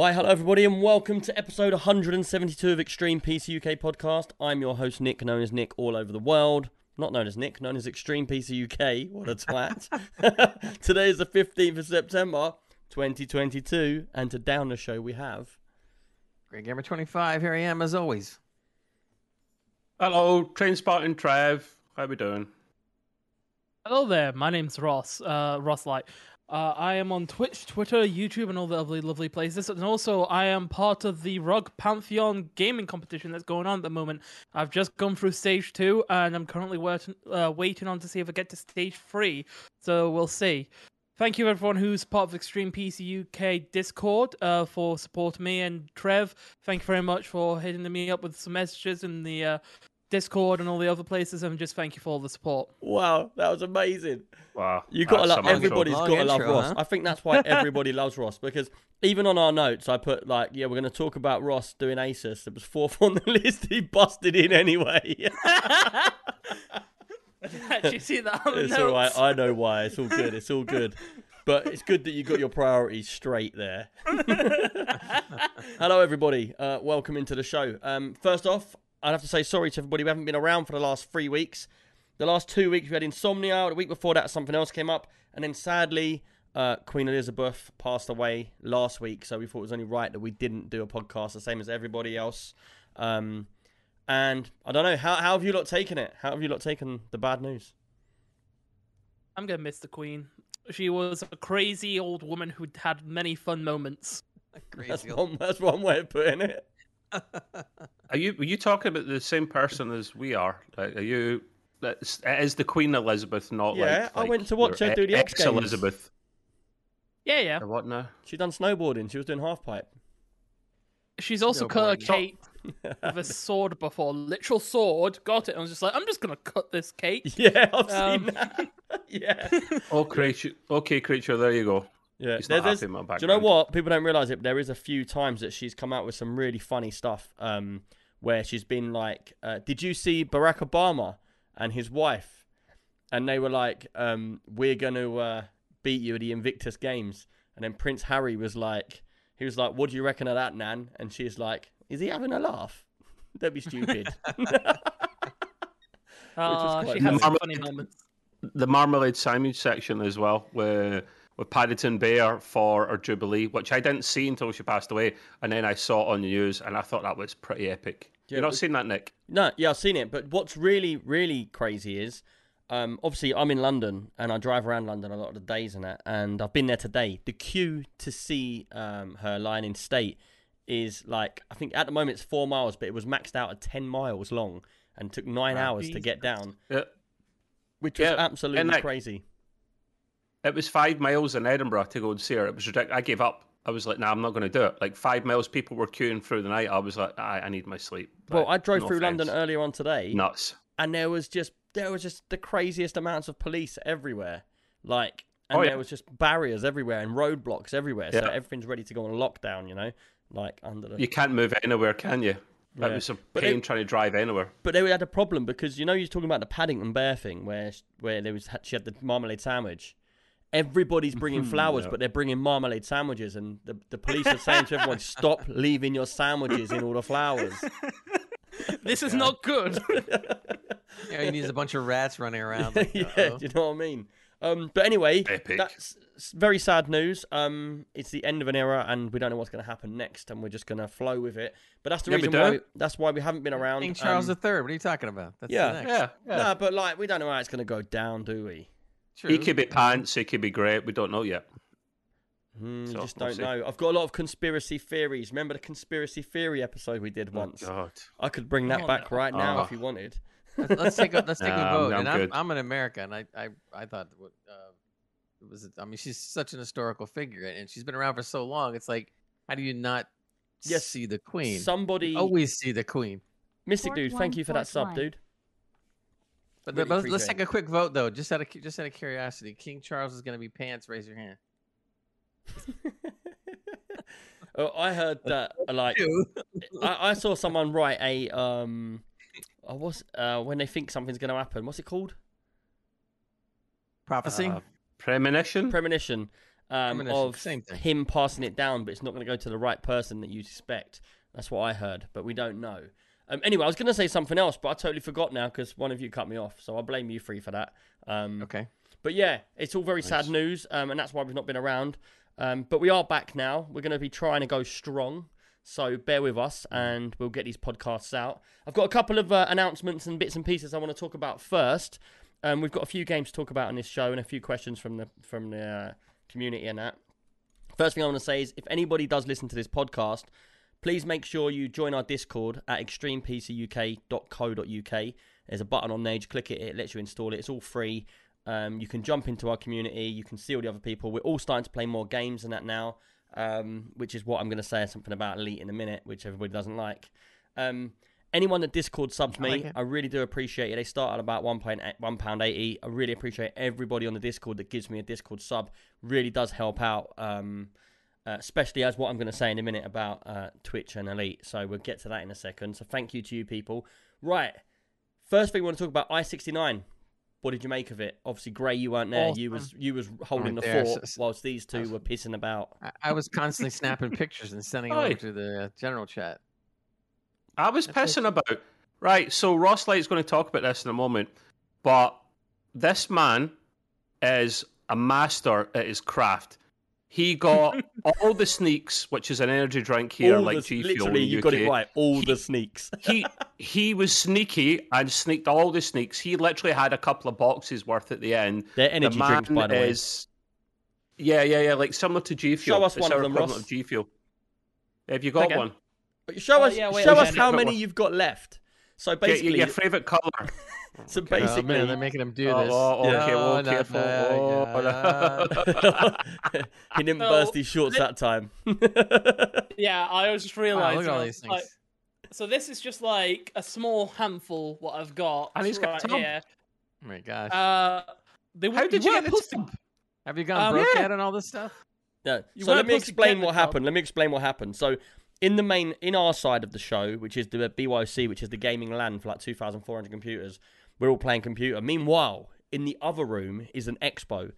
Why, hello everybody, and welcome to episode 172 of Extreme PC UK podcast. I'm your host, Nick, known as Nick all over the world. Not known as Nick, known as Extreme PC UK. What a twat. Today is the 15th of September, 2022, and to down the show we have. Greg Gamer 25, here I am as always. Hello, Train Spartan Trev. How are we doing? Hello there, my name's Ross, uh, Ross Light. Uh, I am on Twitch, Twitter, YouTube, and all the lovely, lovely places. And also, I am part of the ROG Pantheon gaming competition that's going on at the moment. I've just gone through stage two, and I'm currently waiting, uh, waiting on to see if I get to stage three. So we'll see. Thank you, everyone who's part of Extreme PC UK Discord uh, for supporting me. And Trev, thank you very much for hitting me up with some messages in the uh, Discord and all the other places. And just thank you for all the support. Wow, that was amazing. Wow. You got to love some intro. everybody's Long got to love intro, Ross. huh? I think that's why everybody loves Ross because even on our notes, I put like, yeah, we're going to talk about Ross doing Asus. It was fourth on the list. He busted in anyway. Did you see that on the it's notes? all right. I know why. It's all good. It's all good. But it's good that you got your priorities straight there. Hello, everybody. Uh, welcome into the show. Um, first off, I'd have to say sorry to everybody. We haven't been around for the last three weeks. The last two weeks we had Insomnia. The week before that, something else came up, and then sadly, uh, Queen Elizabeth passed away last week. So we thought it was only right that we didn't do a podcast, the same as everybody else. Um, and I don't know how how have you lot taken it? How have you lot taken the bad news? I'm gonna miss the Queen. She was a crazy old woman who had many fun moments. That's Crazy. one, that's one way of putting it. Are you were you talking about the same person as we are? Like, are you? That's, is the Queen Elizabeth not Yeah, like? I like went to watch her do the X Games. Elizabeth Yeah, yeah. or what now? She done snowboarding. She was doing half pipe. She's also No cut a point. cake with a sword before, literal sword. Got it. I was just like, I'm just gonna cut this cake. Yeah, I've Um, seen that. yeah, Oh, creature. Okay, creature. There you go. Yeah. He's There- not there's- happy in my do you know what? People don't realize it. But there is a few times that she's come out with some really funny stuff. Um, where she's been like, uh, "Did you see Barack Obama and his wife?" And they were like, um, "We're gonna uh, beat you at the Invictus Games." And then Prince Harry was like, "He was like, what do you reckon of that, Nan?" And she's like, "Is he having a laugh?" Don't be stupid. Quite she has some funny. funny moments. The Marmalade Sandwich section as well, with with Paddington Bear for her Jubilee, which I didn't see until she passed away, and then I saw it on the news, and I thought that was pretty epic. Yeah, you it not was- seen that, Nick? No, yeah, I've seen it. But what's really, really crazy is, um, obviously I'm in London and I drive around London a lot of the days and that, and I've been there today. The queue to see um, her lying in state is like I think at the moment it's four miles, but it was maxed out at ten miles long and took nine Wow. hours to get down, Yeah. which was Yeah, absolutely and like- crazy. It was five miles in Edinburgh to go and see her. It was ridiculous. I gave up. I was like, nah, I'm not going to do it. Like five miles, people were queuing through the night. I was like, I, I need my sleep. Well, Like, I drove no through offense. London earlier on today, Nuts. and there was just there was just the craziest amounts of police everywhere like and Oh, yeah. there was just barriers everywhere and roadblocks everywhere so Yeah. everything's ready to go on lockdown you know like under the You can't move anywhere, can you? That Yeah. was a pain it- trying to drive anywhere. but they had a problem because you know you're talking about the paddington bear thing where where there was she had the marmalade sandwich everybody's bringing flowers Yeah. but they're bringing marmalade sandwiches and the, the police are saying to everyone stop leaving your sandwiches in all the flowers This is not good. Yeah, he needs a bunch of rats running around. Like, yeah, do you know what I mean? Um, but anyway, Epic. that's very sad news. Um, it's the end of an era, and we don't know what's going to happen next, and we're just going to flow with it. But that's the Yeah, reason why. don't. that's why we haven't been around. King Charles um, III. What are you talking about? That's the yeah. next. Yeah, yeah. No, but like we don't know how it's going to go down, do we? True. He could be pants. He could be great. We don't know yet. Hmm, So, just don't see. know. I've got a lot of conspiracy theories. Remember the conspiracy theory episode we did once? Oh, God. I could bring that Oh, back no. right now Oh. if you wanted. Let's, let's take a let's take a vote. I'm and I'm. I'm in America, and I I, I thought uh, it was. I mean, she's such an historical figure, and she's been around for so long. It's like, how do you not Yes, see the queen? Somebody, Always see the queen. Mystic Fourth dude, thank you for that sub, one. dude. But, Really let's, let's take a quick vote though, just out of just out of curiosity. King Charles is going to be pants. Raise your hand. Oh, I heard that like I, I saw someone write a um, uh, what's uh when they think something's going to happen? What's it called? Prophecy. Uh, premonition. Premonition. um, Premonition, of same him passing it down, but it's not going to go to the right person that you suspect. That's what I heard, but we don't know. Um, anyway, I was going to say something else, but I totally forgot now because one of you cut me off, so I'll blame you three for that. Um, Okay. but yeah, it's all very sad news, um, and that's why we've not been around. Um, but we are back now. We're going to be trying to go strong. So bear with us, and we'll get these podcasts out. I've got a couple of uh, announcements and bits and pieces I want to talk about first. Um, we've got a few games to talk about on this show, and a few questions from the from the uh, community and that. First thing I want to say is, if anybody does listen to this podcast, please make sure you join our Discord at extremepcuk.co.uk. There's a button on there. You click it, it lets you install it. It's all free. Um, you can jump into our community. You can see all the other people. We're all starting to play more games than that now, um, which is what I'm going to say something about Elite in a minute, which everybody doesn't like. Um, anyone that Discord subs I me, like. I really do appreciate it. They start at about one point one pound eighty. I really appreciate everybody on the Discord that gives me a Discord sub. Really does help out. Um, uh, especially as what I'm going to say in a minute about uh, Twitch and Elite. So we'll get to that in a second. So thank you to you people. Right. First thing we want to talk about I69. What did you make of it? Obviously, Gray, you weren't there. You was you was holding Right the there. fort whilst these two were pissing about. I, I was constantly snapping pictures and sending them to the uh, general chat. I was That's pissing about. Right, so Ross Light's going to talk about this in a moment, but this man is a master at his craft. He got all the sneaks, which is an energy drink here, All like the- G Fuel. literally, in you got it UK. right. All He- the sneaks. he he was sneaky and sneaked all the sneaks. He literally had a couple of boxes worth at the end. They're energy the man drinks, by the way. is, Yeah, yeah, yeah, like similar to G Fuel. Show us It's one of them, equivalent Ross. G Fuel. Have you got Okay. one? Show Oh, us, yeah, wait, show us how many one. you've got left. So Get your, basically, your favorite color. so Oh basically, man, they're making him do Oh, this. oh, okay, well, No, no, careful. no, Oh, no. he didn't So, burst his shorts that time. Yeah, I was just Wow, realizing. look at all these was like- so this is just like a small handful. What I've got And he's got right here. Oh my gosh. Uh, they, How did you weren't get the supposed? Have you gone um, broke yeah. and all this stuff? No. You so let me explain what happened. Let me explain what happened. So in the main, in our side of the show, which is the BYOC, which is the gaming land for like 2,400 computers, we're all playing computer. Meanwhile, in the other room is an expo.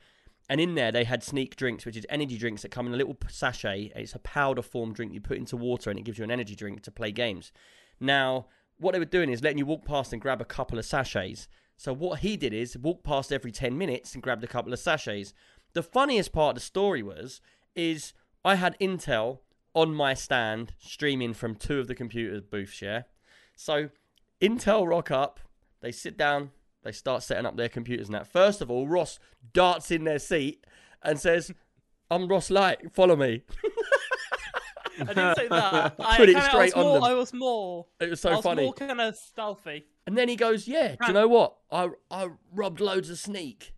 And in there, they had sneak drinks, which is energy drinks that come in a little sachet. It's a powder form drink you put into water and it gives you an energy drink to play games. Now, what they were doing is letting you walk past and grab a couple of sachets. So what he did is walk past every 10 minutes and grabbed a couple of sachets. The funniest part of the story was is I had Intel on my stand streaming from two of the computer booths, yeah. So Intel rock up, they sit down, they start setting up their computers and that. First of all, Ross darts in their seat and says, I'm Ross Light, follow me. I didn't say that. I, Put it kinda- straight on more, them. I was more. It was so I was funny. more kind of stealthy. And then he goes, "Yeah, do you know what? I I robbed loads of sneak.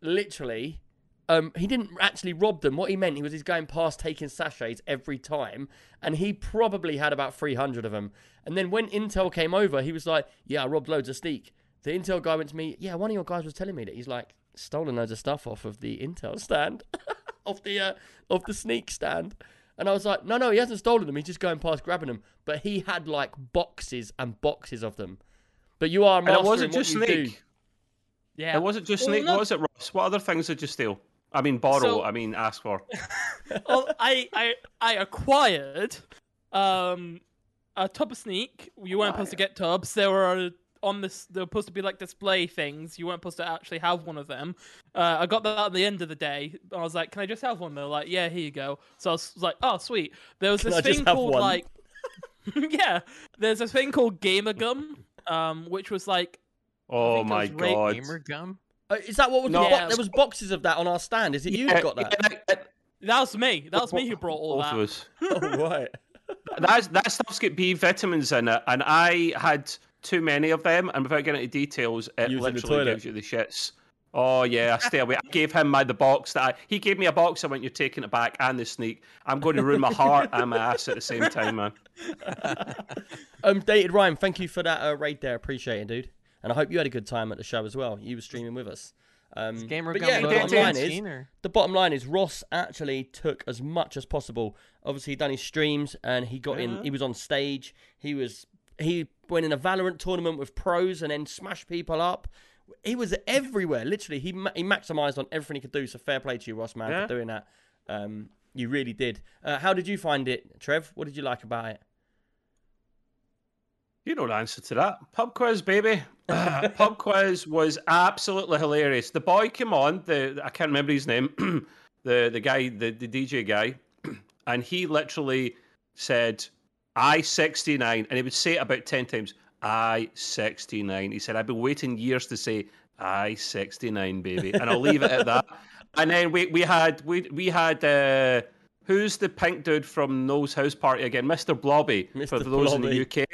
Literally, um, he didn't actually rob them. What he meant, he was he's going past taking sachets every time, and he probably had about three hundred of them. And then when Intel came over, he was like, "Yeah, I robbed loads of sneak." The Intel guy went to me, "Yeah, one of your guys was telling me that he's like stolen loads of stuff off of the Intel stand, off the uh, off the sneak stand." And I was like, "No, no, he hasn't stolen them. He's just going past grabbing them." But he had like boxes and boxes of them. But you are And it wasn't what just you do. Yeah. It wasn't just Well, Sneak. no- What was it, Ross? What other things did you steal? I mean, borrow. So- I mean, ask for. well, I, I I acquired um a tub of sneak. You weren't supposed to get tubs. There were on this. They were supposed to be like display things. You weren't supposed to actually have one of them. Uh, I got that at the end of the day. I was like, "Can I just have one?" They're like, "Yeah, here you go." So I was like, "Oh, sweet." There was Can this I thing called one? like, yeah. There's a thing called Gamer Gum, um, which was like Oh my was Ray- god! Gamer gum? Uh, is that what was No. the bo- Yeah. there was boxes of that on our stand? Is it you Yeah, that got that? yeah, that- that was me. That was me who brought all both that. of us. oh, right. That's, that stuff's got B vitamins in it, and I had too many of them. And without getting into details, it Using literally gives you the shits. Oh yeah, stay away. I gave him my the box that I, he gave me a box. I went, "You're taking it back," and the sneak. I'm going to ruin my heart and my ass at the same time, man. Um, dated Ryan, thank you for that uh, raid there. Appreciate it, dude. And I hope you had a good time at the show as well. You were streaming with us. Um, Gamer but yeah, the bottom line is the bottom line is Ross actually took as much as possible. Obviously, he done his streams and he got in. He was on stage. He was he went in a Valorant tournament with pros and then smashed people up. He was everywhere. Literally, he ma- he maximized on everything he could do. So fair play to you, Ross, man, Yeah. for doing that. Um, you really did. Uh, how did you find it, Trev? What did you like about it? You know the answer to that. Pub quiz, baby. Pub quiz was absolutely hilarious. The boy came on. The I can't remember his name. the the guy, the, the DJ guy, and he literally said, "I sixty nine," and he would say it about ten times. I sixty nine. He said, "I've been waiting years to say I sixty nine, baby," and I'll leave it at that. And then we we had we we had. Uh, Who's the pink dude from Noel's house party again? Mr. Blobby, for Mr. those in the UK.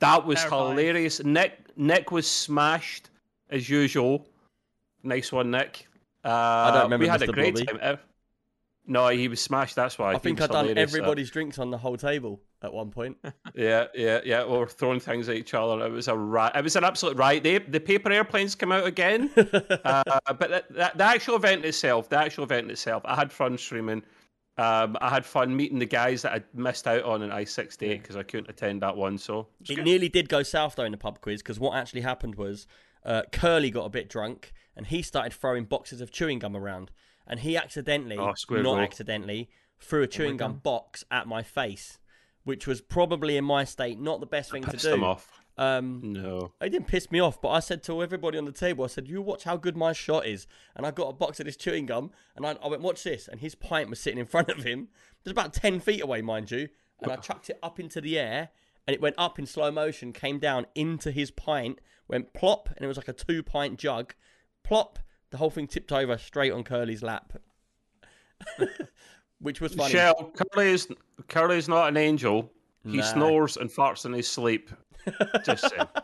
That was Terrifying. hilarious. Nick Nick was smashed as usual. Nice one, Nick. Uh, don't remember We had a great Blobby. time. Uh, No, he was smashed. That's why I He think I'd done hilarious. Uh, everybody's drinks on the whole table at one point. Yeah, yeah, yeah. We were throwing things at each other. It was a ri- It was an absolute riot. The, the paper airplanes come out again. uh, but the, the, the actual event itself, the actual event itself, I had fun streaming. Um, I had fun meeting the guys that I missed out on in I sixty eight because I couldn't attend that one. So It nearly did go south though in the pub quiz because what actually happened was uh, Curly got a bit drunk and he started throwing boxes of chewing gum around and he accidentally, Oh, not Squirrel. accidentally, threw a chewing gum box at my face, which was probably in my state not the best thing to do. off. Um, No. it didn't piss me off, but I said to everybody on the table, I said, "You watch how good my shot is." And I got a box of this chewing gum, and I, I went, "Watch this." And his pint was sitting in front of him, just about ten feet away, mind you. And I chucked it up into the air, and it went up in slow motion, came down into his pint, went plop, and it was like a two-pint jug, plop. The whole thing tipped over straight on Curly's lap, which was funny. Shell, Curly is Curly is not an angel. He Nah. snores and farts in his sleep. Just saying.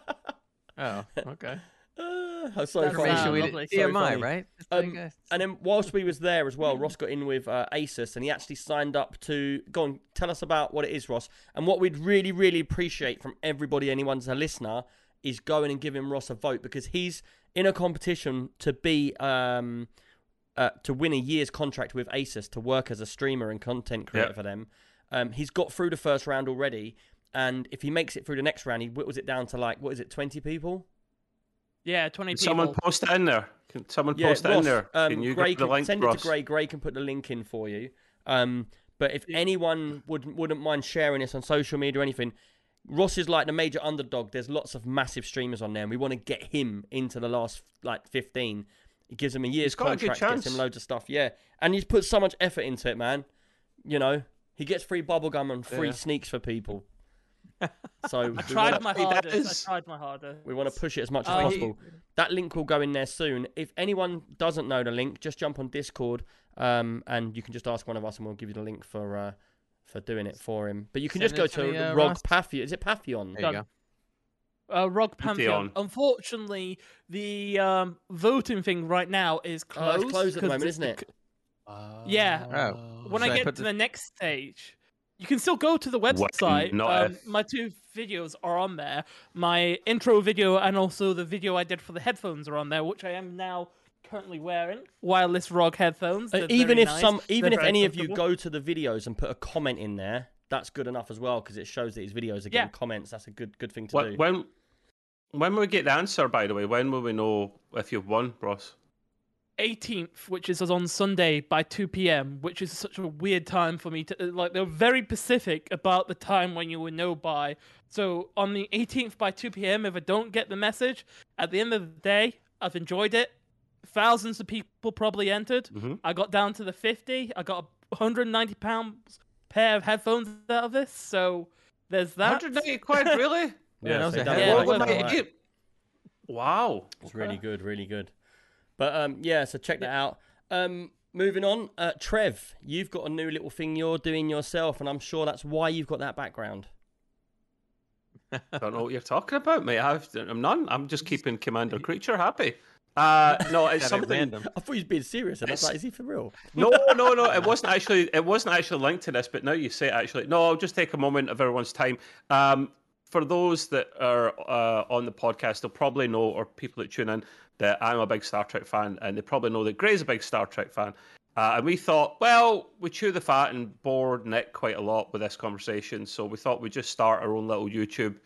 Oh, okay. Uh, how so That's funny. Information we did. So TMI, right? That's what I Um. And then whilst we was there as well, Ross got in with uh, Asus, and he actually signed up to go and Tell us about what it is, Ross, and what we'd really, really appreciate from everybody, anyone's a listener, is going and giving Ross a vote because he's in a competition to be um, uh, to win a year's contract with Asus to work as a streamer and content creator Yeah. for them. Um, he's got through the first round already, and if he makes it through the next round, he whittles it down to like what is it, twenty people? Yeah, 20 Can people. someone post it in there? Can someone Yeah, post it in there? Um, Can you Gray give the can, link, send it to Gray. Gray can put the link in for you. Um, but if anyone would wouldn't mind sharing this on social media or anything, Ross is like the major underdog. There's lots of massive streamers on there, and we want to get him into the last like 15. It gives him a year's He's got a good contract, gets him loads of stuff. Yeah, and he's put so much effort into it, man. You know, he gets free bubblegum and free Yeah. sneaks for people. So I we tried wanna- my hardest. does. I tried my hardest. we want to push it as much as Oh, he- possible. That link will go in there soon. If anyone doesn't know the link, just jump on Discord, um, and you can just ask one of us, and we'll give you the link for uh, for doing it for him. But you can Send just go to to me, uh, Rog Ross. Paphion. Is it Paphion? There you go. Uh, Rog Pantheon. Pantheon. Unfortunately, the um, voting thing right now is Oh, closed. it's closed at the moment, isn't it? c- Yeah. Oh. When Should I I get put to the- the next stage, you can still go to the website. not Um, if. my two videos are on there. My intro video and also the video I did for the headphones are on there, which I am now currently wearing wireless ROG headphones. Uh, They're even if nice. some, even They're if any of you go to the videos and put a comment in there, that's good enough as well because it shows that his videos are getting Yeah. comments. That's a good good thing to When, do. when when will we get the answer? By the way, when will we know if you've won, Ross? 18th, which is on Sunday by 2 p.m., which is such a weird time for me to like. They're very specific about the time when you will know by. So on the 18th by 2 p.m., if I don't get the message, at the end of the day, I've enjoyed it. Thousands of people probably entered. Mhm. I got down to the 50. I got a 190 pounds pair of headphones out of this. So there's that. 190 quid, really? yeah, that was a done hell it of right, a done it night. right. Wow. It's really good, really good. But um, yeah, so check that out. Um, moving on, uh, Trev, you've got a new little thing you're doing yourself, and I'm sure that's why you've got that background. I don't know what you're talking about, mate. I've, I'm none. I'm just keeping Commander Creature happy. Uh, no, it's Got it something. random. I thought he was being serious, and I was It's- like, is he for real? No, no, no. It wasn't actually. It wasn't actually linked to this. But now you say it actually. No, I'll just take a moment of everyone's time. Um, for those that are uh, on the podcast, they'll probably know, or people that tune in, that I'm a big Star Trek fan, and they probably know that Gray's a big Star Trek fan. Uh, and we thought, well, we chew the fat and bore Nick quite a lot with this conversation, so we thought we'd just start our own little YouTube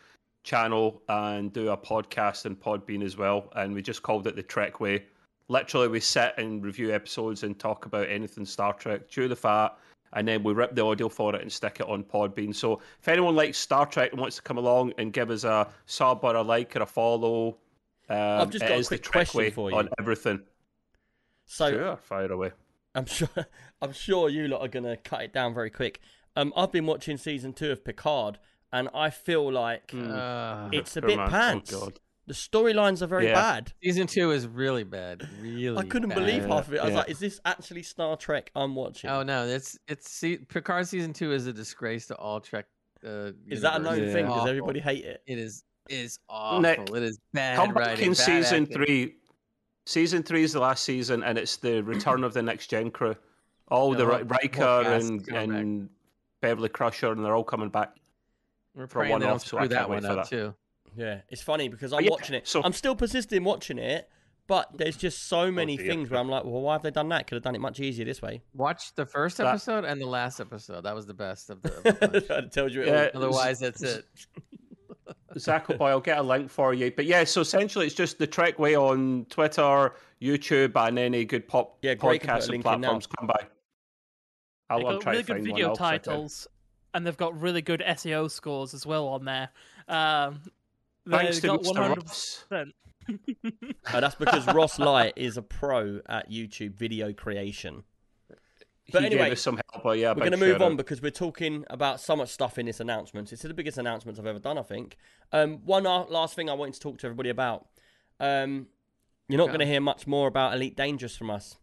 channel and do a podcast and Podbean as well. And we just called it the Trek Way. literally we sit and review episodes and talk about anything Star Trek, chew the fat, and then we rip the audio for it and stick it on Podbean. So if anyone likes Star Trek and wants to come along and give us a sub or a like or a follow, um, I've just got a is the quick question way for you. on everything. So sure, fire away. I'm sure I'm sure you lot are gonna cut it down very quick. Um, I've been watching season two of Picard, and I feel like Uh, it's a Good bit man. pants. Oh, God. the storylines are very Yeah. bad. season two is really bad. Really, I couldn't bad. believe half of it. I was Yeah. like, "Is this actually Star Trek I'm watching?" Oh no, it's it's see, Picard season two is a disgrace to all Trek. Uh, Is that a known universe. thing? Does everybody hate it? It is is awful. Nick, it is bad Come back in bad season acting. three. Season three is the last season, and it's the return of the next gen crew. All Yeah, the the Riker whole cast and back. Beverly Crusher, and they're all coming back. We're for a praying they don't one-off, so I that can't wait one for up that. too. Yeah, it's funny because oh, I'm yeah, watching it. so- I'm still persisting watching it, but there's just so oh, many dear. things where I'm like, well, why have they done that? Could have done it much easier this way. Watch the first That- episode and the last episode. That was the best of the. Of the bunch. that tells you it Yeah. all. Otherwise, that's it. Zach Boy, I'll get a link for you. But yeah, so essentially it's just the Trek Way on Twitter, YouTube, and any good pop Yeah, Greg can put a podcasts and link in now. platforms. Come by. I'll, They've I'll got try really to good video one. I'll check it out. titles, and they've got really good SEO scores as well on there. Um, Thanks they've to got Mr. 100%. Ross. Uh, that's because Ross Light is a pro at YouTube video creation. But he anyway, gave some help. But yeah, We're going to move on because we're talking about so much stuff in this announcement. It's the biggest announcement I've ever done, I think. Um, one last thing I wanted to talk to everybody about. Um, you're not Go. going to hear much more about Elite Dangerous from us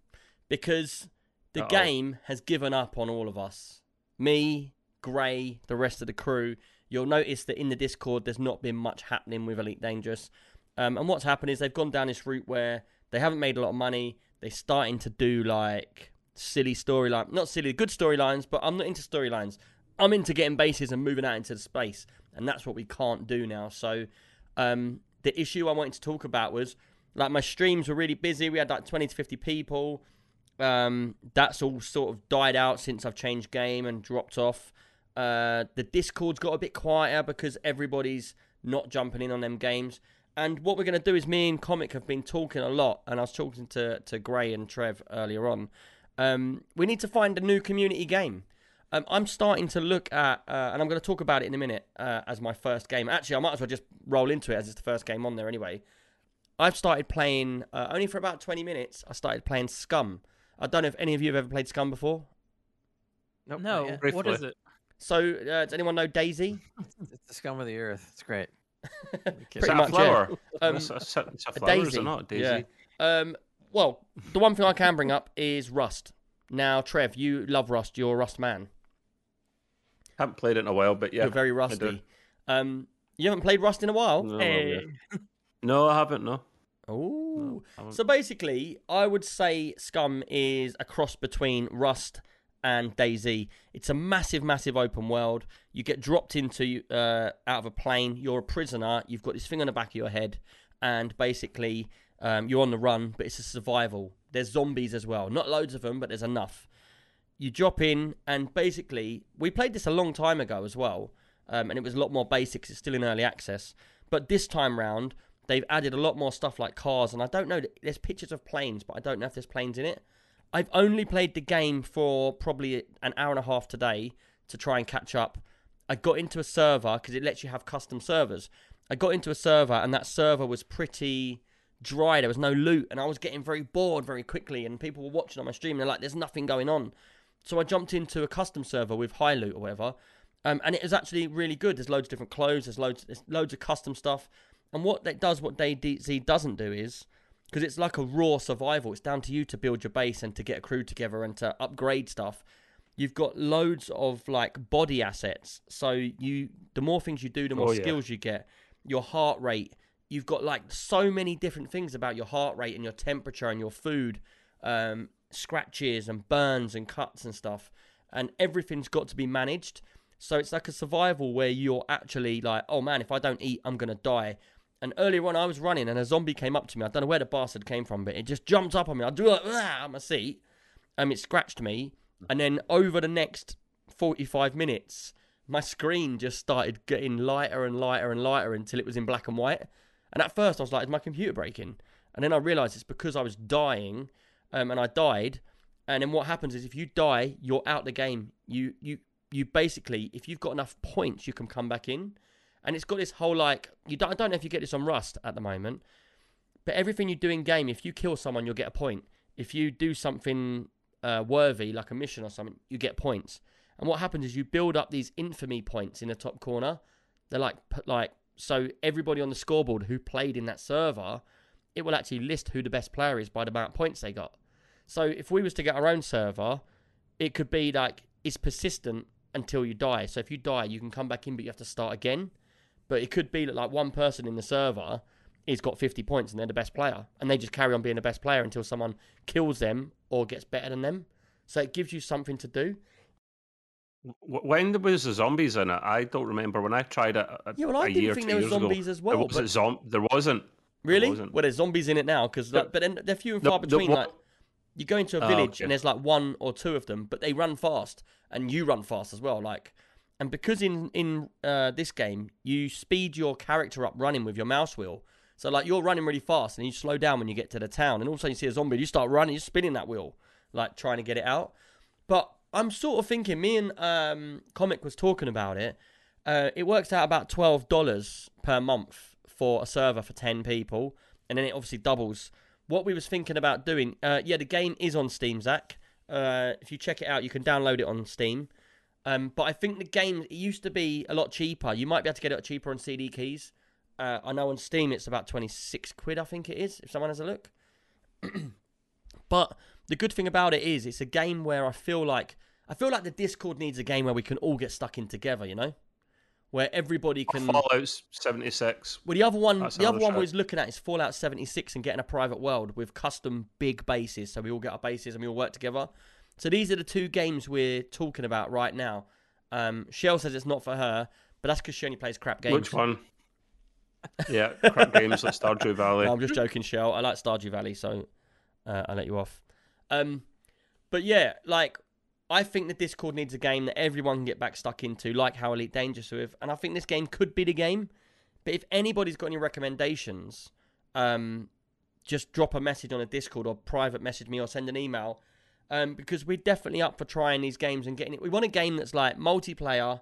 because the Uh-oh. game has given up on all of us. Me, Gray, the rest of the crew. You'll notice that in the Discord, there's not been much happening with Elite Dangerous. Um, and what's happened is they've gone down this route where they haven't made a lot of money. They're starting to do like silly storyline, not silly, good storylines. But I'm not into storylines. I'm into getting bases and moving out into the space, and that's what we can't do now. So um, the issue I wanted to talk about was like my streams were really busy. We had like 20 to 50 people. Um, that's all sort of died out since I've changed game and dropped off. Uh, the Discord's got a bit quieter because everybody's not jumping in on them games. And what we're going to do is me and Comic have been talking a lot, and I was talking to, to Gray and Trev earlier on. Um, we need to find a new community game. Um, I'm starting to look at, uh, and I'm going to talk about it in a minute uh, as my first game. Actually, I might as well just roll into it as it's the first game on there anyway. I've started playing uh, only for about 20 minutes. I started playing Scum. I don't know if any of you have ever played Scum before. Nope, not No, yet. what Briefly. is it? So, uh, does anyone know DayZ? It's the scum of the earth. It's great. Pretty Is that much, a yeah. Um, it's, a, it's a a flower, is daisy. it not? Daisy. Yeah. Um, well, the one thing I can bring up is Rust. Now, Trev, you love Rust. You're a Rust man. Haven't played it in a while, but yeah. You're very rusty. Um, you haven't played Rust in a while. No, Hey. yeah. no, I haven't. No. Oh. I haven't. So basically, I would say Scum is a cross between Rust and DayZ. It's a massive, massive open world. You get dropped into uh, out of a plane. You're a prisoner. You've got this thing on the back of your head, and basically um, you're on the run. But it's a survival. There's zombies as well. Not loads of them, but there's enough. You drop in, and basically, we played this a long time ago as well, um, and it was a lot more basics. It's still in early access, but this time round, they've added a lot more stuff like cars, and I don't know. There's pictures of planes, but I don't know if there's planes in it. I've only played the game for probably an hour and a half today to try and catch up. I got into a server because it lets you have custom servers. I got into a server, and that server was pretty dry. There was no loot, and I was getting very bored very quickly. And people were watching on my stream. And they're like, "There's nothing going on." So I jumped into a custom server with high loot or whatever, um, and it is actually really good. There's loads of different clothes. There's loads. There's loads of custom stuff. And what that does, what DayZ doesn't do is because it's like a raw survival. It's down to you to build your base and to get a crew together and to upgrade stuff. You've got loads of like body assets. So you, the more things you do, the more Oh, yeah. skills you get. Your heart rate. You've got like so many different things about your heart rate and your temperature and your food, um, scratches and burns and cuts and stuff. And everything's got to be managed. So it's like a survival where you're actually like, oh man, if I don't eat, I'm gonna die. And earlier on, I was running and a zombie came up to me. I don't know where the bastard came from, but it just jumped up on me. I do like "Ah," on my seat, and it scratched me. And then over the next 45 minutes, my screen just started getting lighter and lighter and lighter until it was in black and white. And at first I was like, is my computer breaking? And then I realised it's because I was dying, um, and I died. And then what happens is if you die, you're out the game. You you you basically, if you've got enough points, you can come back in. And it's got this whole like you don't, I don't know if you get this on Rust at the moment, but everything you do in game, if you kill someone, you'll get a point. If you do something uh, worthy, like a mission or something, you get points. And what happens is you build up these infamy points in the top corner. They're like like so everybody on the scoreboard who played in that server, it will actually list who the best player is by the amount of points they got. So if we was to get our own server, it could be like it's persistent until you die. So if you die, you can come back in, but you have to start again. But it could be that like one person in the server is got 50 points and they're the best player, and they just carry on being the best player until someone kills them or gets better than them. So it gives you something to do. When there was the zombies in it? I don't remember. When I tried it a, Yeah, well, I didn't think there was years ago, zombies as well. wasn't. But Zom- there wasn't. Really, well, there's zombies in it now because, The- like, but then they're few and the- far the between. one- like, you go into a Oh, village okay. and there's like one or two of them, but they run fast and you run fast as well. Like, and because in in uh, this game you speed your character up running with your mouse wheel. So like you're running really fast and you slow down when you get to the town, and all of a sudden you see a zombie, you start running, you're spinning that wheel, like trying to get it out. But I'm sort of thinking, me and um, Comic was talking about it. Uh, it works out about twelve dollars per month for a server for ten people, and then it obviously doubles. What we was thinking about doing, uh, yeah, the game is on Steam, Zach. Uh, if you check it out, you can download it on Steam. Um, but I think the game it used to be a lot cheaper. You might be able to get it cheaper on CD keys. Uh, I know on Steam it's about twenty six quid. I think it is. If someone has a look. but the good thing about it is it's a game where I feel like I feel like the Discord needs a game where we can all get stuck in together. You know, where everybody can. Fallout 76. Well, the other one, That's the other one shout. was looking at is Fallout 76 and getting a private world with custom big bases, so we all get our bases and we all work together. So these are the two games we're talking about right now. Um, Shell says it's not for her, but that's because she only plays crap games. Which one? Yeah, crap games like Stardew Valley. No, I'm just joking, Shell. I like Stardew Valley, so uh, I'll let you off. Um, but yeah, like I think the Discord needs a game that everyone can get back stuck into, like how Elite Dangerous with, and I think this game could be the game. But if anybody's got any recommendations, um, just drop a message on a Discord or private message me or send an email, um, because we're definitely up for trying these games and getting it. We want a game that's like multiplayer.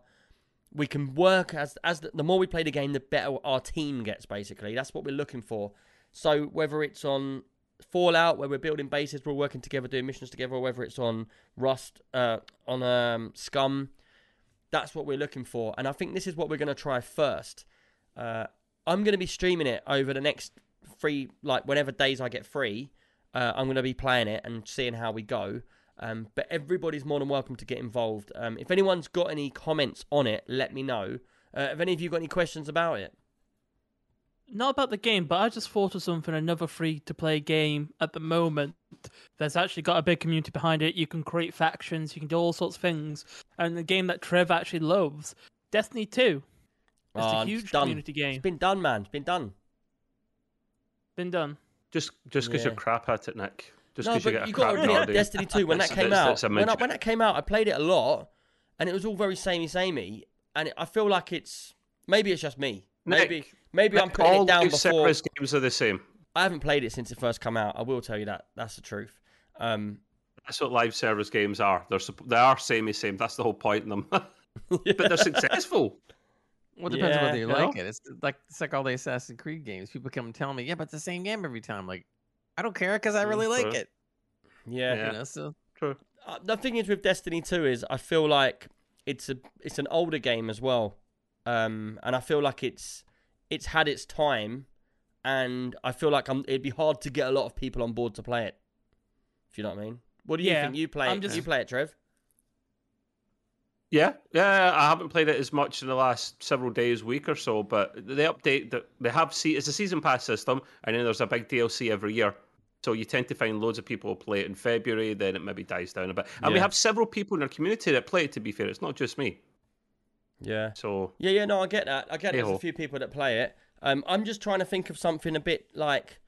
We can work as as the, the more we play the game, the better our team gets. Basically, that's what we're looking for. So whether it's on Fallout, where we're building bases, we're working together, doing missions together, or whether it's on Rust, uh, on um, Scum, that's what we're looking for. And I think this is what we're going to try first. Uh, I'm going to be streaming it over the next free, like whenever days I get free. Uh, I'm going to be playing it and seeing how we go. Um, but everybody's more than welcome to get involved. Um, if anyone's got any comments on it, let me know. Uh, have any of you got any questions about it? Not about the game, but I just thought of something. Another free to play game at the moment. There's actually got a big community behind it. You can create factions. You can do all sorts of things. And the game that Trev actually loves, Destiny Two. It's Oh, a ah, huge done. community game. It's been done, man. It's been done. Been done. Just just because Yeah. you're crap at it, Nick. Just no, because you but get a you crap to admit. Destiny 2, when that came that's- out, that's a when, I, when that came out, I played it a lot, and it was all very samey, samey, and it, I feel like it's maybe it's just me. Maybe Nick, maybe I'm putting it down live before. service games are the same. I haven't played it since it first come out. I will tell you that. That's the truth. Um, That's what live service games are. They're supp- they are samey same. That's the whole point in them. but they're successful. Well, it depends Yeah, whether you you like know? it. It's like it's like all the Assassin's Creed games. People come and tell me, "Yeah, but it's the same game every time." Like, I don't care because I really like it. yeah. Yeah. You know, so True. Uh, the thing is with Destiny 2 is I feel like it's a it's an older game as well, um, and I feel like it's it's had its time, and I feel like I'm, it'd be hard to get a lot of people on board to play it. If you know what I mean. What do you Yeah, think? You play I'm it? just- You play it, Trev? Yeah, yeah. I haven't played it as much in the last several days, week or so. But they update that they have. See, it's a season pass system, and then there's a big DLC every year. So you tend to find loads of people play it in February. Then it maybe dies down a bit. And we have several people in our community that play it. To be fair, it's not just me. Yeah. So Yeah, yeah, no, I get that. I get there's a few people that play it. Um, I'm just trying to think of something a bit like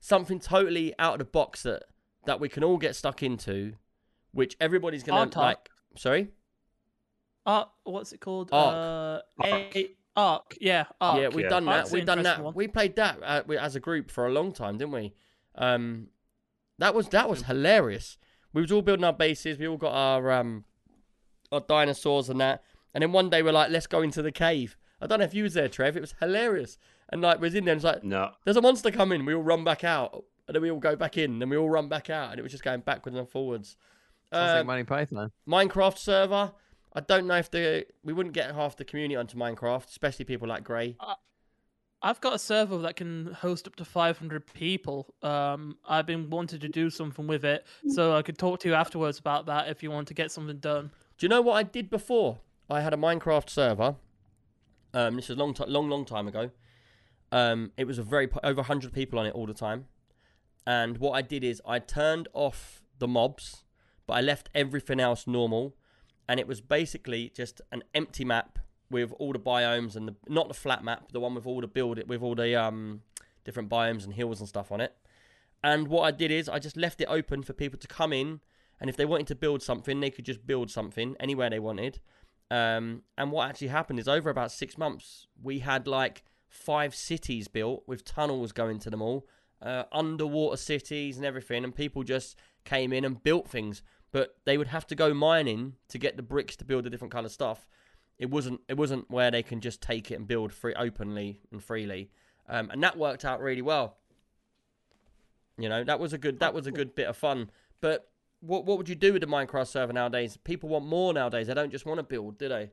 something totally out of the box that that we can all get stuck into, which everybody's gonna Art talk. like. Sorry. Art, what's it called? Ark. Uh, Ark. A- Ark, yeah, Ark. yeah, we've yeah. done that. Ark's an We've done that. one. We played that uh, we- as a group for a long time, didn't we? Um, that was that was hilarious. We was all building our bases. We all got our um, our dinosaurs and that. And then one day we're like, let's go into the cave. I don't know if you was there, Trev. It was hilarious. And like, we was in there. And it's like, No. there's a monster coming. We all run back out, and then we all go back in. Then we all run back out, and it was just going backwards and forwards. Sounds Uh, like Monty Python. Minecraft server. I don't know if the we wouldn't get half the community onto Minecraft, especially people like Gray. I've got a server that can host up to 500 people. Um, I've been wanting to do something with it, so I could talk to you afterwards about that if you want to get something done. Do you know what I did before? I had a Minecraft server. Um, this is a long, ti long, long time ago. Um, it was a very over hundred people on it all the time. And what I did is I turned off the mobs, but I left everything else normal. And it was basically just an empty map with all the biomes and the not the flat map, the one with all the build with all the um different biomes and hills and stuff on it. And what I did is I just left it open for people to come in, and if they wanted to build something, they could just build something anywhere they wanted. Um, and what actually happened is over about six months, we had like five cities built with tunnels going to them all, uh, underwater cities and everything, and people just came in and built things. But they would have to go mining to get the bricks to build the different kind of stuff. It wasn't. It wasn't where they can just take it and build free openly and freely. Um, and that worked out really well. You know, that was a good. That was a good bit of fun. But what what would you do with a Minecraft server nowadays? People want more nowadays. They don't just want to build, do they?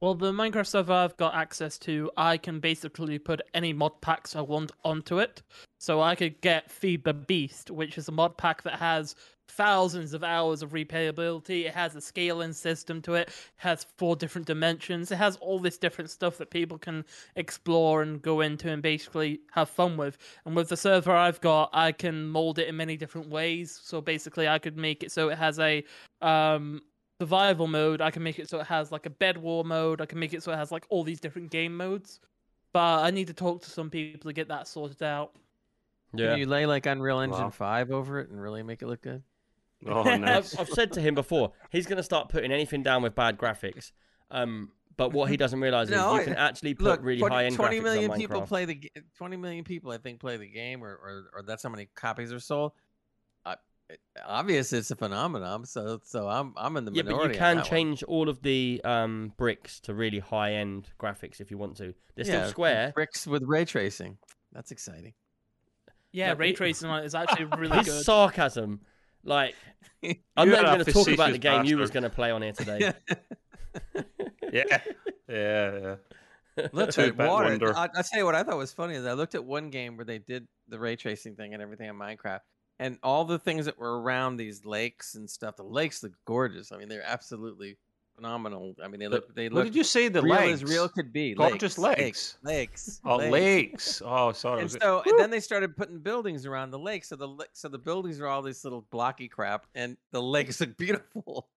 Well, the Minecraft server I've got access to, I can basically put any mod packs I want onto it. So I could get Feed the Beast, which is a mod pack that has thousands of hours of replayability. It has a scaling system to it. It has four different dimensions. It has all this different stuff that people can explore and go into and basically have fun with. And with the server I've got, I can mold it in many different ways. So basically, I could make it so it has a um, survival mode. I can make it so it has like a bed war mode. I can make it so it has like all these different game modes. But I need to talk to some people to get that sorted out. Can you lay like Unreal Engine Wow. 5 over it and really make it look good? Oh, nice. I've, I've said to him before, he's going to start putting anything down with bad graphics. Um, but what he doesn't realize No, is you I- can actually put Look, really 20 high end 20 graphics million on people play the 20 million people I think play the game or or, or that's how many copies are sold. I, it- obvious it's a phenomenon, so so I'm I'm in the yeah, but you can that one. change all of the um, bricks to really high end graphics if you want to. They're still square. bricks with ray tracing. That's exciting. Yeah, No, ray it- tracing on it is actually really His good. sarcasm, like I'm not even going to talk about the facetious game you was going to play on here today. yeah. Yeah, yeah. Looks Two like water. wonder. I, I tell you what I thought was funny is I looked at one game where they did the ray tracing thing and everything in Minecraft, and all the things that were around these lakes and stuff. The lakes look gorgeous. I mean, they're absolutely phenomenal. I mean, they look they What look did you say? The real legs? as real could be. Gorgeous lakes, legs. lakes, Oh, lakes. lakes. Oh, sorry. And so and then they started putting buildings around the lake. So the so the buildings are all this little blocky crap, and the lakes look beautiful.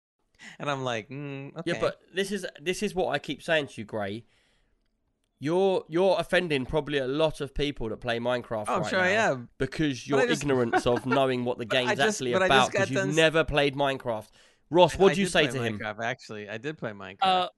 And I'm like, mm, okay. Yeah, but this is this is what I keep saying to you, Gray. You're you're offending probably a lot of people that play Minecraft Oh, I'm right sure I am. because But your just- ignorance of knowing what the But I game's just- actually but I just about because you've done s- never played Minecraft. Ross, what I do you say play to him? Actually, I did play Minecraft. Uh,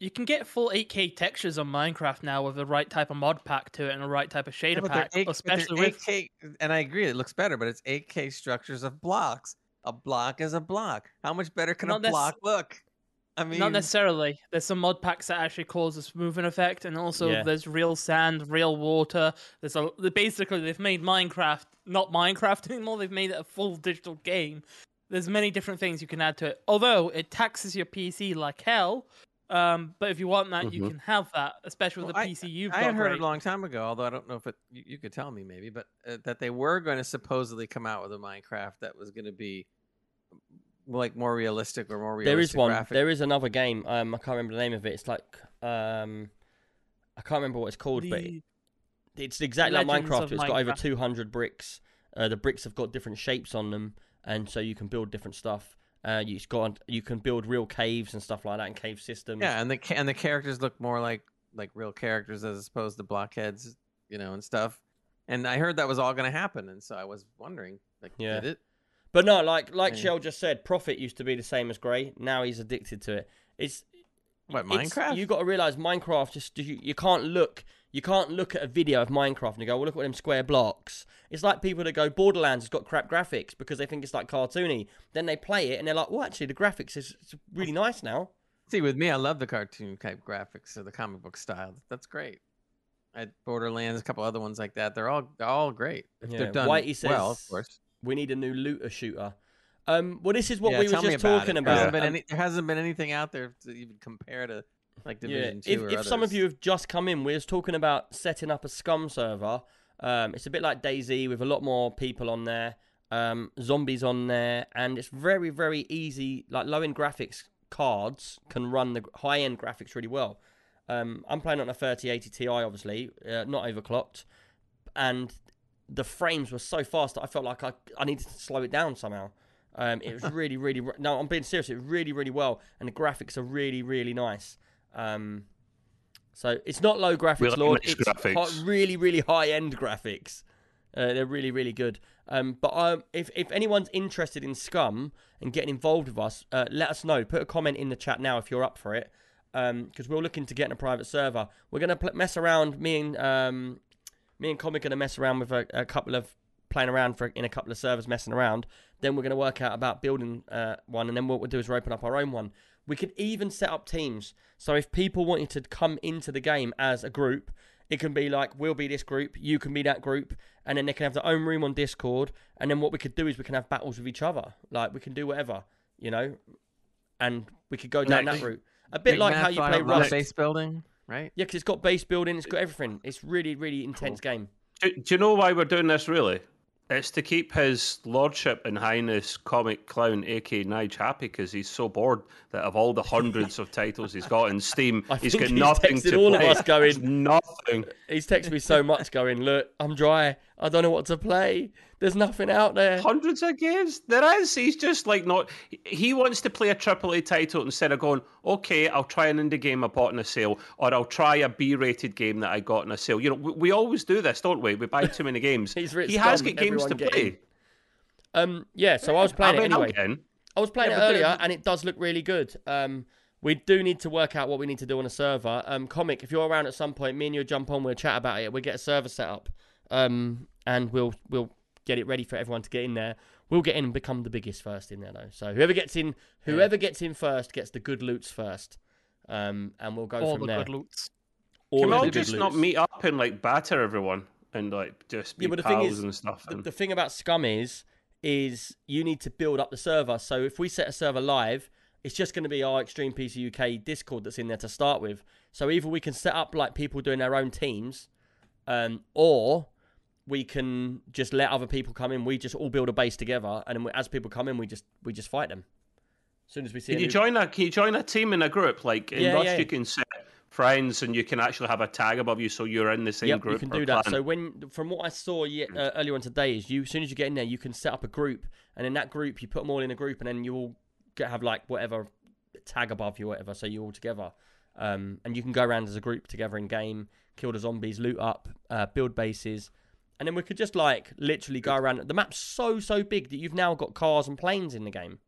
you can get full 8K textures on Minecraft now with the right type of mod pack to it and the right type of shader but they're pack, eight- but they're especially with 8K, and I agree, it looks better, but it's 8K structures of blocks. A block is a block. How much better can Not a nec- block look? I mean, Not necessarily. There's some mod packs that actually cause a smoothing effect, and also Yeah. there's real sand, real water. There's a basically they've made Minecraft not Minecraft anymore. They've made it a full digital game. There's many different things you can add to it. Although it taxes your PC like hell, um, but if you want that, you Mhm. can have that, especially with Well, the PC you've I got. had heard right? it a long time ago, although I don't know if it. You, you could tell me maybe, but uh, that they were going to supposedly come out with a Minecraft that was going to be like more realistic or more realistic. There is one. graphic- There is another game. Um, I can't remember the name of it. It's like um, I can't remember what it's called, but The- it's exactly like Minecraft. of It's got over 200 bricks. Uh, the bricks have got different shapes on them, and so you can build different stuff. Uh, you got you can build real caves and stuff like that, and cave systems. Yeah, and the and the characters look more like like real characters as opposed to blockheads, you know, and stuff. And I heard that was all going to happen, and so I was wondering, like, Yeah. did it? But no, like like. Shell just said, Profit used to be the same as Gray. Now he's addicted to it. It's What Minecraft? You got to realize Minecraft just you, you can't look you can't look at a video of Minecraft and go, well, look at them square blocks. It's like people that go Borderlands has got crap graphics because they think it's like cartoony. Then they play it and they're like, well, actually, the graphics is it's really nice now. See, with me, I love the cartoon type graphics or the comic book style. That's great. At Borderlands, a couple other ones like that. They're all they're all great. If Yeah, they're done Whitey well, of course. We need a new looter shooter. Um, well, this is what yeah, we were just about talking it. There hasn't, about. Um, any, there hasn't been anything out there to even compare to like Division yeah, Two if, if some of you have just come in, we was talking about setting up a Scum server. Um, it's a bit like DayZ with a lot more people on there, um, zombies on there, and it's very, very easy. Like low end graphics cards can run the high end graphics really well. Um, I'm playing on a 3080 Ti, obviously, uh, not overclocked, and the frames were so fast that I felt like I, I needed to slow it down somehow. Um, it was really, really. No, I'm being serious. It was really, really well, and the graphics are really, really nice. Um, so it's not low graphics, Really Lord. nice it's graphics. hi- really, really high end graphics. Uh, they're really, really good. Um, but um, if if anyone's interested in Scum and getting involved with us, uh, let us know. Put a comment in the chat now if you're up for it, because we're looking to get in a private server. We're gonna pl- mess around. Me and um, me and Comic gonna mess around with a, a couple of playing around for in a couple of servers, messing around. Then we're gonna work out about building uh, one, and then what we'll do is we'll open up our own one. We could even set up teams. So if people wanted to come into the game as a group, it can be like we'll be this group, you can be that group, and then they can have their own room on Discord. And then what we could do is we can have battles with each other. Like we can do whatever, you know, and we could go down Nice. that route. A bit like how you play lot Rust. base building, right? Yeah, because it's got base building, it's got everything. It's really, really intense game. Do, do you know why we're doing this? Really, it's to keep his lordship and highness comic clown, aka Nige, happy because he's so bored that of all the hundreds of titles he's got in Steam, he's got he's nothing to all of us going- nothing. He's texted me so much, going, "Look, I'm dry. I don't know what to play. There's nothing out there." Hundreds of games. There is. He's just like not. He wants to play a AAA title instead of going, okay, I'll try an indie game I bought in a sale, or I'll try a B-rated game that I got in a sale. You know, we, we always do this, don't we? We buy too many games. He's written he has got games to play. in. Um, yeah. So I was playing I it anyway. again. I was playing Yeah, it earlier, and it does look really good. Um, we do need to work out what we need to do on a server. Um, comic, if you're around at some point, me and you jump on. We'll chat about it. We'll get a server set up, um, and we'll we'll get it ready for everyone to get in there. We'll get in and become the biggest first in there, though. So whoever gets in, whoever gets in first gets the good loots first, um, and we'll go All from the there. good loots. All Can we all the good just not meet up and like batter everyone and like just be Yeah, but the thing is, and stuff? the, and- the thing about Scum is, is you need to build up the server. So if we set a server live, it's just going to be our Extreme PC UK Discord that's in there to start with. So either we can set up like people doing their own teams, um, or we can just let other people come in. We just all build a base together, and then we, as people come in, we just we just fight them. As soon as we see, Can you new- join a Can you join a team in a group? Like in Yeah, Rust, yeah. you can set friends, and you can actually have a tag above you, so you're in the same Yep, group. you can do that. So when, from what I saw ye- uh, earlier on today, is you as soon as you get in there, you can set up a group, and in that group, you put them all in a group, and then you all get, have like whatever tag above you, whatever. So you're all together, um, and you can go around as a group together in game, kill the zombies, loot up, uh, build bases, and then we could just like literally go around. The map's so so big that you've now got cars and planes in the game.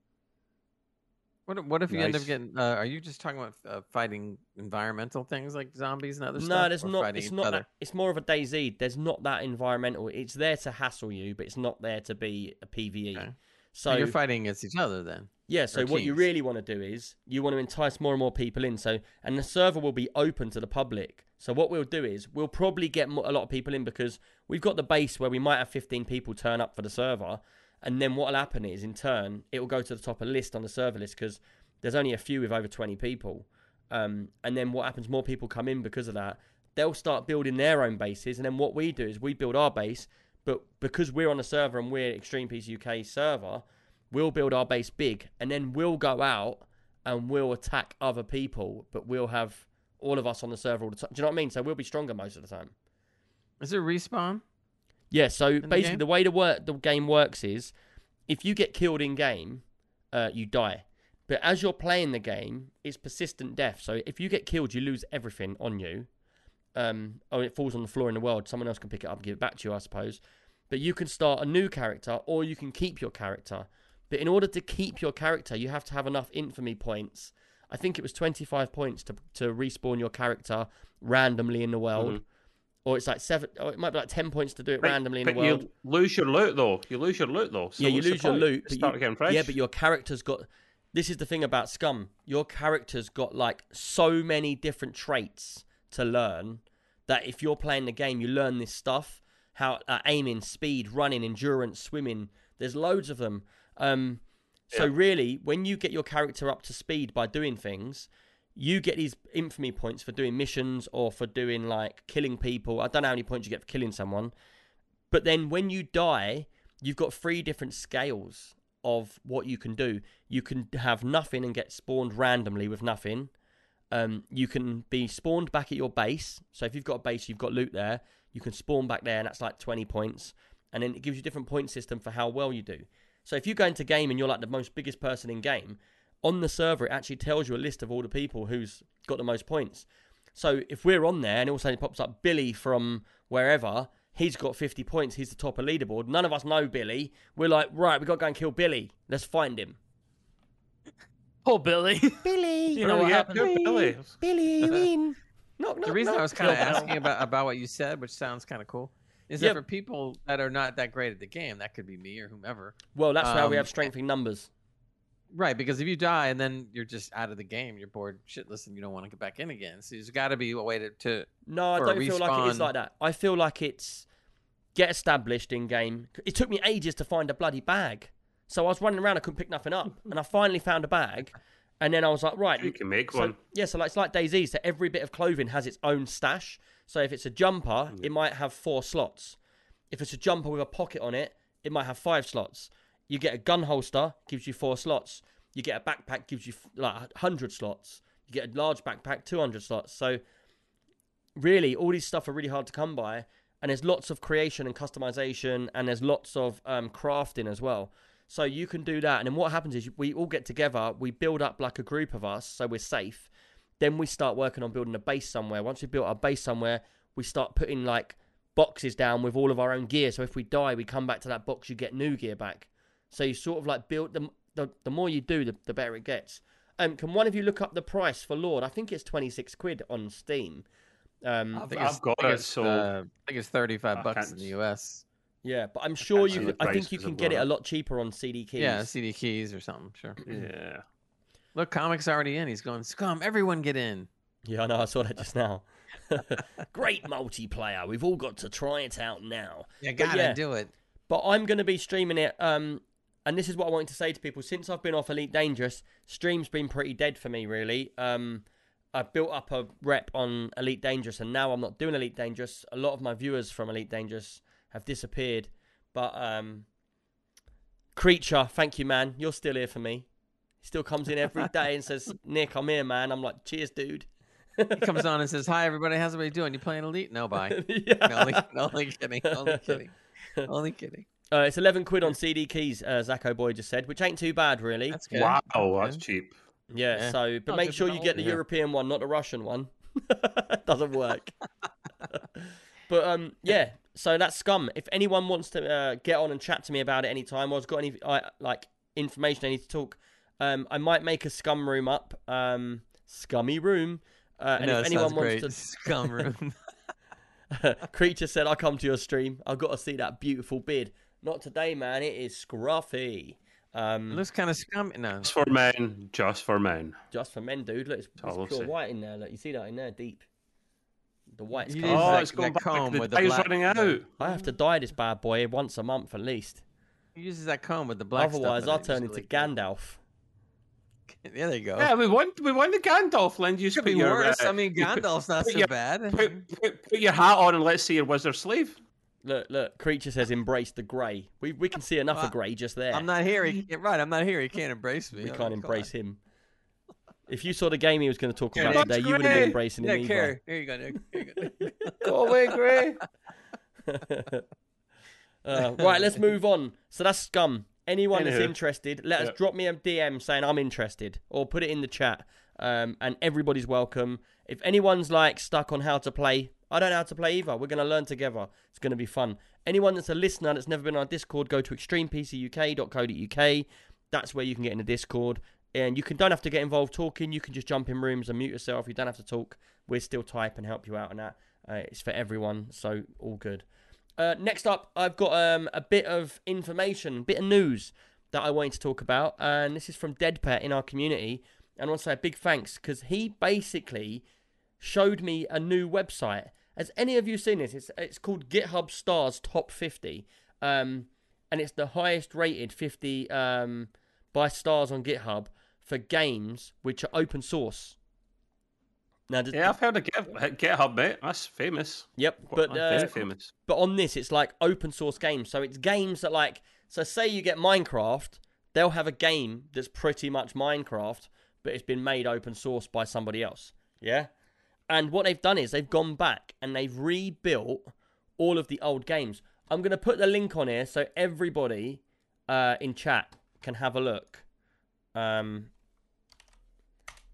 What if- what if you end up getting? Uh, are you just talking about uh, fighting environmental things like zombies and other stuff? No, there's or not. fighting It's each not. other? That, it's more of a DayZ. There's not that environmental. It's there to hassle you, but it's not there to be a PVE. Okay. So So you're fighting against each other then. Yeah, so or what you teams. really want to do is you want to entice more and more people in. So and the server will be open to the public. So what we'll do is we'll probably get a lot of people in because we've got the base where we might have 15 people turn up for the server, and then what'll happen is in turn it will go to the top of the list on the server list because there's only a few with over 20 people. Um, and then what happens? More people come in because of that. They'll start building their own bases, and then what we do is we build our base. But because we're on the server and we're Extreme PC UK server, we'll build our base big, and then we'll go out and we'll attack other people. But we'll have all of us on the server all the time. Do you know what I mean? So we'll be stronger most of the time. Is it respawn? Yeah. So the basically, game? the way the work the game works is, if you get killed in game, uh, you die. But as you're playing the game, it's persistent death. So if you get killed, you lose everything on you. Um, oh, it falls on the floor in the world. Someone else can pick it up and give it back to you, I suppose. But you can start a new character, or you can keep your character. But in order to keep your character, you have to have enough infamy points I think it was 25 points to to respawn your character randomly in the world. Mhm. Or it's like seven, or it might be like 10 points to do it But- randomly in but the world. you lose your loot though. You lose your loot though. So yeah, you lose your loot. But Start you, again fresh. Yeah, but your character's got. This is the thing about Scum. Your character's got like so many different traits to learn that if you're playing the game, you learn this stuff. How uh, aiming, speed, running, endurance, swimming. There's loads of them. Um, so Yeah. really, when you get your character up to speed by doing things, you get these infamy points for doing missions or for doing like killing people. I don't know how many points you get for killing someone. But then when you die, you've got three different scales of what you can do. You can have nothing and get spawned randomly with nothing. Um, you can be spawned back at your base. So if you've got a base, you've got loot there. You can spawn back there, and that's like 20 points. And then it gives you a different point system for how well you do. So if you go into game and you're like the most biggest person in game, on the server it actually tells you a list of all the people who's got the most points. So if we're on there and all of a sudden it pops up Billy from wherever, he's got 50 points, he's the top of leaderboard. None of us know Billy. We're like, right, we got to go and kill Billy. Let's find him. Poor Billy. Billy, You know Oh, what yeah, happened? poor Billy. Billy, win. Knock, knock, The reason I was kind of Knock, knock. asking about about what you said, which sounds kind of cool, is Yep. that for people that are not that great at the game, that could be me or whomever, Well, that's how we Um, have strength in numbers. right? Because if you die and then you're just out of the game, you're bored shitless, and you don't want to get back in again. So there's got to be a way to, to No, I don't feel like it is like that. I feel like it's get established in game. It took me ages to find a bloody bag. So I was running around, I couldn't pick nothing up. And I finally found a bag. And then I was like, right. You can make so, one. Yeah, so like, it's like DayZ. So every bit of clothing has its own stash. So if it's a jumper, it might have four slots. If it's a jumper with a pocket on it, it might have five slots. You get a gun holster, gives you four slots. You get a backpack, gives you like 100 slots. You get a large backpack, 200 slots. So really, all these stuff are really hard to come by. And there's lots of creation and customization, and there's lots of um, crafting as well. So you can do that. And then what happens is we all get together, we build up like a group of us, so we're safe. Then we start working on building a base somewhere. Once we've built our base somewhere, we start putting like boxes down with all of our own gear. So if we die, we come back to that box, you get new gear back. So you sort of like build the the, the more you do, the, the better it gets. Um, can one of you look up the price for Lord? I think it's twenty six quid on Steam. Um, I think I've it's, got I think it, it's, so uh, I think it's thirty-five I bucks can't in the U.S. yeah, but I'm sure can't you. Could, I think you can get it a lot cheaper on CD keys. Yeah, CD keys or something. Sure. Yeah. Look, comics already in. He's going scum. Everyone get in. Yeah, I know. I saw that just now. Great multiplayer. We've all got to try it out now. You But gotta yeah. do it. But I'm going to be streaming it. Um, and this is what I wanted to say to people. Since I've been off Elite Dangerous, stream's been pretty dead for me, really. Um, I built up a rep on Elite Dangerous, and now I'm not doing Elite Dangerous. A lot of my viewers from Elite Dangerous have disappeared. But um, Creature, thank you, man. You're still here for me. He still comes in every day and says, "Nick, I'm here, man." I'm like, "Cheers, dude." He comes on and says, "Hi, everybody. How's everybody doing? You playing Elite? No, bye. yeah. No, only, only kidding. Only kidding. Only kidding. Uh, it's 11 quid on CD keys, uh, Zacho Boy just said, which ain't too bad, really. That's good. Wow, Okay. that's cheap. Yeah, Yeah. so, but Oh, make sure you get the Yeah. European one, not the Russian one. Doesn't work. but, um, yeah, so that's scum. If anyone wants to uh, get on and chat to me about it anytime, or has got any, uh, like, information I need to talk, um, I might make a scum room up. Um, scummy room. Uh, and no, if it anyone wants great. to Scum room. Creature said, I'll come to your stream. I've got to see that beautiful beard. Not today, man. It is scruffy. it Um, looks kind of scummy. now. Just for men, just for men. just for men, dude. Look, it's, all it's pure say. white in there. Look, you see that in there, deep. The white's You coming Oh, that- it's going that back. comb The with the black- running out. I have to dye this bad boy once a month at least. he uses that comb with the black stuff Otherwise, in I'll turn into really cool. Gandalf. Yeah, there you go. Yeah, we won. We won the Gandalf. Lend you Could put be your, worse. uh, I mean, Gandalf's not put so your- bad. Put, put, put your hat on and let's see your wizard sleeve. Look, look. Creature says, "Embrace the grey." We we can see enough Well, of grey just there. I'm not here. He, right, I'm not here. He can't embrace me. we Oh, can't come embrace on. him. If you saw the game he was going to talk about that's today, you wouldn't be great. embracing him either. here. Here you go, Nick. Here you go. Go away, Gray. uh, right, let's move on. So that's scum. Anyone that's Anywho. interested, let us Yep. drop me a DM saying I'm interested, or put it in the chat. Um, and everybody's welcome. If anyone's like stuck on how to play, I don't know how to play either. We're going to learn together. It's going to be fun. Anyone that's a listener that's never been on our Discord, go to extremepcuk.co.uk. That's where you can get in the Discord. and you can don't have to get involved talking. You can just jump in rooms and mute yourself. You don't have to talk. We're still type and help you out on that. Uh, it's for everyone, so all good. Uh, next up, I've got um, a bit of information, bit of news that I wanted to talk about, and this is from Dead Pet in our community. And I want to say a big thanks because he basically showed me a new website. Has any of you seen this? It's it's called GitHub Stars Top 50, um, and it's the highest rated 50 um, by stars on GitHub for games which are open source. Now, does- Yeah, I've heard of Git- GitHub, mate. That's famous. yep, but uh, very famous. but on this it's like open source games so it's games that like so say you get minecraft they'll have a game that's pretty much minecraft but it's been made open source by somebody else yeah and what they've done is they've gone back and they've rebuilt all of the old games i'm going to put the link on here so everybody uh, in chat can have a look um,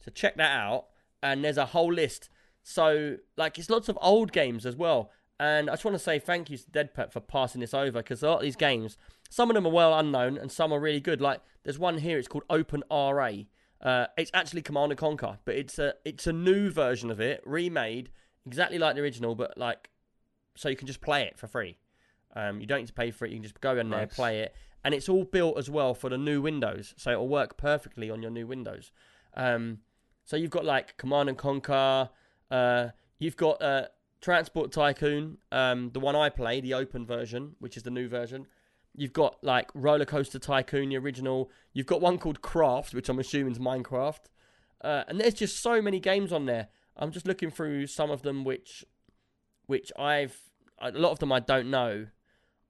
so check that out and there's a whole list so like it's lots of old games as well and I just want to say thank you to Deadpet for passing this over because a lot of these games, some of them are well unknown and some are really good. Like there's one here, it's called Open RA. Uh, it's actually Command and Conquer, but it's a it's a new version of it, remade exactly like the original, but like so you can just play it for free. Um, you don't need to pay for it. You can just go in there, Nice. play it, and it's all built as well for the new Windows, so it'll work perfectly on your new Windows. Um, so you've got like Command and Conquer. Uh, you've got uh, Transport Tycoon, um, the one I play, the open version, which is the new version. You've got like Roller Coaster Tycoon, the original. You've got one called Craft, which I'm assuming is Minecraft. Uh, and there's just so many games on there. I'm just looking through some of them, which, which I've a lot of them I don't know.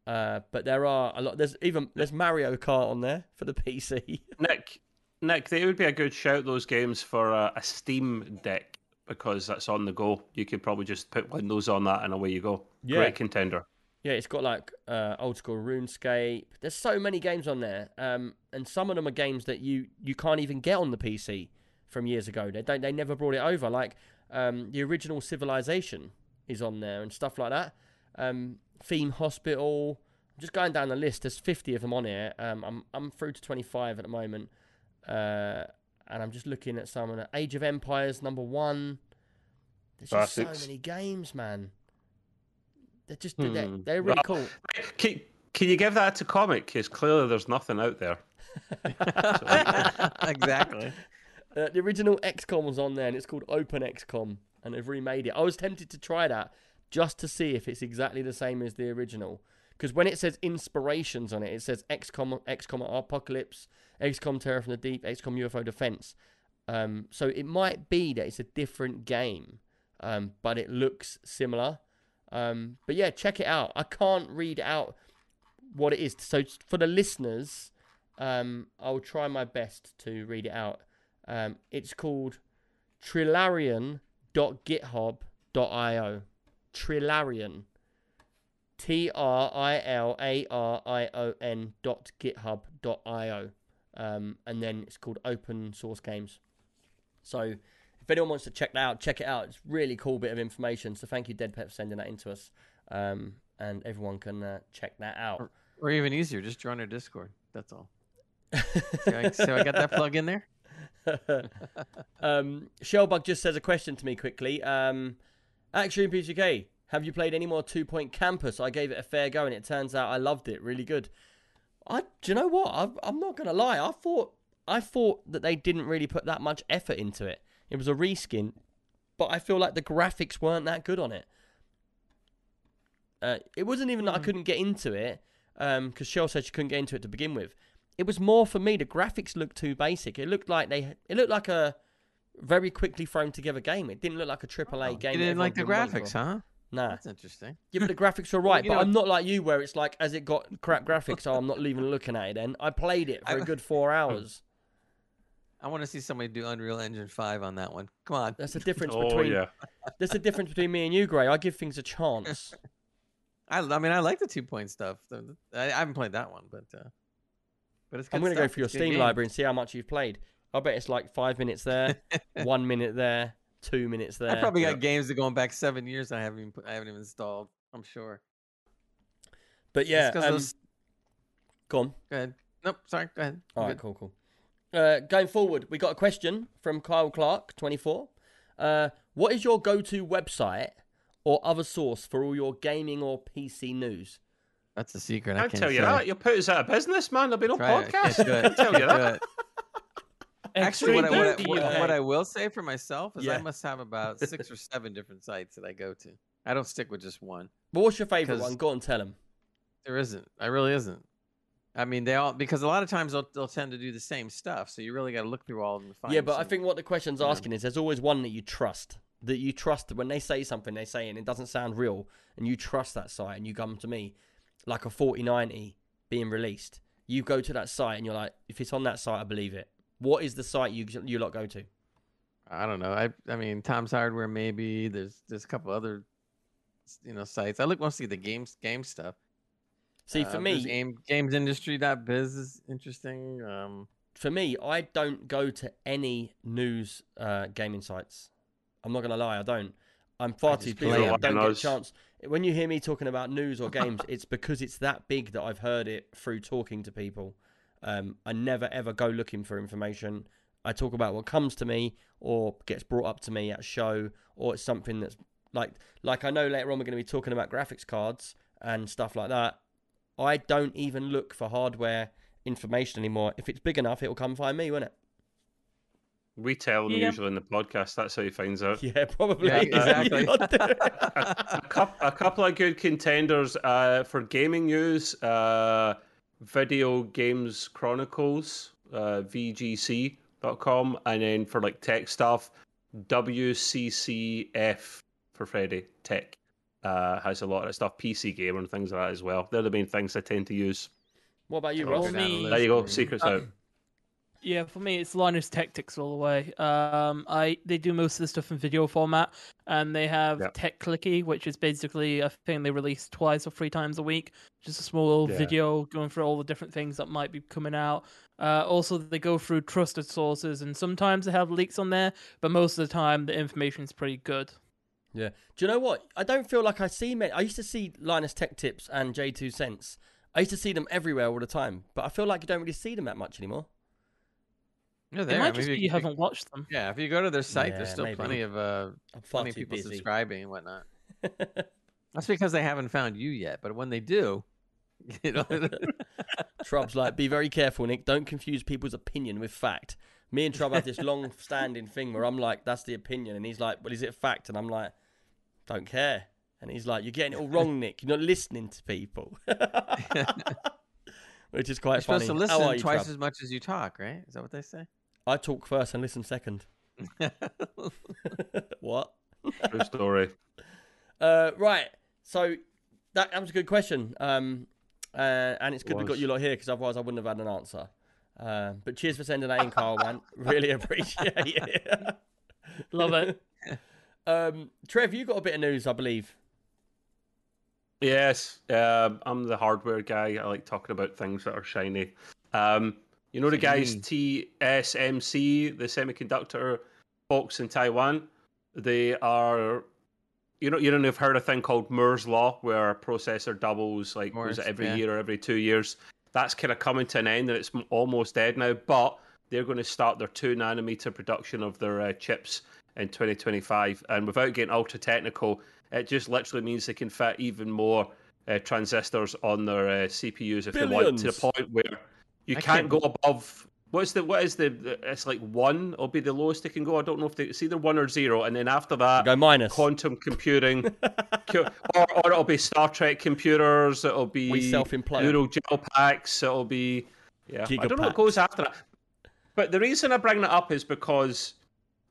Uh, but there are a lot. There's even there's Mario Kart on there for the PC. Nick, Nick, they would be a good shout. Those games for a, a Steam Deck because that's on the go. You could probably just put Windows on that and away you go. Yeah. Great contender. Yeah, it's got like uh, old school RuneScape. There's so many games on there, um, and some of them are games that you you can't even get on the PC from years ago. They don't. They never brought it over. Like um, the original Civilization is on there and stuff like that. Um, Theme Hospital. I'm just going down the list. There's 50 of them on here. Um, I'm I'm through to 25 at the moment, uh, and I'm just looking at some of the Age of Empires number one. There's just so many games, man. They're just they're, Hmm. they're really Well, cool. Can, can you give that to comic? Because clearly there's nothing out there. exactly. Uh, the original XCOM was on there, and it's called Open XCOM, and they've remade it. I was tempted to try that just to see if it's exactly the same as the original. Because when it says inspirations on it, it says XCOM, XCOM Apocalypse, XCOM Terror from the Deep, XCOM UFO Defense. Um, so it might be that it's a different game, um, but it looks similar. Um, but yeah, check it out. I can't read out what it is. So for the listeners, um, I'll try my best to read it out. Um, it's called Trilarion.github.io. Trilarion. T R I L A R I O N dot GitHub github.io. Um, and then it's called Open Source Games. So if anyone wants to check that out, check it out. It's a really cool bit of information. So thank you, Dead Pet, for sending that into us. Um, and everyone can uh, check that out. Or even easier, just join our Discord. That's all. So I, so I got that plug in there. um, Shellbug just says a question to me quickly. Um, Action PGK, have you played any more Two Point Campus? I gave it a fair go, and it turns out I loved it. Really good. I, do you know what? I, I'm not gonna lie. I thought I thought that they didn't really put that much effort into it. It was a reskin, but I feel like the graphics weren't that good on it. Uh, it wasn't even that I couldn't get into it, because Shell said she couldn't get into it to begin with. It was more for me. The graphics looked too basic. It looked like they. It looked like a very quickly thrown together game. It didn't look like a triple A Oh, game. You didn't like the everyone's been waiting graphics, huh? Nah. That's interesting. Yeah, but the graphics are right. you but know- I'm not like you, where it's like as it got crap graphics, so I'm not even looking at it. Then I played it for a I- good four hours. I want to see somebody do Unreal Engine 5 on that one. Come on. That's the difference Oh between. yeah. There's the difference between me and you, Gray. I give things a chance. I, I mean, I like the two point stuff. The- the- I, I haven't played that one, but uh, but it's. Good I'm gonna go stuff. for your It's a good Steam game. library and see how much you've played. I bet it's like five minutes there, one minute there, two minutes there. I probably Yeah. got games that going back seven years. I haven't even put, I haven't even installed. I'm sure. But yeah, yeah, 'cause um, those- go on. Go ahead. Nope. Sorry. Go ahead. I'm All right, good. cool, cool. Uh, going forward, we got a question from Kyle Clark, 24. Uh, what is your go-to website or other source for all your gaming or PC news? That's a secret. I I can't can't tell you say. that. You'll put us out of business, man. There'll be no Try it. I can't I it. can tell you that. It. Actually, what I, what, I, what, what I will say for myself is Yeah. I must have about six or seven different sites that I go to. I don't stick with just one. But what's your favourite 'Cause- one? Go and tell them. There isn't. I really isn't. I mean, they all because a lot of times they'll, they'll tend to do the same stuff. So you really got to look through all of them. To find Yeah, but I think what the question's you know. asking is there's always one that you trust. That you trust when they say something they say and it doesn't sound real, and you trust that site, and you come to me like a 4090 being released. You go to that site and you're like, if it's on that site, I believe it. What is the site you you lot go to? I don't know. I I mean, Tom's Hardware maybe. There's there's a couple other you know sites. I look mostly at the games game stuff. See, for Uh, me, game, gamesindustry.biz is interesting. Um, for me, I don't go to any news uh, gaming sites. I'm not gonna lie, I don't. I'm far I too busy. I don't get a chance. When you hear me talking about news or games, it's because it's that big that I've heard it through talking to people. Um, I never ever go looking for information. I talk about what comes to me or gets brought up to me at a show, or it's something that's like like I know later on we're going to be talking about graphics cards and stuff like that. I don't even look for hardware information anymore. If it's big enough, it'll come find me, won't it? We tell them Yeah. usually in the podcast. That's how he finds out. Yeah, probably. Yeah, exactly. You're a, couple, a couple of good contenders uh, for gaming news. Uh, Video Games Chronicles, uh, VGC.com, and then for like tech stuff, WCCF for Freddie Tech uh, has a lot of stuff. PC Gamer and things like that as well. They're the main things I tend to use. what about you, I'll Ross? go down the me- There you go. for Secrets Uh, out. Yeah, for me, it's Linus Tech Tips all the way. Um, I they do most of the stuff in video format, and they have Yeah. TechLinked, which is basically a thing they release twice or three times a week. Just a small Yeah. video going through all the different things that might be coming out. Uh, also, they go through trusted sources, and sometimes they have leaks on there, but most of the time the information is pretty good. Yeah. Do you know what? I don't feel like I see many. I used to see Linus Tech Tips and JayzTwoCents. I used to see them everywhere all the time, but I feel like you don't really see them that much anymore. Yeah, It there. might just maybe be you can- haven't watched them. Yeah, if you go to their site, Yeah, there's still maybe. plenty of uh, plenty of people busy. subscribing and whatnot. That's because they haven't found you yet. But when they do, you know, Trub's like, be very careful, Nick. Don't confuse people's opinion with fact. Me and Trub have this long-standing thing where I'm like, that's the opinion, and he's like, well, is it fact? And I'm like, don't care. And he's like, you're getting it all wrong, Nick. You're not listening to people. Which is quite you're funny. supposed to listen you, twice Trub? as much as you talk, right? Is that what they say? I talk first and listen second. what? True story. Uh, right. So that, that was a good question. Um, uh, and it's good we got Was. you lot here because otherwise I wouldn't have had an answer. Uh, but cheers for sending that in, Carl, man. Really appreciate it. Love it. um, Trev, you got a bit of news, I believe. Yes, um, I'm the hardware guy. I like talking about things that are shiny. Um, you know the guys TSMC, the semiconductor folks in Taiwan. They are, you know, you don't you've heard a thing called Moore's law, where a processor doubles like was it every yeah. year or every two years. That's kind of coming to an end, and it's almost dead now. But they're going to start their two nanometer production of their uh, chips in 2025. And without getting ultra technical, it just literally means they can fit even more uh, transistors on their uh, CPUs if they want to the point where you can't can't go above. What's the what is the? It's like one. Will be the lowest they can go. I don't know if they, it's either one or zero, and then after that, Go minus. quantum computing, or, or it'll be Star Trek computers. It'll be We self-implode. neural gel packs. It'll be yeah. I don't know what goes after that. But the reason I bring that up is because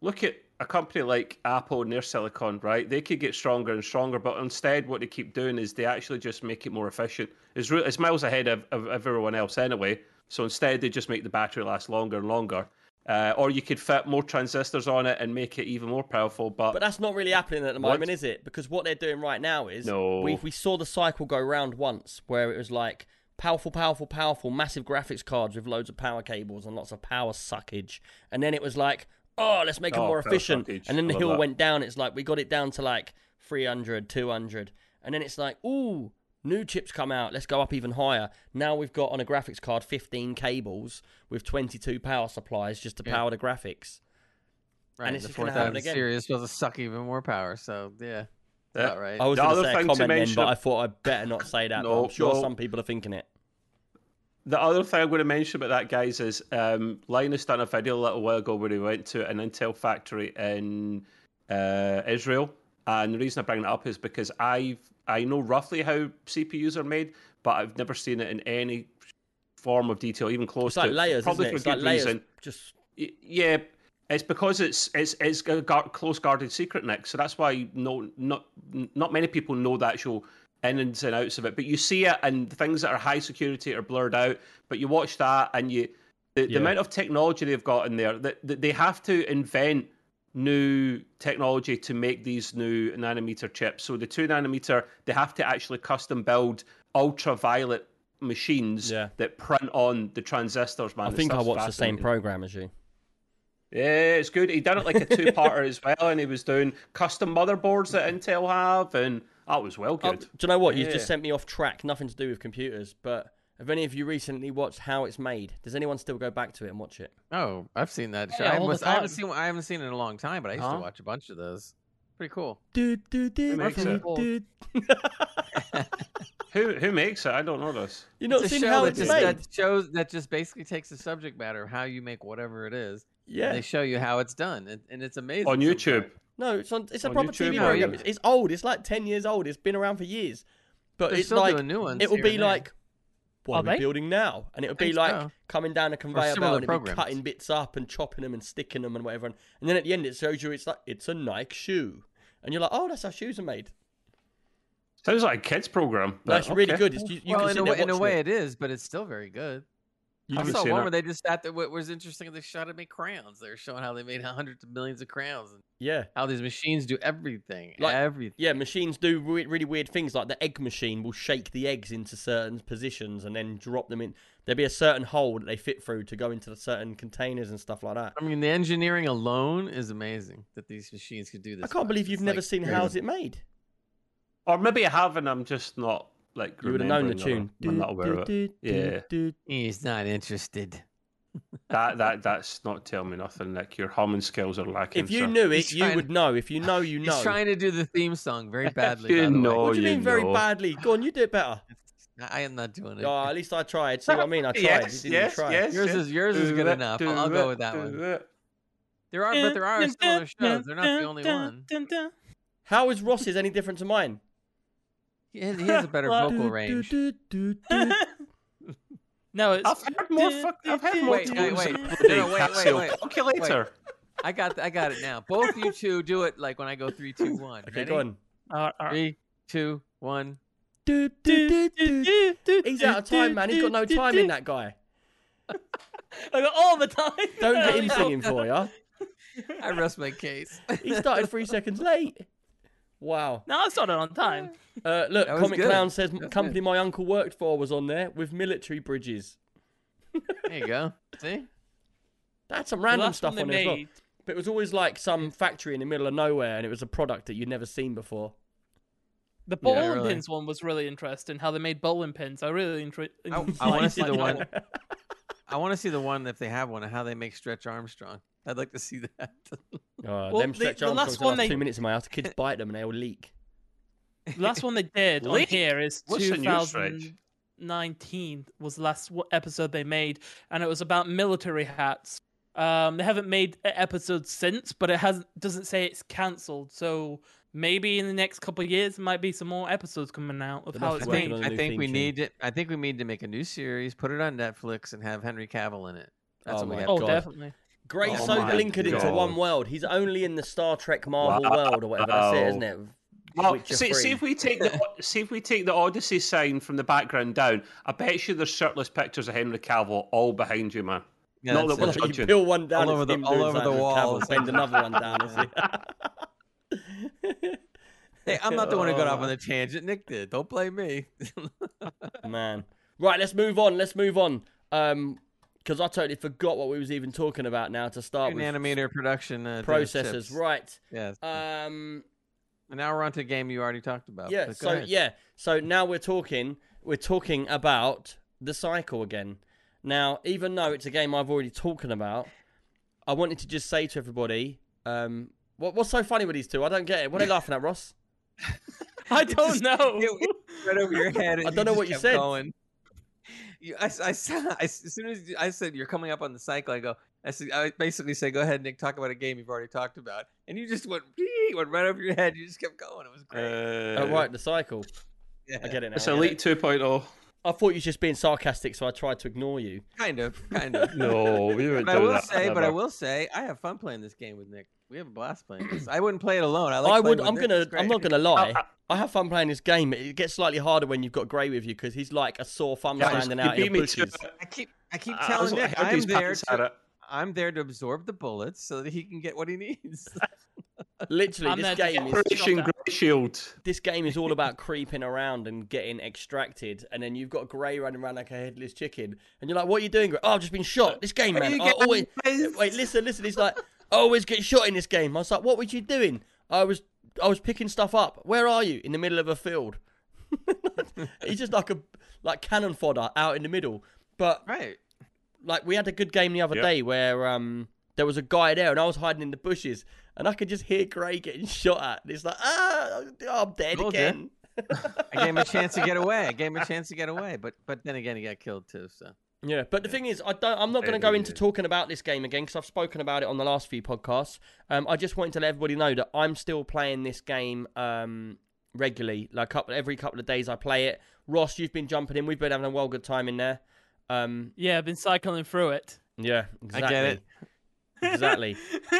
look at a company like Apple and their silicon, right? They could get stronger and stronger, but instead, what they keep doing is they actually just make it more efficient. It's, re- it's miles ahead of, of everyone else anyway. So instead, they just make the battery last longer and longer. Uh, or you could fit more transistors on it and make it even more powerful. But, But that's not really happening at the What? moment, is it? Because what they're doing right now is No. we we saw the cycle go round once where it was like powerful, powerful, powerful, massive graphics cards with loads of power cables and lots of power suckage, and then it was like, oh, let's make it Oh, more efficient, suckage. and then the hill that. went down. It's like we got it down to like 300, 200, and then it's like, ooh, New chips come out. Let's go up even higher. Now we've got on a graphics card 15 cables with 22 power supplies just to Yeah. power the graphics. Right. And it's the just gonna fourth happen thousand again. series is to suck even more power. So yeah, Yeah. right. I was The going to other say a thing to comment then, but I thought I'd better not say that. No, I'm sure no. some people are thinking it. The other thing I'm going to mention about that, guys, is um, Linus done a video a little while ago where he went to an Intel factory in uh, Israel, and the reason I bring that up is because I I know roughly how CPUs are made, but I've never seen it in any form of detail, even close It's like to layers, probably it? for It's like good layers. reason. Just Yeah, it's because it's it's it's a gar- close guarded secret, Nick. So that's why no not not many people know the actual ins and outs of it. But you see it, and things that are high security are blurred out. But you watch that, and you the, Yeah. the amount of technology they've got in there that, that they have to invent new technology to make these new nanometer chips. So the two nanometer, they have to actually custom build ultraviolet machines Yeah. that print on the transistors. Man, I think I watched the same program as you. Yeah, it's good. He done it like a two-parter as well, and he was doing custom motherboards that Intel have, and that was well Oh, good. do you know what? You Yeah. just sent me off track. Nothing to do with computers. But have any of you recently watched how it's made? Does anyone still go back to it and watch it? Oh, I've seen that. show. Yeah, I, all the was, I haven't time. seen. I haven't seen it in a long time, but I used Huh? to watch a bunch of those. Pretty cool. Do, do, do, makes do, it? do. Who who makes it? I don't know this. You not It's a seen show how that it's just made? that shows that just basically takes the subject matter of how you make whatever it is. and Yeah. they show you how it's done, and, and it's amazing. On YouTube. sometimes. No, it's on. It's a On proper YouTube, TV no, program. you- It's, it's old. It's like ten years old. It's been around for years. But They're it's still like doing new ones. it will here be and there. like what Are are we they? building now, and it will be think like so. coming down a conveyor belt and it'll be cutting bits up and chopping them and sticking them and whatever. And, and then at the end it shows you it's like it's a Nike shoe, and you're like, oh, that's how shoes are made. Sounds like a kids program. That's really okay. good. It's, you, you well, can in a way, in a way it. it is, but it's still very good. You I saw one it. where they just sat there. What was interesting, they shot at me crayons. They were showing how they made hundreds of millions of crayons and yeah. how these machines do everything. Like- everything. Yeah, machines do re- really weird things. Like the egg machine will shake the eggs into certain positions and then drop them in. There'll be a certain hole that they fit through to go into the certain containers and stuff like that. I mean, the engineering alone is amazing that these machines could do this. I can't much. believe you've It's never like seen crazy. How's It Made. Or maybe I have, and I'm just not like. You would have known the remembering or tune. I'm not aware of it. Yeah. He's not interested. That that that's not telling me nothing. Like your humming skills are lacking. If you sir. knew it, He's you trying- would know. If you know, you know. He's know. trying to do the theme song very badly. You by the way. know. What do you you mean very badly? Go on, you do it better. I am not doing it. Oh, at least I tried. See what I mean? I tried. Yes, you didn't yes, try. yes. Yours yes. is- yours is good it, enough. I'll- I'll go with that one. it. There are, but there are still other shows. They're not the only one. How is Ross's any different to mine? He has, he has a better vocal range. no, it's I've heard more. Fuck, I've heard more. Wait, wait, tunes wait. No, no, wait, wait, Casio wait. Calculator. I got, I got it now. Both you two do it like when I go three, two, one. Okay, Ready? go on. Uh, uh, Three, two, one. Do, do, do, do. He's out of time, man. He's got no time in that guy. I got all the time. Don't get him singing for you. I rest my case. He started three seconds late. Wow. No, I started on time. Uh, look, That was Comic good. Clown says That's company good. my uncle worked for was on there with military bridges. There you go. See? That's some The random last stuff one on they there as well. made- But it was always like some factory in the middle of nowhere, and it was a product that you'd never seen before. The bowling really. pins one was really interesting. How they made bowling pins. I really enjoy. I, I want to see the one. I want to see the one if they have one and how they make Stretch Armstrong. I'd like to see that. Oh, Well, them the- stretch the arms last the one last they- two minutes in my house. The kids bite them and they all leak. The last one they did on here is What's the 2019 was the last episode they made, and it was about military hats. Um, they haven't made episodes since, but it hasn't doesn't say it's cancelled. So maybe in the next couple of years, there might be some more episodes coming out of They how it's be I working made. on a think, I think we need it. I think we need to make a new series, put it on Netflix, and have Henry Cavill in it. That's Oh what we my got. Oh, God. definitely. Grace Oh so my linked it into one world. He's only in the Star Trek Marvel Wow. world or whatever that's it, isn't it? Well, see, see if we take the see if we take the Odyssey sign from the background down. I bet you there's shirtless pictures of Henry Cavill all behind you, man. Yeah, Not that we're it. you peel one down, All over the- him all doing over the wall. Cavill, bend another one down. is Hey, I'm not the one who got off Oh. on the tangent. Nick did. Don't blame me. Man, right, let's move on. Let's move on. Um, because I totally forgot what we was even talking about now to start with. nanometer production uh, processors, right? Yes. Um, And now we're on to a game you already talked about. Yeah. So ahead. yeah. So now we're talking. We're talking about the cycle again. Now, even though it's a game I've already talking about, I wanted to just say to everybody, um, what, what's so funny with these two? I don't get it. What are they laughing at, Ross? I don't know. it- it right over your head. I don't know what you said. Going. You, I, I, I, as soon as I said you're coming up on the cycle, I go. I, said, I basically say, "Go ahead, Nick. Talk about a game you've already talked about," and you just went, went right over your head. You just kept going. It was great. Uh, oh, right, the cycle. yeah. I get it now. It's I, get Elite it. 2.0. I thought you were just being sarcastic, so I tried to ignore you. Kind of, kind of. No, we would But I will that. say, but I will say, I have fun playing this game with Nick. We have a blast playing this. I wouldn't play it alone. I like. I playing would. with I'm gonna. I'm not gonna lie. I- I have fun playing this game. It gets slightly harder when you've got Gray with you because he's like a sore thumb Guys, standing you out in beat the me to bushes. I keep, I keep uh, I telling was Nick, I'm there to. I'm there to absorb the bullets so that he can get what he needs. Literally, I'm this there to game get is Operation Grey Shield. this game is all about creeping around and getting extracted, and then you've got Gray running around like a headless chicken, and you're like, "What are you doing, Gray? Oh, I've just been shot. This game, man. you I getting always wait. Listen, listen. He's like, I always get shot in this game. I was like, "What were you doing? I was, I was picking stuff up. Where are you? In the middle of a field. He's just like a like cannon fodder out in the middle. But right. like we had a good game the other Yep. day where um there was a guy there and I was hiding in the bushes and I could just hear Gray getting shot at. And it's like ah, I'm dead Told again. I gave him a chance to get away. I gave him a chance to get away, but but then again, he got killed too. So Yeah, but the thing is, I don't. I'm not going to go yeah, into yeah. talking about this game again because I've spoken about it on the last few podcasts. Um, I just wanted to let everybody know that I'm still playing this game um, regularly. Like couple, every couple of days, I play it. Ross, you've been jumping in. We've been having a well good time in there. Um, Yeah, I've been cycling through it. yeah, I exactly. get it. Exactly.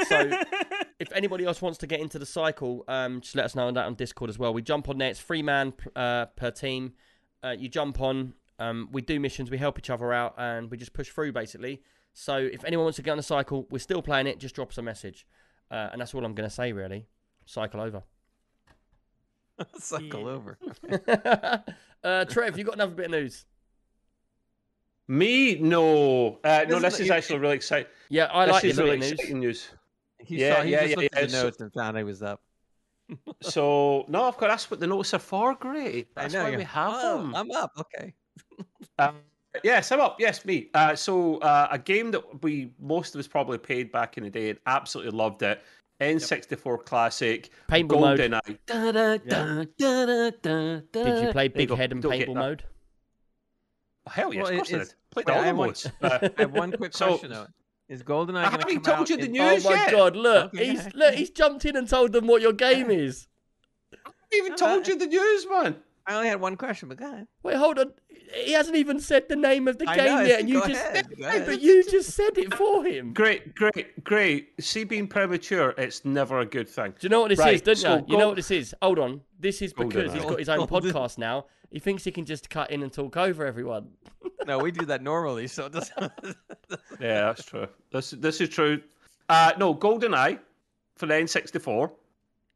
So, if anybody else wants to get into the cycle, um, just let us know on that on Discord as well. We jump on there. It's three man uh, per team. Uh, you jump on. Um, we do missions. We help each other out, and we just push through basically. So if anyone wants to get on the cycle, we're still playing it. Just drop us a message, uh, and that's all I'm going to say really. Cycle over. Cycle over. uh, Trev, you got another bit of news? Me? No. Uh, no, Isn't this it- is you- actually really exciting. Yeah, I this like is really news. exciting news. He Yeah, saw. He yeah, just yeah, looked yeah, at the so- notes and found I was up. So, no, of course, that's what the notes are for. Great. That's I know. why we have oh, them. I'm up. Okay. Uh, yes, I'm up. Yes, me. Uh, so uh, a game that we most of us probably played back in the day and absolutely loved it. N64 classic, Paintball mode. GoldenEye. Da, da, da, da, da, da, Did you play There you Big. Head and Don't Paintball that. mode? Hell yes, Well, of course it- I did. it's- Played all I the have one- modes. Uh, I have one quick So- question though. Is GoldenEye I going to haven't told you the in- news. Oh my yet. god! Look, Okay. he's look, he's jumped in and told them what your game is. I haven't even told you the news, man. I only had one question, but go ahead. Wait, hold on. He hasn't even said the name of the I game know, yet, and you just ahead, go but you just said it for him. Great, great, great. See, being premature, it's never a good thing. Do you know what this Right, is, don't so you? You know what this is? Hold on. This is because he's got his own podcast now. He thinks he can just cut in and talk over everyone. No, we do that normally, so it doesn't. Yeah, that's true. This this is true. Uh, no, GoldenEye for the N64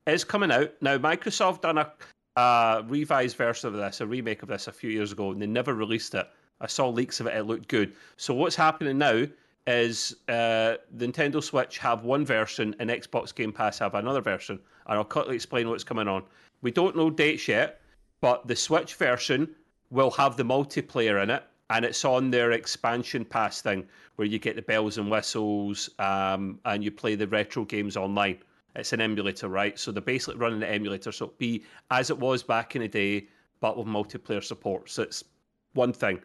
is coming out now. Microsoft done a uh, revised version of this, a remake of this, a few years ago, and they never released it. I saw leaks of it; it looked good. So what's happening now is uh, the Nintendo Switch have one version, and Xbox Game Pass have another version. And I'll quickly explain what's coming on. We don't know dates yet, but the Switch version will have the multiplayer in it, and it's on their expansion pass thing where you get the bells and whistles um, and you play the retro games online. It's an emulator, right? So they're basically running the emulator, so it'll be as it was back in the day, but with multiplayer support. So it's one thing.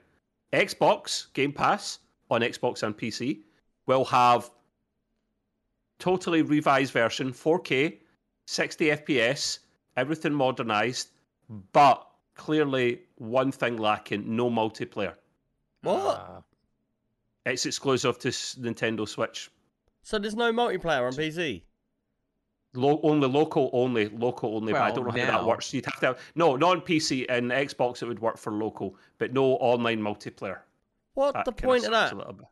Xbox Game Pass on Xbox and PC will have totally revised version, 4K, 60 FPS, everything modernized, but clearly one thing lacking: no multiplayer. What? Ah. It's exclusive to Nintendo Switch. So there's no multiplayer on PC. Lo- only local, only local, only. but I don't know how now- that works. You'd have to have no, not on PC and Xbox. It would work for local, but no online multiplayer. What That the point of that? a little bit.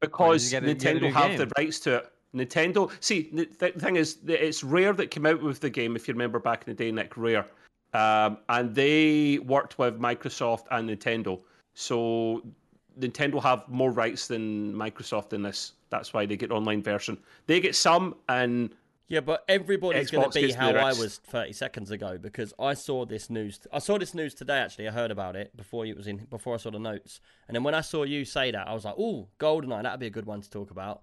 Because get a- Nintendo new have the rights to it. Nintendo. See, the th- thing is, it's Rare that came out with the game. If you remember back in the day, Nick Rare, um, and they worked with Microsoft and Nintendo. So Nintendo have more rights than Microsoft in this. That's why they get online version. They get some, and Yeah, but everybody's going to be how I was 30 seconds ago because I saw this news. I saw this news today. Actually, I heard about it before it was in. Before I saw the notes, and then when I saw you say that, I was like, "Oh, Goldeneye, that'd be a good one to talk about."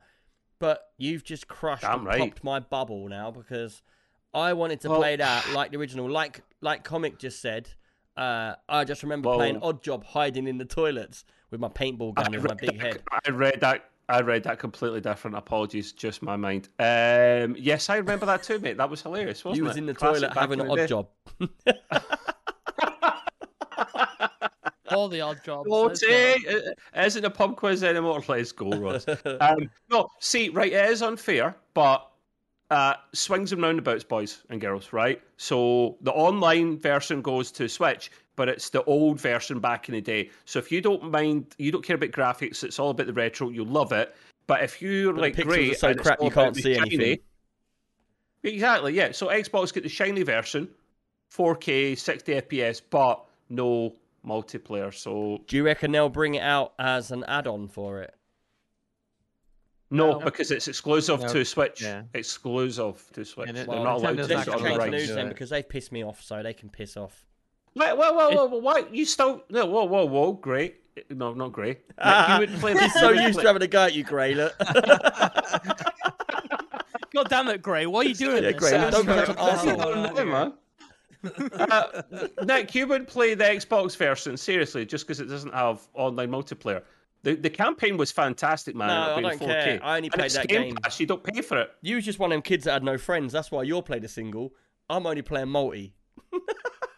But you've just crushed Damn and right. popped my bubble now because I wanted to Well- play that like the original, like like comic just said. Uh, I just remember Well- playing Odd Job hiding in the toilets with my paintball gun and my big head. I read that. I read that completely different. Apologies, just my mind. Um, yes, I remember that too, mate. That was hilarious, wasn't You it? was in the Classic toilet having an odd day. job. All the odd jobs. Oh, let's go. it isn't a pub quiz anymore. Let's go, Ross. um, no, see, right, it is unfair, but uh, swings and roundabouts, boys and girls, right? So the online version goes to Switch, but it's the old version back in the day. So if you don't mind, you don't care about graphics, it's all about the retro, you'll love it. But if you're But like pixels great, are so and crap you can't see shiny- anything. Exactly, yeah. So Xbox get the shiny version, 4K, 60 FPS, but no multiplayer. So Do you reckon they'll bring it out as an add-on for it? No, No. because it's exclusive No. to Switch. Yeah. Exclusive to Switch. And it- They're Well, not allowed Nintendo's to not Let's gonna it change the news then because they've pissed me off, so they can piss off. Wait, whoa, whoa, whoa, whoa, why you still? No, whoa, whoa, whoa, great. No, not great. Nick, you would play. He's so used to having a go at you, Gray. Look. God damn it, Gray. What are you doing? Yeah, this? Gray, don't be such an That's arsehole. I'm doing. uh, Nick, you would play the Xbox version seriously, just because it doesn't have online multiplayer. The the campaign was fantastic, man. No, I being don't 4K. care. I only played it's that Game game. Pass, you don't pay for it. You was just one of them kids that had no friends. That's why you're playing a single. I'm only playing multi.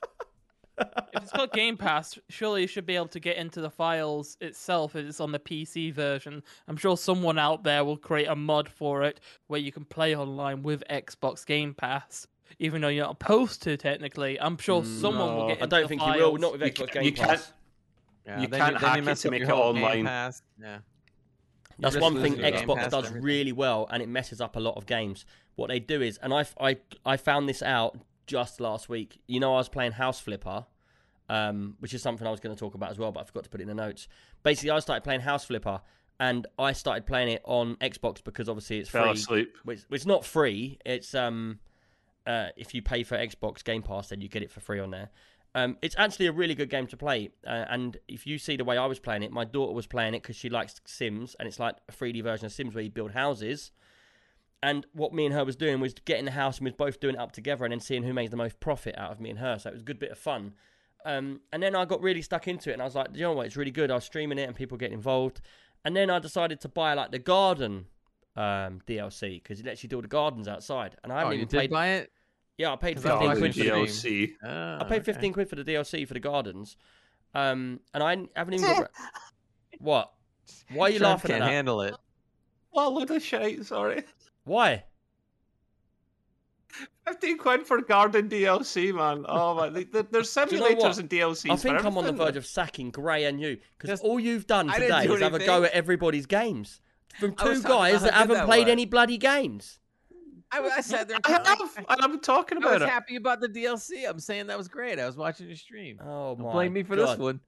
If it's got Game Pass, surely you should be able to get into the files itself if it's on the PC version. I'm sure someone out there will create a mod for it where you can play online with Xbox Game Pass. Even though you're not supposed to, technically, I'm sure mm, someone will No, get. I don't the think you will. Not with You Xbox Game you Pass. can't- Yeah, You can't then hack it mess to make it online. Yeah. That's one thing Xbox does everything. really well, and it messes up a lot of games. What they do is, and I, I, I found this out just last week. You know, I was playing House Flipper, um, which is something I was going to talk about as well, but I forgot to put it in the notes. Basically, I started playing House Flipper, and I started playing it on Xbox because obviously it's Fell free. asleep. Which, it's not free. It's um, uh, if you pay for Xbox Game Pass, then you get it for free on there. Um, it's actually a really good game to play, uh, and if you see the way I was playing it, my daughter was playing it because she likes Sims, and it's like a 3D version of Sims where you build houses. And what me and her was doing was getting the house, and we was both doing it up together, and then seeing who makes the most profit out of me and her. So it was a good bit of fun. Um, and then I got really stuck into it, and I was like, you know what, it's really good. I was streaming it, and people get involved. And then I decided to buy like the garden um, DLC because it lets you do all the gardens outside. And I Oh, haven't you even did played. buy it? Yeah, I paid 'Cause I fifteen quid for the. DLC. Ah, I paid okay. 15 quid for the DLC for the gardens. Um, and I haven't even got. what? Why are you Sean laughing at can't handle it. Oh, load of shite. Sorry. Why? 15 quid for garden DLC, man. Oh, man. There- There's Do you know simulators what? and DLCs. I think I'm on the verge of sacking Gray and you because all you've done today do is have a go at everybody's games from two guys that haven't that played was. any bloody games. I, I sat there and I kinda have, like- and I'm talking I was it. happy about the DLC. I'm saying that was great. I was watching your stream. Oh Don't my! blame me for God. this one.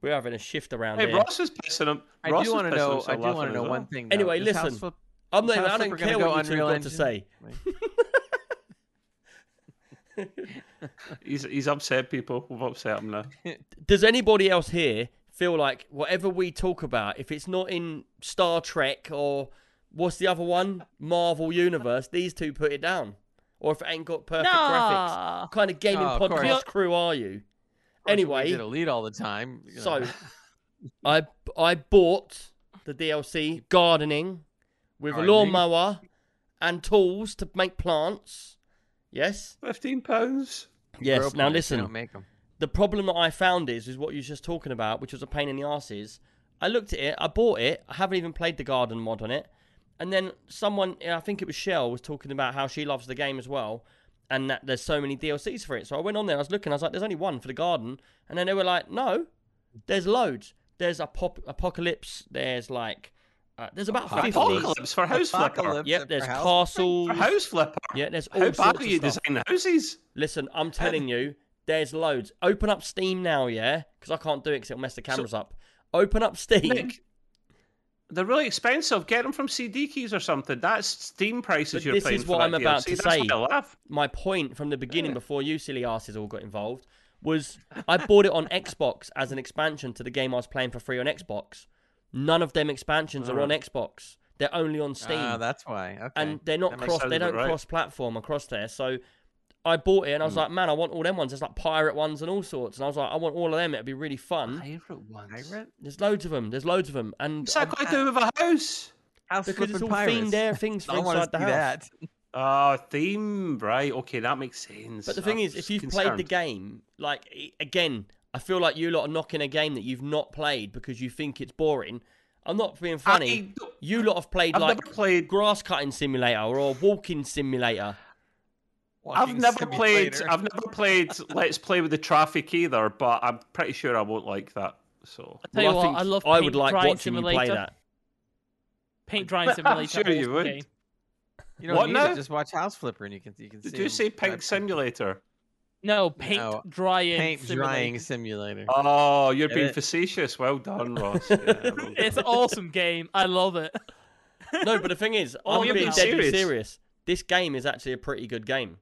We're having a shift around Hey, here. Ross is pissing him. I Ross do want to know. I do want to know as one well. thing. though. Anyway, Is listen. Flip- I'm not is even, I don't care what you two Unreal got to say. He's, he's upset people. We've upset him now. Does anybody else here feel like whatever we talk about, if it's not in Star Trek or what's the other one, Marvel Universe, these two put it down, or if it ain't got perfect graphics, what kind of gaming Oh, of course. podcast crew are you? Anyway, we did a lead all the time. you know. So, I I bought the DLC gardening with a Gardening? lawnmower and tools to make plants. Yes, Fifteen pounds. yes. Now listen, don't make 'em. the problem that I found is is what you were just talking about, which was a pain in the arse. Is I looked at it, I bought it, I haven't even played the garden mod on it, and then someone, I think it was Shell, was talking about how she loves the game as well, and that there's so many DLCs for it. So I went on there, I was looking, I was like, there's only one for the garden, and then they were like, no, there's loads. There's a pop apocalypse. There's like, uh, there's about fifty. Apocalypse for House Flipper. Apocalypse Yep, for there's house- castles. For House Flipper. Yeah, there's all How sorts bad of do you stuff. design houses? Listen, I'm telling you, there's loads. Open up Steam now, yeah, because I can't do it because it'll mess the cameras up. Open up Steam. Nick, They're really expensive. Get them from CD keys or something. That's Steam prices But you're this paying is for what that I'm about DLC. to That's say. why I laugh. My point from the beginning, Yeah. before you silly asses all got involved, was I bought it on Xbox as an expansion to the game I was playing for free on Xbox. None of them expansions are on Xbox. They're only on Steam. Ah, that's why. Okay. and they're not That cross. They don't right. cross platform across there. So I bought it and I was like, man, I want all them ones. There's like pirate ones and all sorts. And I was like, I want all of them. It'd be really fun. Pirate ones. Pirate? There's loads of them. There's loads of them. And What's that got to do with a house? House because it's all flipping pirates. themed there things for I want to inside the house. that. Ah, theme. Right. Okay, that makes sense. But the thing I'm is, if you've played the game, like again, I feel like you lot are knocking a game that you've not played because you think it's boring. I'm not being funny. I You lot have played I've like played. grass cutting simulator or a walking simulator. I've Walking never played. I've never played Let's Play with the Traffic either, but I'm pretty sure I won't like that. So I tell you Well, what, think I love I paint would like drying watching simulator. you play that. Paint drying simulator. I'm sure you would. game. You don't What need now? it. Just watch House Flipper and you can you can did see. you say dry Pink Simulator? No, paint No, drying Paint simulator. drying simulator. Oh, you're Get being it? facetious. Well done, Ross. Yeah, well It's an awesome game. I love it. No, but the thing is, Oh, I'm you're being being deadly serious. serious. This game is actually a pretty good game.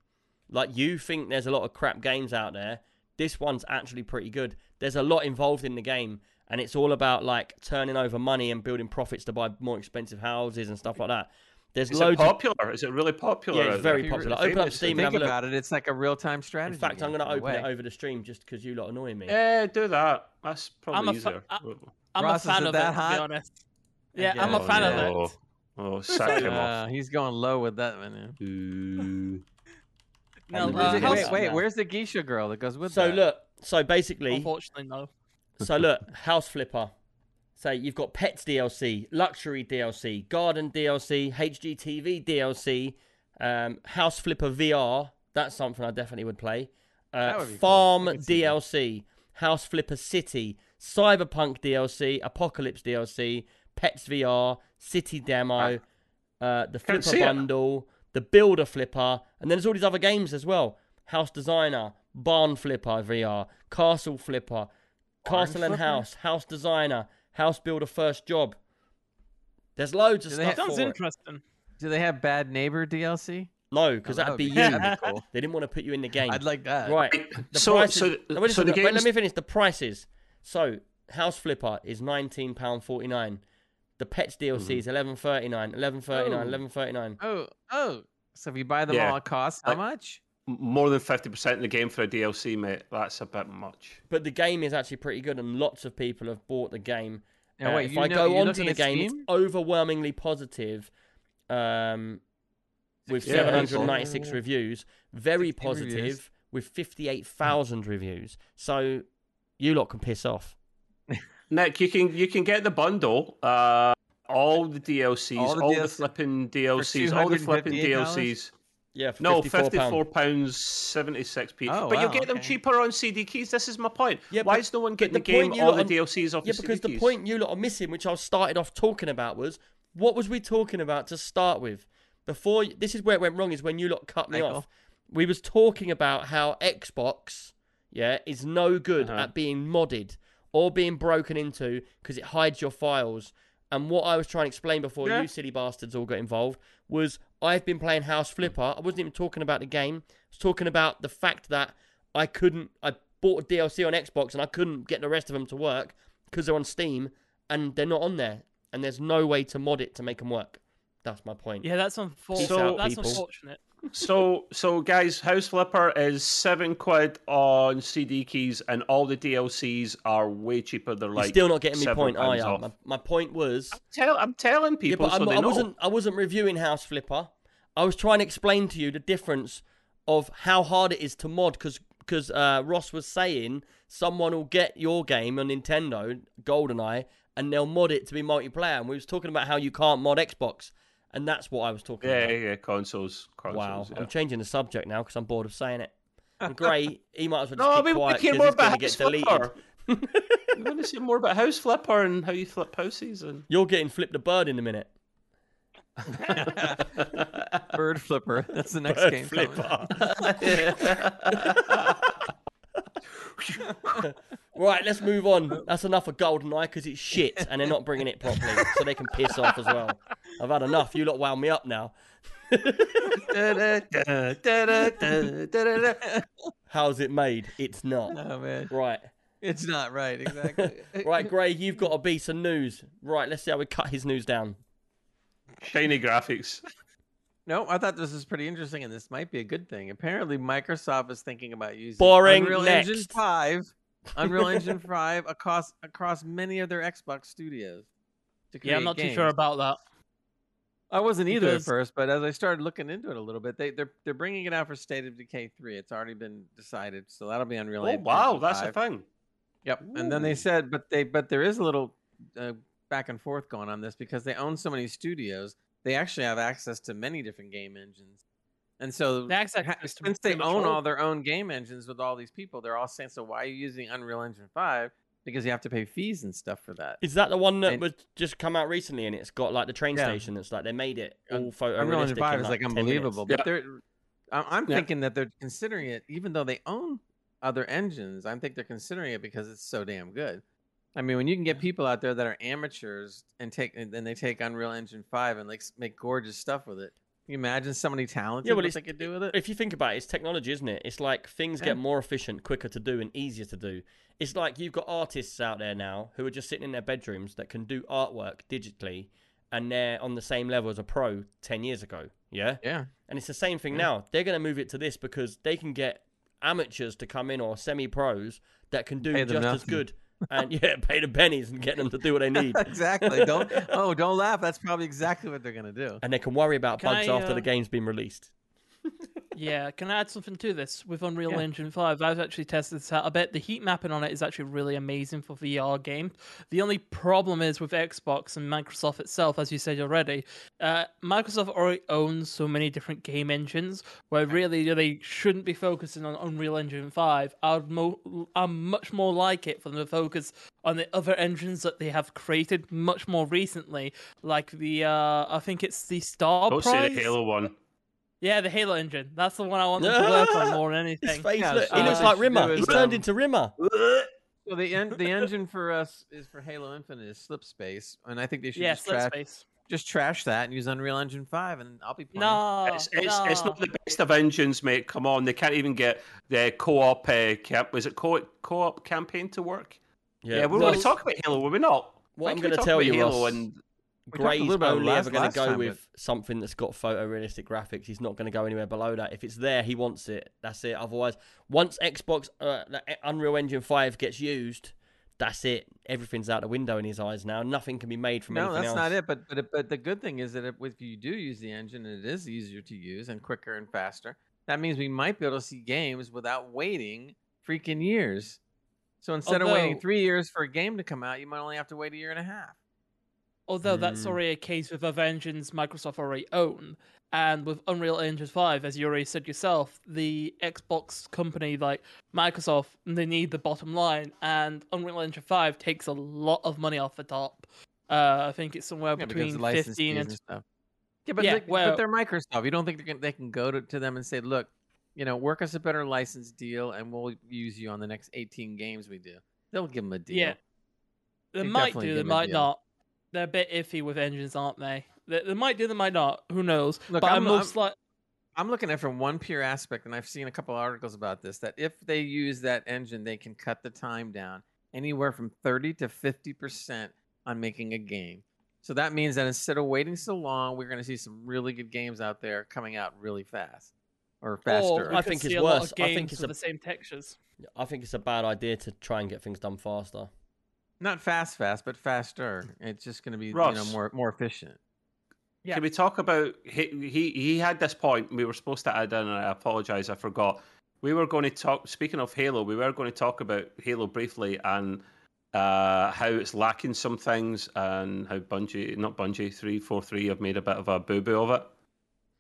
Like you think there's a lot of crap games out there. This one's actually pretty good. There's a lot involved in the game, and it's all about like turning over money and building profits to buy more expensive houses and stuff like that. There's Is it loads. Of, popular? Is it really popular? Yeah, it's very there? If you popular. really Open up famous? Steam and have a look. about it. It's like a real time strategy. in strategy. fact, I'm going to in a open it over the stream just because you lot annoy me. Yeah, do that. That's I'm probably a fa- easier. I- I'm Ross, a fan it of it, that to be honest. Yeah, Yeah, I'm a oh, fan yeah. of it. Oh, sack him Uh, off. he's going low with that one. yeah. No, uh, where's wait, wait. Where's the geisha girl that goes with So that? look. So basically, Unfortunately, no. So look, House Flipper. So you've got Pets DLC, Luxury DLC, Garden DLC, HGTV DLC, um, House Flipper VR. That's something I definitely would play. Uh, would cool. Farm I could see that. DLC, House Flipper City, Cyberpunk DLC, Apocalypse DLC, Pets VR, City Demo, uh, the Flipper see it. Bundle, the Builder Flipper, and then there's all these other games as well. House Designer, Barn Flipper VR, Castle Flipper, Barn Castle and Flipper? House, House Designer, House Builder First Job. There's loads of stuff have- Sounds for it. interesting. Do they have Bad Neighbor DLC? No, because Oh, that'd be you. that'd be cool. They didn't want to put you in the game. I'd like that. Right. The So- prices, so- no, wait, so the second, wait, let me finish. The prices. So House Flipper is nineteen pound forty nine. The Pets DLC mm-hmm. is eleven thirty nine. Eleven thirty nine. Oh. Eleven thirty nine. Oh, oh. So if you buy them Yeah. all, it costs how Like- much? More than 50% of the game for a DLC, mate. That's a bit much. But the game is actually pretty good, and lots of people have bought the game. Now, Uh, wait, if you I know, go you're onto the at game, it's overwhelmingly positive. Um, with Yeah, seven that's hundred ninety six all. reviews, very positive reviews. with fifty eight thousand reviews. So you lot can piss off. Nick, you can you can get the bundle. Uh, all the DLCs, All all the the, flipping DLCs, all the flipping $258? DLCs. Yeah, for No, 54 fifty-four pound. seventy-six p. Oh, but you wow, get them okay. cheaper on CD keys. This is my point. Yeah, Why is no one getting the the, game point you all lot the DLCs off Yeah, the because the keys? point you lot are missing, which I started off talking about, was what was we talking about to start with? Before this is where it went wrong. Is when you lot cut me off. We was talking about how Xbox, yeah, is no good Uh-huh. at being modded or being broken into because it hides your files. And what I was trying to explain before Yeah. you silly bastards all got involved was I've been playing House Flipper. I wasn't even talking about the game. I was talking about the fact that I couldn't. I bought a DLC on Xbox and I couldn't get the rest of them to work because they're on Steam and they're not on there. And there's no way to mod it to make them work. That's my point. Yeah, that's unfortunate. So- that's people. unfortunate. So, so guys, House Flipper is seven quid on CD keys, and all the DLCs are way cheaper. They're You're like still not getting me point, I off. My, my point was Tell, I'm telling Yeah, people but so I'm, I know. wasn't. I wasn't reviewing House Flipper. I was trying to explain to you the difference of how hard it is to mod. Because because uh, Ross was saying someone will get your game on Nintendo GoldenEye and they'll mod it to be multiplayer. And we was talking about how you can't mod Xbox, and that's what I was talking Yeah, about. yeah, yeah, consoles. consoles Wow, yeah. I'm changing the subject now because I'm bored of saying it. And Gray, he might as well just No, keep we want quiet to hear because more he's going to get deleted. Flipper. we want to see more about House Flipper and how you flip houses and. You're getting flipped a bird in a minute. Bird Flipper. That's the next Bird game. flipper. Right, let's move on. That's enough of GoldenEye because it's shit and they're not bringing it properly, so they can piss off as well. I've had enough. You lot wound me up now. How's it made? It's not. oh man, Right. it's not right. Exactly. Right, Gray, you've got a beat some news. Right, let's see how we cut his news down. Shiny graphics. No, I thought this was pretty interesting, and this might be a good thing. Apparently, Microsoft is thinking about using Boring. Unreal Engine Five, Unreal Engine Five across across many of their Xbox studios. Yeah, I'm not too sure about that. I wasn't either because- at first, but as I started looking into it a little bit, they they're they're bringing it out for State of Decay three. It's already been decided, so that'll be Unreal. Oh Engine wow, that's a thing. Yep. And then they said, but they but there is a little uh, back and forth going on this because they own so many studios. They actually have access to many different game engines, and so They access ha- since they own all. all their own game engines with all these people, they're all saying, "So why are you using Unreal Engine five? Because you have to pay fees and stuff for that." Is that the one that And- was just come out recently and it's got like the train Yeah. station that's like they made it all photo Unreal Engine five is like 10 unbelievable, minutes. but they're. I'm I'm Yeah. thinking that they're considering it, even though they own other engines. I think they're considering it because it's so damn good. I mean, when you can get people out there that are amateurs and take and then they take Unreal Engine five and like make gorgeous stuff with it. Can you imagine somebody talented Yeah, well, what they could do with it? If you think about it, it's technology, isn't it? It's like things Yeah. get more efficient, quicker to do, and easier to do. It's like you've got artists out there now who are just sitting in their bedrooms that can do artwork digitally, and they're on the same level as a pro 10 years ago. Yeah? yeah, And it's the same thing Yeah. now. They're going to move it to this because they can get amateurs to come in or semi pros that can do just as good. And yeah, pay the pennies and get them to do what they need. exactly. Don't oh, don't laugh. That's probably exactly what they're gonna do. and they can worry about Can bugs I, after uh, the game's been released. Yeah, can I add something to this with Unreal Yeah. Engine 5? I've actually tested this out. I bet the heat mapping on it is actually really amazing for VR games. The only problem is with Xbox and Microsoft itself, as you said already. Uh, Microsoft already owns so many different game engines where really they shouldn't be focusing on Unreal Engine 5. I'd, mo- I'd much more like it for them to focus on the other engines that they have created much more recently, like the, uh, I think it's the Star Don't Prize. say the Halo one. Yeah, the Halo engine. That's the one I want them to work on more than anything. His anything. face, Yeah, look, he what looks like Rimmer. do is, He's turned um, into Rimmer. So the en- the engine for us is for Halo Infinite is Slipspace, and I think they should Yeah, just, trash, Slipspace. just trash that and use Unreal Engine five, and I'll be playing. No, It's, it's, no. it's not the best of engines, mate. Come on, they can't even get the co-op uh, camp. Was it co- co-op campaign to work? Yeah, we were well- going to talk about Halo, were we not? What Why I'm can't we going to talk tell about you, Halo Ross, and We talked a Gray's little about only last- ever going to go time, with something that's got photorealistic graphics. He's not going to go anywhere below that. If it's there, he wants it. That's it. Otherwise, once Xbox uh, the Unreal Engine 5 gets used, that's it. Everything's out the window in his eyes now. Nothing can be made from No, anything that's else. not it. But but but the good thing is that if, if you do use the engine and it is easier to use and quicker and faster, that means we might be able to see games without waiting freaking years. So instead of waiting three years for a game to come out, you might only have to wait a year and a half. Although that's Mm. already a case with other engines Microsoft already own. And with Unreal Engine 5, as you already said yourself, the Xbox company like Microsoft, they need the bottom line. And Unreal Engine 5 takes a lot of money off the top. Uh, I think it's somewhere Yeah, between 15 fees and and stuff. Yeah, but, Yeah, they, well- but they're Microsoft. You don't think they can, they can go to, to them and say, look, you know, work us a better license deal and we'll use you on the next 18 games we do. They'll give them a deal. Yeah. They They might do, they give 'em a might not. They're a bit iffy with engines, aren't they? They, they might do, they might not. Who knows? Look, but I'm, I'm- most like. I'm looking at it from one pure aspect, and I've seen a couple articles about this. That if they use that engine, they can cut the time down anywhere from 30 to 50 percent on making a game. So that means that instead of waiting so long, we're going to see some really good games out there coming out really fast or faster. Or I think it's see a lot worse. of I think games it's with a- the same textures. I think it's a bad idea to try and get things done faster. Not fast, fast, but faster. It's just going to be you know more more efficient. Yeah. Can we talk about he, he he had this point we were supposed to add in and I apologize I forgot. We were going to talk speaking of Halo, we were going to talk about Halo briefly and uh, how it's lacking some things and how Bungie not Bungie three four three have made a bit of a boo boo of it.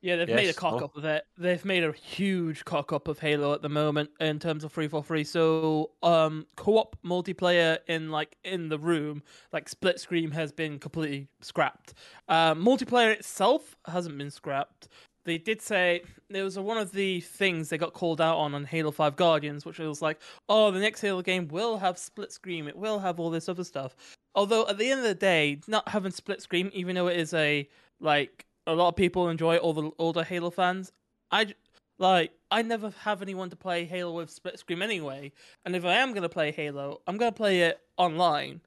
Yeah, they've made a Yes, cock oh. up of it. They've made a huge cock up of Halo at the moment in terms of three four three. So, um, co-op multiplayer in like in the room, like split screen, has been completely scrapped. Uh, multiplayer itself hasn't been scrapped, they did say there was one of the things they got called out on on Halo 5 Guardians, which was like, oh, the next Halo game will have split screen, it will have all this other stuff. Although at the end of the day, not having split screen, even though it is a like a lot of people enjoy all the older Halo fans, I like I never have anyone to play Halo with split screen anyway, and if I am gonna play Halo, I'm gonna play it online.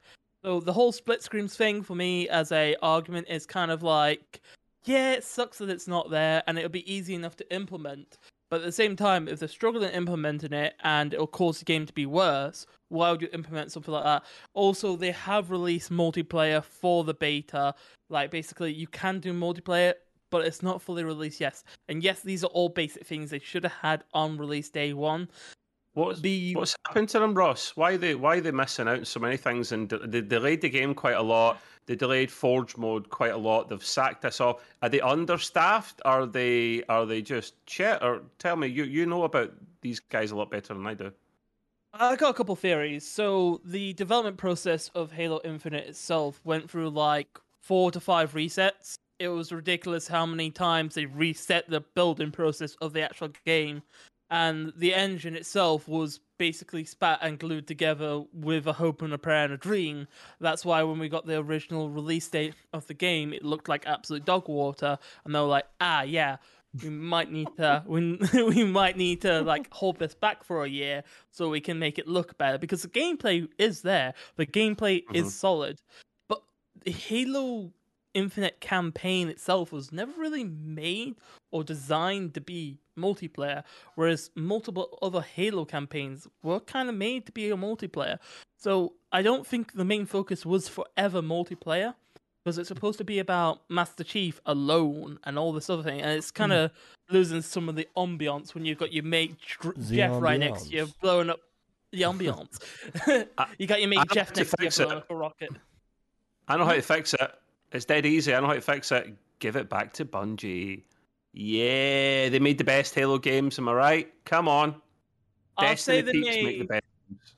So the whole split screens thing for me as a argument is kind of like, yeah, it sucks that it's not there, and it'll be easy enough to implement. But at the same time, if they're struggling implementing it and it'll cause the game to be worse, why would you implement something like that? Also, they have released multiplayer for the beta. Like basically, you can do multiplayer, but it's not fully released yet. And yes, these are all basic things they should have had on release day one. What's The what's happened to them, Ross? Why are they why are they missing out on so many things? And de- they delayed the game quite a lot. They delayed Forge mode quite a lot. They've sacked us off. Are they understaffed? Are they are they just shit? Or tell me, you you know about these guys a lot better than I do. I got a couple theories. So the development process of Halo Infinite itself went through like four to five resets. It was ridiculous how many times they reset the building process of the actual game. And the engine itself was basically spat and glued together with a hope and a prayer and a dream. That's why when we got the original release date of the game, it looked like absolute dog water. And they were like, ah, yeah, we might need to we, we might need to like hold this back for a year so we can make it look better because the gameplay is there the gameplay Mhm. is solid but the halo infinite campaign itself was never really made or designed to be multiplayer whereas multiple other halo campaigns were kind of made to be a multiplayer so i don't think the main focus was forever multiplayer because it's supposed to be about Master Chief alone and all this other thing, and it's kind of mm. losing some of the ambiance when you've got your mate Dr- The Jeff right next to you, ambiance. blowing up the ambiance. you got your mate I Jeff have to next to you, fix it. blowing up a rocket. I know how to mm. fix it. It's dead easy. I know how to fix it. Give it back to Bungie. Yeah, they made the best Halo games. Am I right? Come on. I'll say Destiny they peeps make the best. games.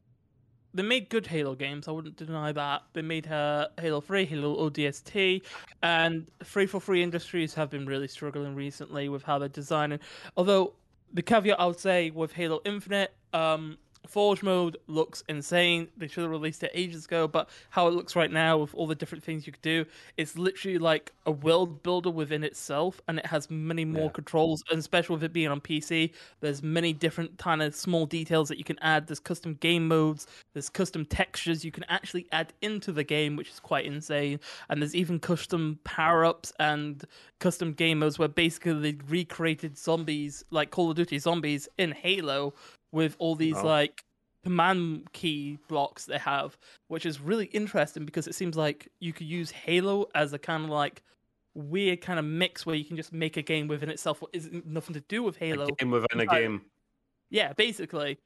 they made good Halo games. I wouldn't deny that. They made uh, Halo 3, Halo ODST, and 343 Industries have been really struggling recently with how they're designing. Although, the caveat I would say with Halo Infinite, um, Forge mode looks insane. They should have released it ages ago, but how it looks right now with all the different things you could do, it's literally like a world builder within itself, and it has many more Yeah. controls. And especially with it being on PC, there's many different kind of small details that you can add. There's custom game modes, there's custom textures you can actually add into the game, which is quite insane. And there's even custom power ups and custom game modes where basically they recreated zombies, like Call of Duty zombies in Halo, with all these Oh. like command key blocks they have, which is really interesting because it seems like you could use Halo as a kind of like weird kind of mix where you can just make a game within itself what isn't nothing to do with Halo. A game within a game. Yeah, basically.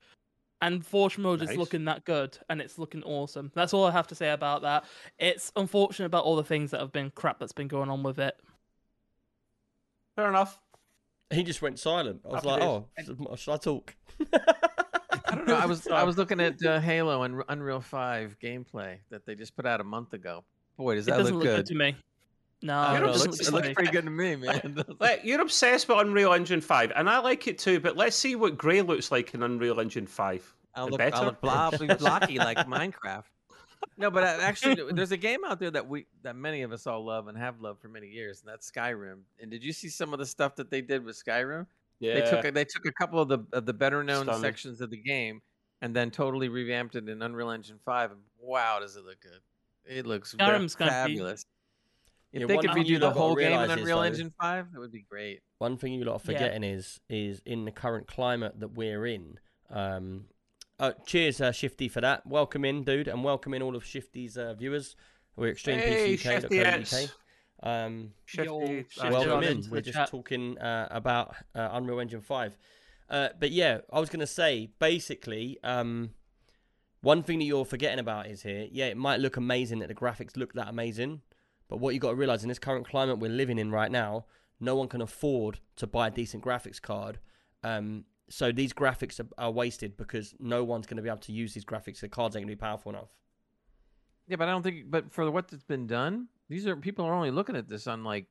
And Forge mode Nice. is looking that good and it's looking awesome. That's all I have to say about that. It's unfortunate about all the things that have been crap that's been going on with it. Fair enough. He just went silent. I was Happy like, days. oh, should I talk? I don't know. I was I was looking at uh, Halo and Unreal Five gameplay that they just put out a month ago. Boy, does It that doesn't look look good good? to me. No, it don't know, it looks, it looks pretty good to me, man. You're obsessed with Unreal Engine 5, and I like it too, but let's see what Grey looks like in Unreal Engine 5. I'll The look, better? I'll look blocky, blocky like Minecraft. No, but uh, actually, there's a game out there that we that many of us all love and have loved for many years, and that's Skyrim. And did you see some of the stuff that they did with Skyrim? Yeah. They took a, they took a couple of the of the better known Stunning. sections of the game and then totally revamped it in Unreal Engine Five. And wow, does it look good! It looks ve- Skyrim's fabulous. If Yeah, they could redo the whole game in realise is, Unreal though- Engine Five, that would be great. One thing you lot are Yeah. forgetting is is in the current climate that we're in. Um, uh, cheers, uh, Shifty, for that. Welcome in, dude, and welcome in all of Shifty's uh, viewers. We're Hey, Shifty extremepcuk.co.uk. Eds. Um, Shifty, Yo, uh, welcome in. We're just chat. talking uh, about uh, Unreal Engine 5. Uh, but yeah, I was going to say, basically, um, one thing that you're forgetting about is here, yeah, it might look amazing that the graphics look that amazing, but what you've got to realize in this current climate we're living in right now, no one can afford to buy a decent graphics card. Um, so these graphics are, are wasted because no one's going to be able to use these graphics. The cards ain't going to be powerful enough. Yeah, but I don't think. But for what's been done, these are people are only looking at this on like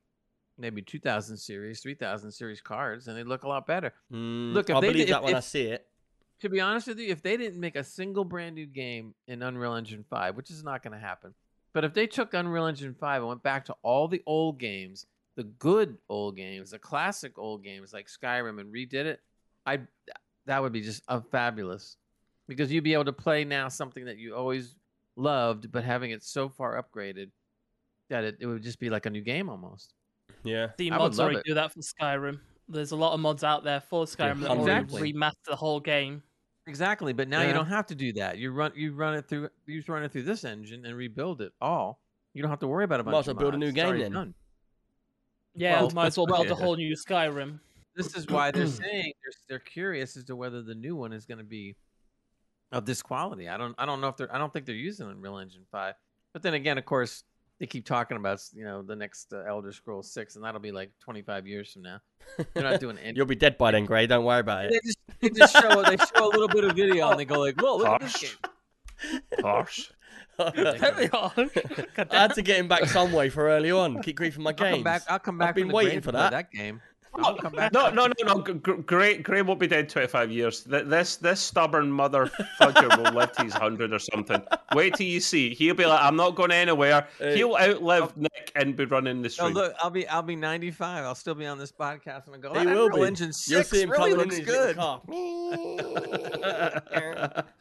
maybe 2000 series, 3000 series cards, and they look a lot better. Mm, Look, if I they believe did- that if- when I see it. To be honest with you, if they didn't make a single brand new game in Unreal Engine 5, which is not going to happen, but if they took Unreal Engine 5 and went back to all the old games, the good old games, the classic old games like Skyrim and redid it, I that would be just uh, fabulous. Because you'd be able to play now something that you always loved, but having it so far upgraded that it, it would just be like a new game almost. Yeah. The I mods already it. do that for Skyrim. There's a lot of mods out there for Skyrim that hundreds. already remaster the whole game. Exactly, but now you don't have to do that. You run you run it through you just run it through this engine and rebuild it all. You don't have to worry about a bunch Might as of well build a new game then. done. Yeah, Well, might as well well, build a whole new Skyrim. This is why they're saying they're they're curious as to whether the new one is going to be of this quality. I don't I don't know if they're I don't think they're using Unreal Engine five. But then again, of course, they keep talking about you know the next uh, Elder Scrolls six, and that'll be like twenty five years from now. They're not doing any. You'll be dead by then, Gray. Don't worry about they it. just they just show they show a little bit of video and they go like, "Whoa, look at this game." Harsh. Heavy on. I had to get him back some way for early on. Keep griefing my I'll come back. I'll come back. I've been waiting for that. that game. I'll come back. No, no, no, no. G- G- Gray, Gray won't be dead 25 years. This this stubborn mother fudger will live to his 100 or something. Wait till you see. He'll be like, I'm not going anywhere. Hey. He'll outlive Nick and be running the No, look, I'll be I'll be 95. I'll still be on this podcast and I go. He will Unreal be. Engine You'll six see him really looks his good.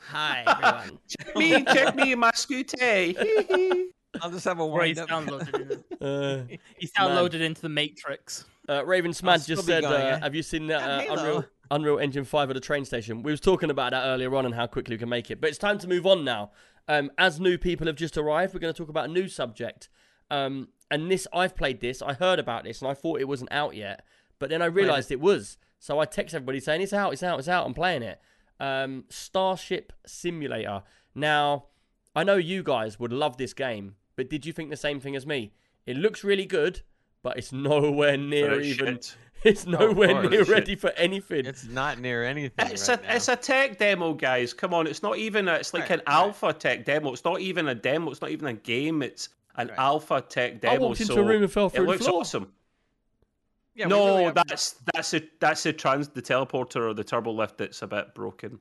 Hi, everyone. me, check me, my scooter. I'll just have a Where he's wind up. downloaded. Uh, He's Man. into the Matrix. uh, Raven Smad just said, going, uh, yeah. "Have you seen that uh, Unreal, Unreal Engine Five at the train station?" We was talking about that earlier on and how quickly we can make it. But it's time to move on now. Um, as new people have just arrived, we're going to talk about a new subject. Um, and this, I've played this. I heard about this, and I thought it wasn't out yet. But then I realised it was. So I text everybody saying, "It's out! It's out! It's out! I'm playing it." Um, Starship Simulator. Now, I know you guys would love this game, but did you think the same thing as me? It looks really good, but it's nowhere near But it's even. shit. It's oh, nowhere course. near Shit. ready for anything. It's not near anything. It's right a now. it's a tech demo, guys. Come on, it's not even a, it's like Right, an right. alpha tech demo. It's not even a demo. It's not even a game. It's an Right. alpha tech demo. I walked into so a room and fell it through the looks floor. awesome. Yeah, no, really that's that's a that's a trans the teleporter or the turbo lift that's a bit broken.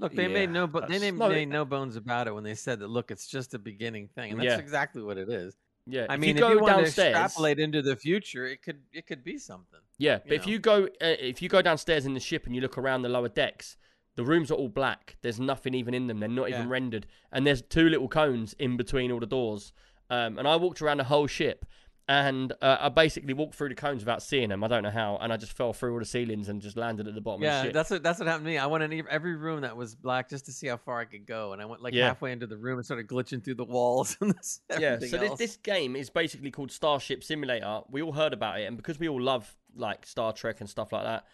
Look. They made no, but they that's- made, No, made no bones about it when they said that. Look, it's just a beginning thing, and that's Yeah. exactly what it is. Yeah, I if mean, you if you want to extrapolate into the future, it could it could be something. yeah, but you if you go uh, if you go downstairs in the ship and you look around the lower decks, the rooms are all black. There's nothing even in them. They're not even rendered, and there's two little cones in between all the doors. Um, and I walked around the whole ship, and uh, I basically walked through the cones without seeing them. I don't know how, and I just fell through all the ceilings and just landed at the bottom Yeah, that's what that's what happened to me. I went in every room that was black just to see how far I could go, and I went like Yeah. halfway into the room and started glitching through the walls and this, yeah, so this, this game is basically called Starship Simulator. We all heard about it, and because we all love like Star Trek and stuff like that,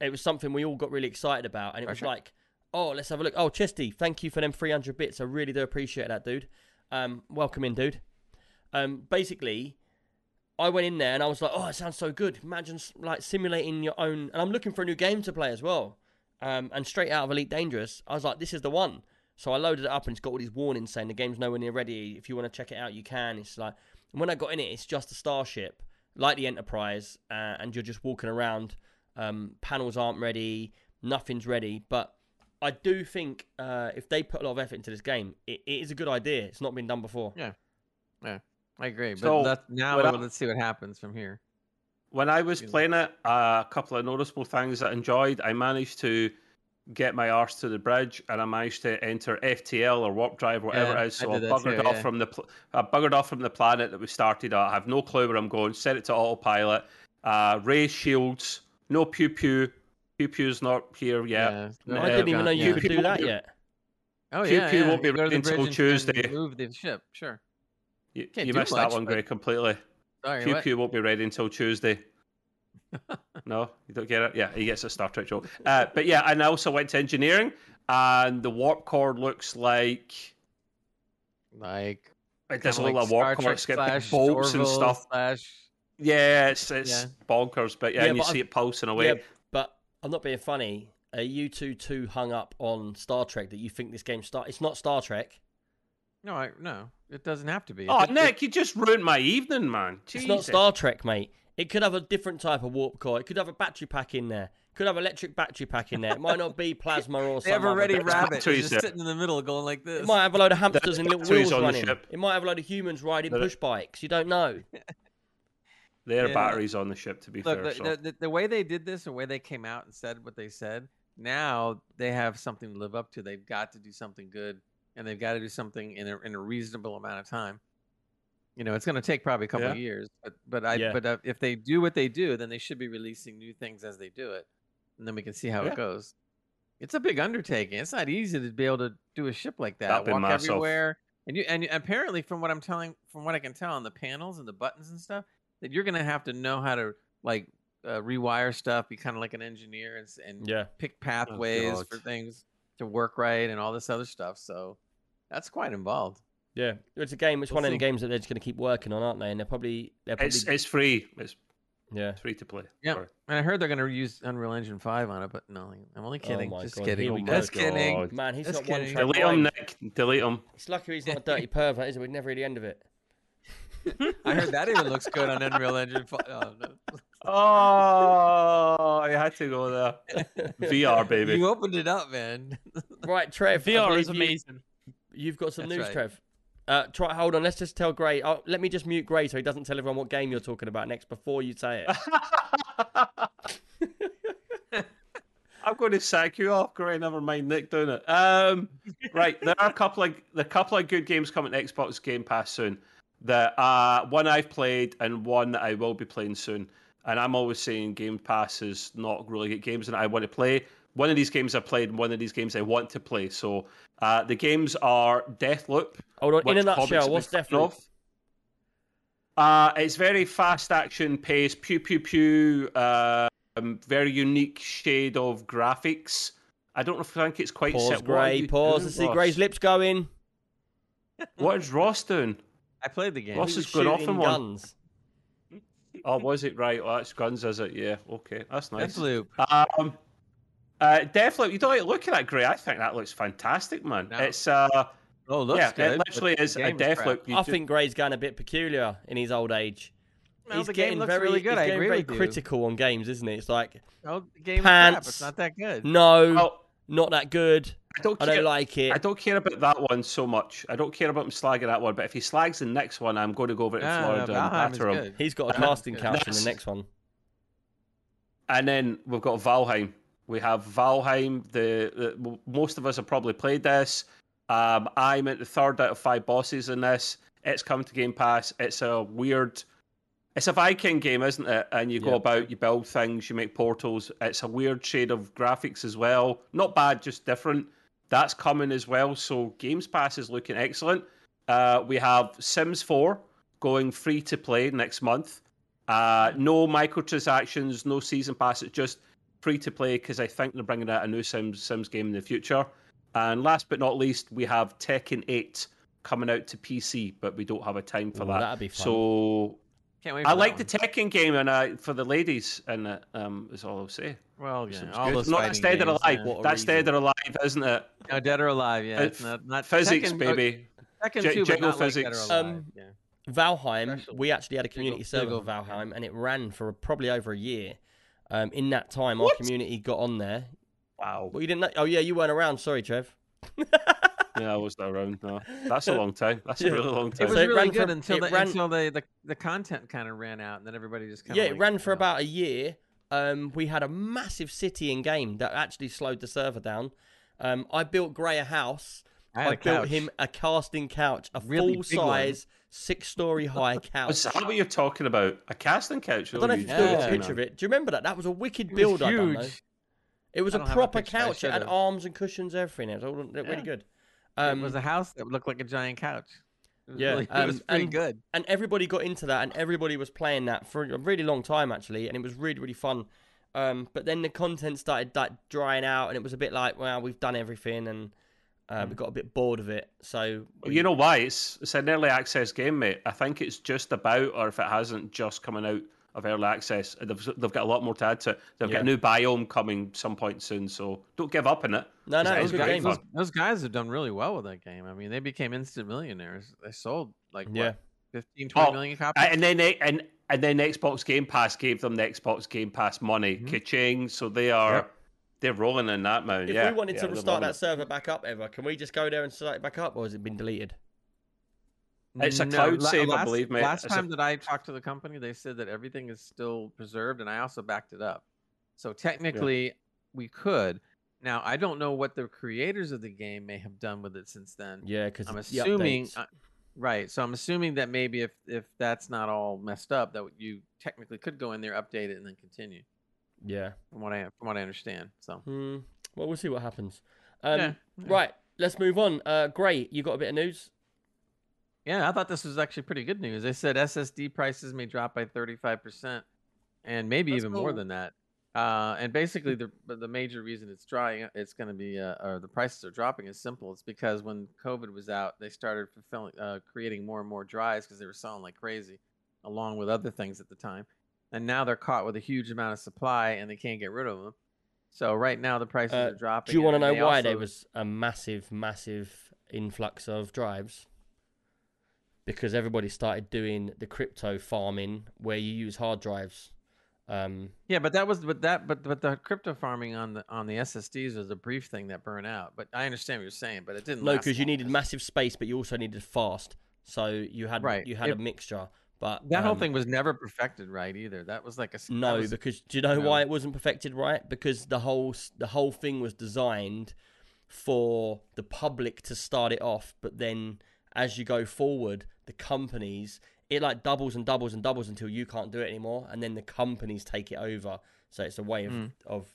it was something we all got really excited about. And it was like, oh, let's have a look. Oh, Chesty, thank you for them 300 bits. I really do appreciate that, dude. Um, welcome in, dude. Um, basically, I went in there and I was like, oh, it sounds so good. Imagine like simulating your own. And I'm looking for a new game to play as well. Um, and straight out of Elite Dangerous, I was like, this is the one. So I loaded it up and it's got all these warnings saying the game's nowhere near ready. If you want to check it out, you can. It's like, and when I got in it, it's just a starship, like the Enterprise, uh, and you're just walking around. Um, panels aren't ready, nothing's ready. But I do think uh, if they put a lot of effort into this game, it, it is a good idea. It's not been done before. Yeah, yeah. I agree, but So, that, now I- let's see what happens from here. When I was You know. playing it, a couple of noticeable things I enjoyed. I managed to get my arse to the bridge, and I managed to enter FTL or warp drive, whatever Yeah, it is. I So I, did that buggered too, off yeah. from the pl- I buggered off from the planet that we started at. I have no clue where I'm going. Set it to autopilot. Uh, ray shields. No pew pew. Pew pew's not here yet. no, I Uh, didn't even know you yeah. could do that yet. Oh Pew yeah, Pew yeah. won't be you ready until bridge and- and Tuesday. Move the ship, sure. You, you missed much, that one, but- Gray, completely. Sorry, Pew what? Pew won't be ready until Tuesday. no, you don't get it. Yeah, he gets a Star Trek joke. Uh, but yeah, and I also went to engineering, and the warp core looks like Like it does kinda look like like a warp Star core. Trek It's got slash big bolts and stuff. Slash, Yeah, it's it's Yeah. bonkers. But yeah, Yeah, and you but see I- it pulsing away. Yeah, but I'm not being funny. Are you two too hung up on Star Trek that you think this game start? It's not Star Trek. no, I, no, it doesn't have to be. oh, It- it- Nick, you just ruined my evening, man. It's not Star Trek, mate. It could have a different type of warp core. It could have a battery pack in there. Could have an electric battery pack in there. It might not be plasma or something. They have some a other ready bit. rabbit just sitting in the middle, going like this. It might have a load of hamsters and little wheels on the running. ship. It might have a load of humans riding push bikes. You don't know. There are Yeah. batteries on the ship, to be Look, fair. the, so. the, the, the way they did this, the way they came out and said what they said, now they have something to live up to. They've got to do something good, and they've got to do something in a in a reasonable amount of time. You know, it's going to take probably a couple Yeah. of years, but but I Yeah. but uh, if they do what they do, then they should be releasing new things as they do it, and then we can see how Yeah. it goes. It's a big undertaking. It's not easy to be able to do a ship like that. That'd Walk massive. everywhere, and you and apparently from what I'm telling, from what I can tell on the panels and the buttons and stuff, that you're going to have to know how to like uh, rewire stuff, be kind of like an engineer, and, and Yeah. pick pathways God. for things to work right and all this other stuff. So that's quite involved. Yeah. It's a game. It's We'll one of the games that they're just going to keep working on, aren't they? And they're probably they're probably it's it's free. It's yeah. free to play. Yeah. Sorry. And I heard they're going to use Unreal Engine Five on it, but no, I'm only oh kidding. Oh Just God, kidding. here. Just kidding. God. Man, he's Just got one kidding. track Delete him. Nick. Delete him. It's lucky he's not a dirty pervert, is it? We'd never hear the end of it. I heard that even looks good on Unreal Engine. 5. Oh, no. Oh, I had to go there. VR, baby. You opened it up, man. Right, Trev. I VR is believe you- amazing. You've got some That's news, right. Trev. Uh, try. Hold on. Let's just tell Gray. Oh, let me just mute Gray so he doesn't tell everyone what game you're talking about next before you say it. I'm going to sack you off, Gray. never mind Nick doing it. Um, right, there are a couple of the couple of good games coming to Xbox Game Pass soon. That uh, one I've played and one that I will be playing soon. And I'm always saying Game Pass is not really good games that I want to play. One of these games I played, and one of these games I want to play. So uh, the games are Deathloop. Hold on. In a nutshell, Hobbit's what's Deathloop? Uh, it's very fast action paced, pew pew pew. Uh, um, very unique shade of graphics. I don't know if I think it's quite Pause, set. What Gray. you Pause doing, to see Ross? Gray's lips going. What is Ross doing? I played the game. Ross He is going off shooting in one. Guns. Oh, was it right? Oh, that's guns, is it? Yeah. Okay, that's nice. Deathloop. Um, uh, Deathloop. You don't like looking at Gray? I think that looks fantastic, man. No. It's uh, Oh, looks yeah, good. it literally is a game crap. Deathloop. You I just- think Gray's going a bit peculiar in his old age. Well, he's the game getting very, really good. he's getting very with you. critical on games, isn't it? It's like, Oh, the game is crap. Pants. It's not that good. no, Well, not that good. I don't I care. don't like it. I don't care about that one so much. I don't care about him slagging that one, but if he slags the next one, I'm going to go over to No, no, Florida and batter him. good. He's got a casting couch in the next one. And then we've got Valheim. We have Valheim. The, the most of us have probably played this. Um, I'm at the third out of five bosses in this. It's come to Game Pass. It's a weird. It's a Viking game, isn't it? And you go Yeah. about, you build things, you make portals. It's a weird shade of graphics as well. Not bad, just different. That's coming as well. So Games Pass is looking excellent. Uh, we have Sims 4 going free to play next month. Uh, no microtransactions, no season pass. It's just free to play because I think they're bringing out a new Sims Sims game in the future. And last but not least, we have Tekken 8 coming out to PC, but we don't have a time for Ooh, that. that'd be fun. So Can't wait. I like that the Tekken game, and uh, for the ladies, and uh, um, is all I'll say. Well, yeah, So all good. those Not that's dead or alive. yeah. What a That's dead or alive, isn't it? No, dead or alive. Yeah, Uh, it's not not Physics, Tekken, baby. Tekken J- too, but jiggle not like physics. Dead or alive. Um, yeah. Valheim, Special. we actually had a community server jiggle. for Valheim, and it ran for probably over a year. Um, in that time, our community got on there. Wow. Well, you didn't know? Oh, yeah, you weren't around. Sorry, Trev. Yeah, I was not around. No, that's a long time. That's Yeah. a really long time. It time. was So it really ran good for- until the, ran- until the, the the content kind of ran out, and then everybody just kind yeah, of it ran for about a year. Um, we had a massive city in game that actually slowed the server down. Um, I built Gray a house. I, had a built couch. him a casting couch, a Really full big one. size, six story high couch. Is that what you're talking about? A casting couch? I don't know if you still got a picture of it. Do you remember that? That was a wicked It was build I done though. huge. It was I a don't a proper couch. It had arms and cushions, everything. It was all really Yeah. good. It Um, was a house that looked like a giant couch. It Yeah, really, it um, was pretty and- good. and everybody got into that, and everybody was playing that for a really long time actually, and it was really really fun. Um, but then the content started like, drying out, and it was a bit like, well, we've done everything, and uh, we got a bit bored of it. So Well, You know why? It's it's an early access game, mate. I think it's just about, or if it hasn't just coming out of early access, they've, they've got a lot more to add to it. They've Yeah. got a new biome coming some point soon, so don't give up on it. No, no, That it is was a good great game. fun. Those, those guys have done really well with that game. I mean, they became instant millionaires. They sold like Yeah. what, 15, 20 Oh, million copies. And then they, and and then Xbox Game Pass gave them the Xbox Game Pass money, mm-hmm. ka-ching. So they are Yep. they're rolling in that now. If yeah, we wanted yeah, to they're restart that server back up ever, can we just go there and start it back up, or has it been deleted? It's a cloud la- save, I believe, mate. Last It's a- time that I talked to the company, they said that everything is still preserved, and I also backed it up. So technically, we could. Now, I don't know what the creators of the game may have done with it since then. Yeah, because I'm assuming, uh, right? So I'm assuming that maybe if if that's not all messed up, that you technically could go in there, update it, and then continue. yeah. From what I from what I understand. So Hmm. Well, we'll see what happens. Um, yeah. Right, let's move on. Uh, great, you got a bit of news. Yeah, I thought this was actually pretty good news. They said SSD prices may drop by 35%, and maybe That's even more than that. Uh, and basically, the the major reason it's drying, it's going to be, uh, or the prices are dropping is simple. It's because when COVID was out, they started fulfilling, uh, creating more and more drives because they were selling like crazy, along with other things at the time. And now they're caught with a huge amount of supply, and they can't get rid of them. So right now the prices Uh, are dropping. Do you want to know why there was a massive, massive influx of drives? Because everybody started doing the crypto farming where you use hard drives. Um, Yeah, but that was but that but but the crypto farming on the on the SSDs was a brief thing that burned out. But I understand what you're saying, but it didn't. no, because you needed massive space, but you also needed fast. So you had Right. you had a mixture. But That whole um, thing was never perfected right either. That was like a No, was- because do you know no. why it wasn't perfected right? Because the whole the whole thing was designed for the public to start it off, but then as you go forward, the companies it like doubles and doubles and doubles until you can't do it anymore, and then the companies take it over. So it's a way of Mm. of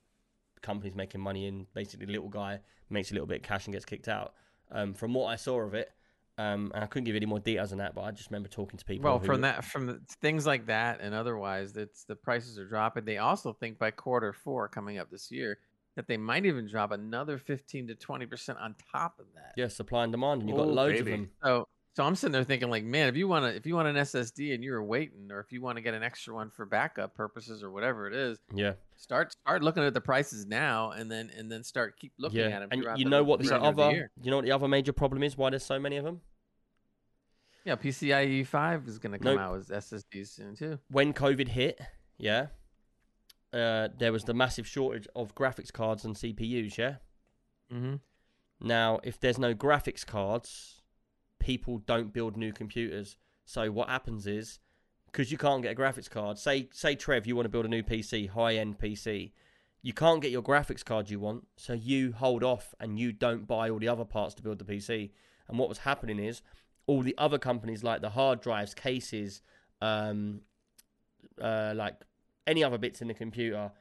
companies making money, and basically the little guy makes a little bit of cash and gets kicked out. Um, from what I saw of it, um, and I couldn't give you any more details on that, but I just remember talking to people. well who- from that from things like that and otherwise, it's the prices are dropping. They also think by quarter four coming up this year that they might even drop another fifteen to twenty percent on top of that. yeah, supply and demand, and you've got Oh, loads baby. of them. So so I'm sitting there thinking like, man, if you want to if you want an SSD and you're waiting, or if you want to get an extra one for backup purposes or whatever it is, Yeah. start start looking at the prices now and then and then start keep looking yeah, at them. and you the know what the other, year. you know what the other major problem is? Why there's so many of them? yeah, PCIe five is going to come Nope. out with SSDs soon too. When COVID hit, yeah, uh, there was the massive shortage of graphics cards and CPUs. Yeah. Mm-hmm. Now, if there's no graphics cards, people don't build new computers. So what happens is, because you can't get a graphics card, say say Trev, you want to build a new PC, high end PC, you can't get your graphics card you want, so you hold off and you don't buy all the other parts to build the PC. And what was happening is, all the other companies like the hard drives, cases, um, uh, like any other bits in the computer,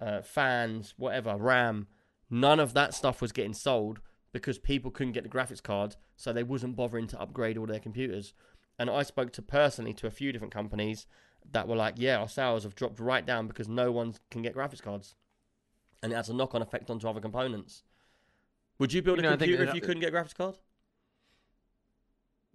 uh, fans, whatever, RAM, none of that stuff was getting sold because people couldn't get the graphics cards, so they wasn't bothering to upgrade all their computers. And I spoke to personally to a few different companies that were like, "Yeah, our sales have dropped right down because no one can get graphics cards," and it has a knock-on effect onto other components. Would you build You a know, computer that- if you couldn't get a graphics card?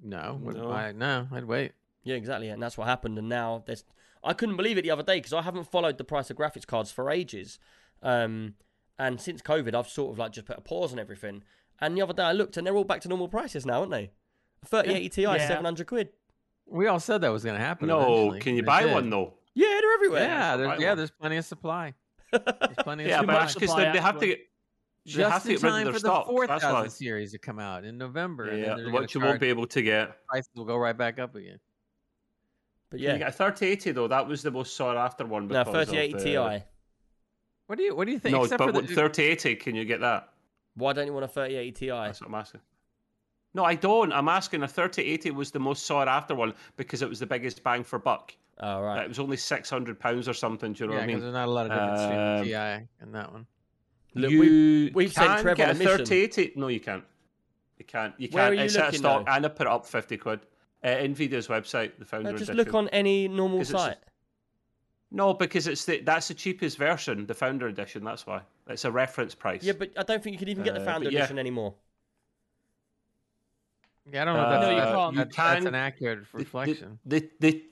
No, No. I, no, I'd wait. Yeah, exactly, and that's what happened. And now there's, I couldn't believe it the other day because I haven't followed the price of graphics cards for ages, um, and since COVID, I've sort of like just put a pause on everything. And the other day I looked, and they're all back to normal prices now, aren't they? Thirty eighty Ti, Yeah. seven hundred quid. We all said that was going to happen. No, eventually, can you and buy did. one though? Yeah, they're everywhere. Yeah, there's, yeah, one. there's plenty of supply. There's plenty of Yeah, supply. but that's because they, they have to get they have just to in get time for the four That's thousand series to come out in November. and then Yeah, they're what you won't be able to get. prices will go right back up again. But Can you yeah, get a 3080 though? That was the most sought after one. no, because thirty eighty of, Ti. uh, What do you What do you think? No, Except but for the, 3080, can you get that? Why don't you want a thirty eighty Ti? That's what I'm asking. No, I don't. I'm asking. A 3080 was the most sought after one because it was the biggest bang for buck. Oh right. It was only 600 pounds or something. Do you know yeah, what I mean? because there's not a lot of difference between Um, TI and that one. Look, you we- we've sent can Trevor get a a 3080. No, you can't. You can't. You Where can't. are you it's out of looking, stock, though? and I put it up 50 quid. Uh, Nvidia's website, the founder No, just edition. look on any normal 'Cause it's- site. No, because it's the that's the cheapest version, the founder edition. That's why it's a reference price. Yeah, but I don't think you can even get the Uh, founder but yeah. edition anymore. Yeah, I don't know. If Uh, that's, No, you that's- can't. you that's, that's can- an accurate reflection. The, the, the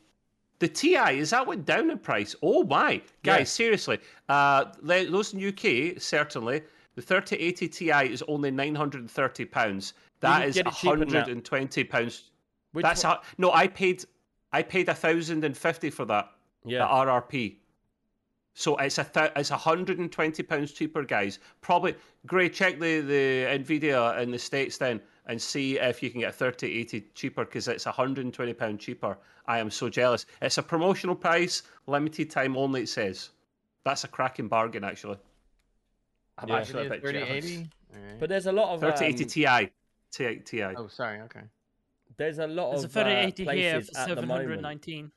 the TI is that went down in price. Oh my, guys, Yeah. seriously. Uh, those in UK certainly. The 3080 Ti is only 930 pounds. That can is get it cheaper than that. 120 pounds. Which That's one- how, no. I paid I paid a thousand and fifty for that Yeah. at RRP. So it's a th- it's hundred and twenty pounds cheaper, guys. Probably great. Check the the Nvidia in the states then and see if you can get thirty eighty cheaper because it's hundred and twenty pound cheaper. I am so jealous. It's a promotional price, limited time only. It says that's a cracking bargain actually. I'm Yeah. actually a bit jealous. 3080? But there's a lot of Thirty eighty um, Ti, Ti, Ti. Oh, sorry. Okay. there's a lot There's a of uh, 3080 here places for at the moment 719.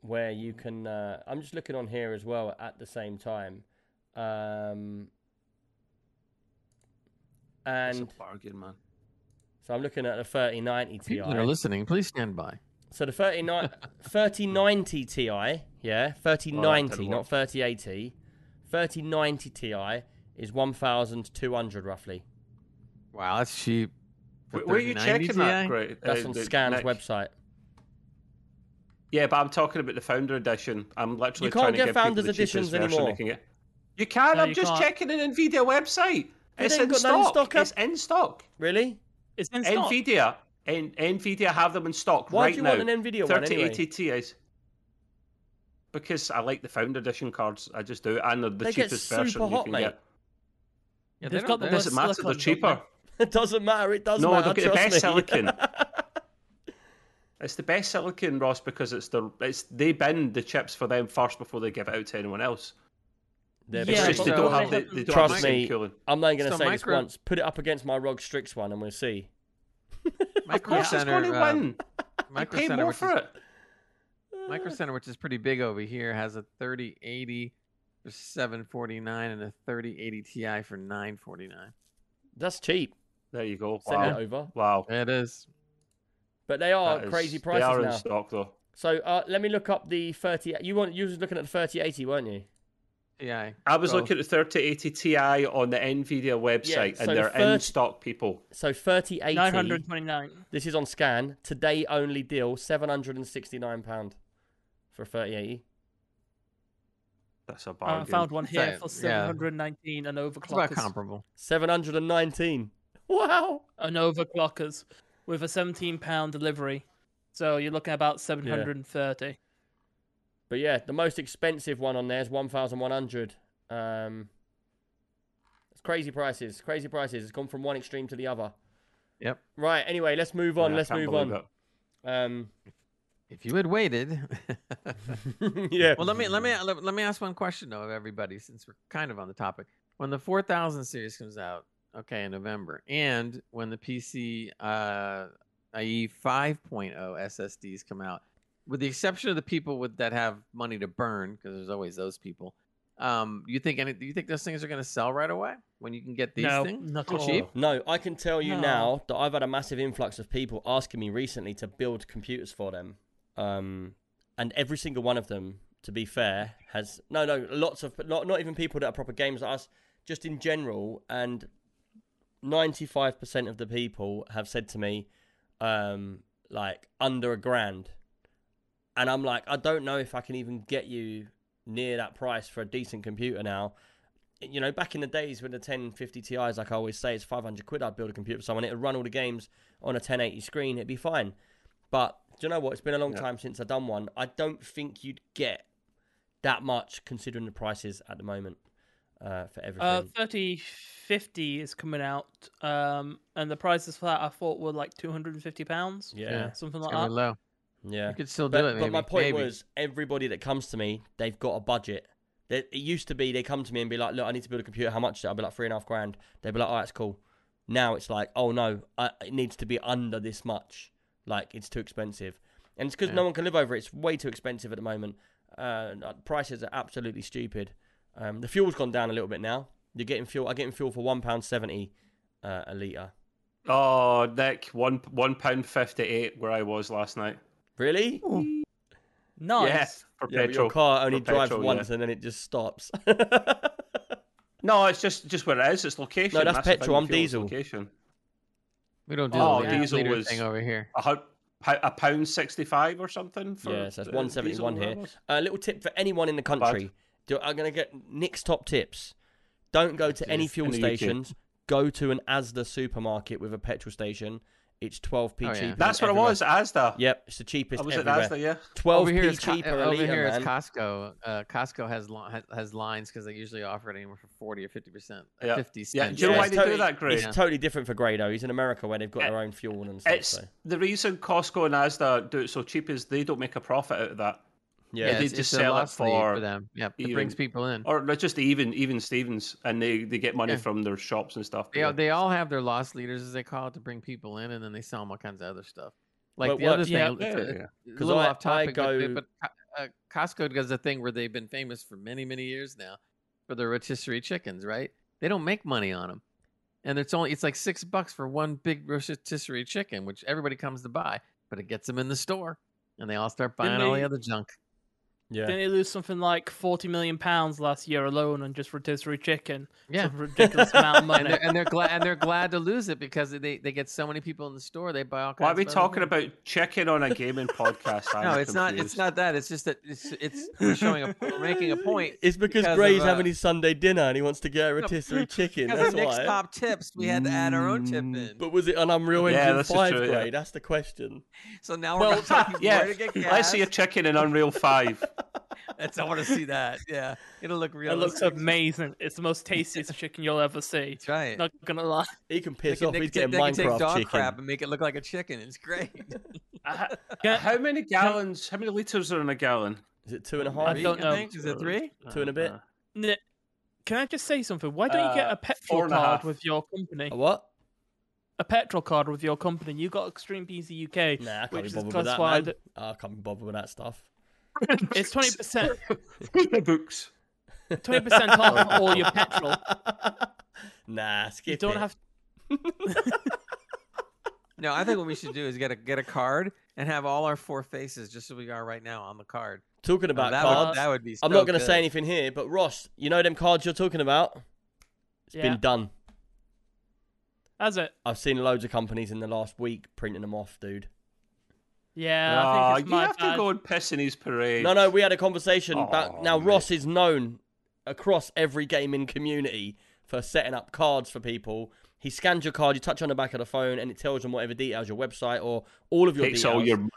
Where you can. Uh, I'm just looking on here as well at the same time, um, It's a and bargain, man. so I'm looking at the 3090 Ti. People that are listening, please stand by. So the 39 3090 Ti, yeah, 3090, didn't not work. 3080. 3090 Ti is 1,200 roughly. Wow, that's cheap. For Where, where are you 3090 checking that? Great. That's uh, on Scan's Nick? website. Yeah, but I'm talking about the founder edition. I'm literally You can't trying to get give people founders the cheapest editions version anymore. can get. You can. No, I'm you just can't. checking an Nvidia website. They It's in got stock. in stock, it's in stock. Really? It's in stock. Nvidia. N- Nvidia have them in stock Why right do you now. want an Nvidia one anyway? 3080 Ti's. Because I like the founder edition cards. I just do, and they're the They get cheapest super version you can mate. get. Yeah, They've got don't- the It doesn't matter. They're cheaper. It doesn't matter. It does No, matter. they'll get the trust best me. silicon. It's the best silicon, Ross, because it's the it's they bin the chips for them first before they give it out to anyone else. They're It's Yeah, very just they don't have the, haven't- they don't Trust have me. cooling. I'm not going to So say this once. Put it up against my ROG Strix one, and we'll see. Of course, it's Micro going to Center, uh. I Micro pay Center, more which for is, it. Micro Center, which is pretty big over here, has a 3080 for 749 and a 3080 Ti for 949. That's cheap. There you go. Send it over. Wow. It is. But they are That is- crazy They prices are in now. stock though. So uh, let me look up the 30. You want you was looking at the 3080, weren't you? Yeah. I was Both. looking at the 3080 Ti on the Nvidia website, so and they're in stock, people. So 3080. 929. This is on scan. Today only deal 769 pound for a 3080. That's a I bargain. I found one here So, for yeah. 719 and It's about comparable. 719. Wow. An overclockers with a 17 pound delivery. So you're looking at about 730. But yeah, the most expensive one on there is 1,100. Um, it's crazy prices. Crazy prices. It's gone from one extreme to the other. Yep. Right. Anyway, let's move on. Yeah, let's move on. Um, If you had waited. yeah. well, let me let me let, let me ask one question though of everybody, since we're kind of on the topic. When the 4000 series comes out, okay, in November, and when the PC, uh, i.e., 5.0 SSDs come out, with the exception of the people with that have money to burn, because there's always those people. Um, you think any? Do you think those things are going to sell right away when you can get these no, things not for at all. cheap? No, I can tell you No. now that I've had a massive influx of people asking me recently to build computers for them. Um, and every single one of them, to be fair, has no, no, lots of, not not even people that are proper gamers like us, just in general. And ninety-five percent of the people have said to me, um, like under a grand, and I'm like, I don't know if I can even get you near that price for a decent computer now you know, back in the days with the 1050 Ti's, like I always say, it's 500 quid. I'd build a computer for someone. It'd run all the games on a 1080 screen. It'd be fine. But do you know what? It's been a long Yeah. time since I've done one. I don't think you'd get that much considering the prices at the moment uh, for everything. Uh, 3050 is coming out, um, and the prices for that I thought were like 250 pounds, yeah, something It's like that. low. yeah. You could still do But, it. Maybe. but my point maybe. was, everybody that comes to me, they've got a budget. They, it used to be they come to me and be like, "Look, I need to build a computer. How much?" is? I'd be like, three and a half grand." They'd be like, "Oh, that's cool." Now it's like, "Oh no, I, it needs to be under this much. Like it's too expensive." And it's because Yeah. no one can live over it. It's way too expensive at the moment. Uh, prices are absolutely stupid. Um, the fuel's gone down a little bit now. You're getting fuel. I'm getting fuel for one pound seventy uh, a liter. Oh, Nick, one one pound fifty eight where I was last night. Really? Nice. Yeah, for Yeah, but petrol. your car only For drives petrol, once yeah. and then it just stops. No, it's just just where it is. It's location. No, that's the thing petrol, I'm diesel. Location. We don't do Oh, the liter, diesel was- thing over here. A, hun- a pound sixty five or something. For Yeah, so it's uh, 171 here. whatever it was. A little tip for anyone in the bad. Country. Do, I'm going to get Nick's top tips. Don't go to any fuel in stations. Go to an Asda supermarket with a petrol station. It's 12p Oh, yeah. cheaper. That's than what it everywhere. was. Asda. Yep, it's the cheapest I was at everywhere. Asda. Yeah. 12p over here, is cheaper uh, over litre, here is man. Costco. Uh, Costco has, li- has has lines because they usually offer it anywhere from forty or fifty percent, Yeah. fifty Yeah, cents. do you know Yeah, why it's they totally- do that, Gray? It's Yeah. totally different for Grado. He's in America where they've got Uh, their own fuel and stuff. It's so. the reason Costco and Asda do it so cheap is they don't make a profit out of that, Yeah, Yeah, they just sell it for for them. Yeah, it even- brings people in. or just even even Stevens, and they they get money Yeah. from their shops and stuff. They, they all have their loss leaders, as they call it, to bring people in, and then they sell them all kinds of other stuff. Like it the other works- thing, yeah. it's Yeah, a- yeah. a little I- off topic, I but- but, uh, Costco does a thing where they've been famous for many, many years now for their rotisserie chickens. Right? They don't make money on them, and it's only it's like six bucks for one big rotisserie chicken, which everybody comes to buy, but it gets them in the store, and they all start buying Didn't all they- the other junk. Yeah. Didn't they lose something like forty million pounds last year alone on just rotisserie chicken? Yeah. a ridiculous amount of and money. they're, and they're glad and they're glad to lose it because they, they get so many people in the store they buy all kinds Why are we of talking things. about chicken on a gaming podcast? I'm no it's not it's not that it's just that it's it's we're showing a making a point It's because, because Gray's of, uh, having his Sunday dinner and he wants to get a rotisserie chicken. because That's of Nick's top tips we had to add our own tip Mm, in But was it an Unreal Yeah, Engine this is 5 true, yeah. Gray? That's the question. so now we're Well, going to tell people Yeah, where to get gas let's see a chicken in Unreal Five. That's- I want to see that yeah it'll look real. It looks amazing. It's the most tastiest chicken you'll ever see. that's right Not gonna lie. He can they piss can, off. they He's can, getting take, they can take Minecraft dog chicken. crap and make it look like a chicken it's great I- can- How many gallons? How many liters are in a gallon? Is it two and a I half? Three, don't know. think? is it three Two and a bit? Uh, can I just say something? Why don't you get Uh, a petrol card half. with your company? A what? A petrol card with your company. You got Extreme PC UK, Nah, I can't which be is bothered with that, classified. man. I can't be bothered with that stuff. It's twenty percent, the books. twenty percent off all your petrol. nah, skip You don't it. have. No, I think what we should do is get a get a card and have all our four faces just as we are right now on the card. Talking Oh, about that cards. would that would be. I'm not going to say anything here, but Ross, you know them cards you're talking about? It's Yeah. been done. Has it? I've seen loads of companies in the last week printing them off, dude. Yeah, I Ah, think it's you my have bad. to go and piss in his parade. No, no, we had a conversation about Aw, now. mate. Ross is known across every gaming community for setting up cards for people. He scans your card, you touch on the back of the phone, and it tells them whatever details your website or all of your Takes details. all your.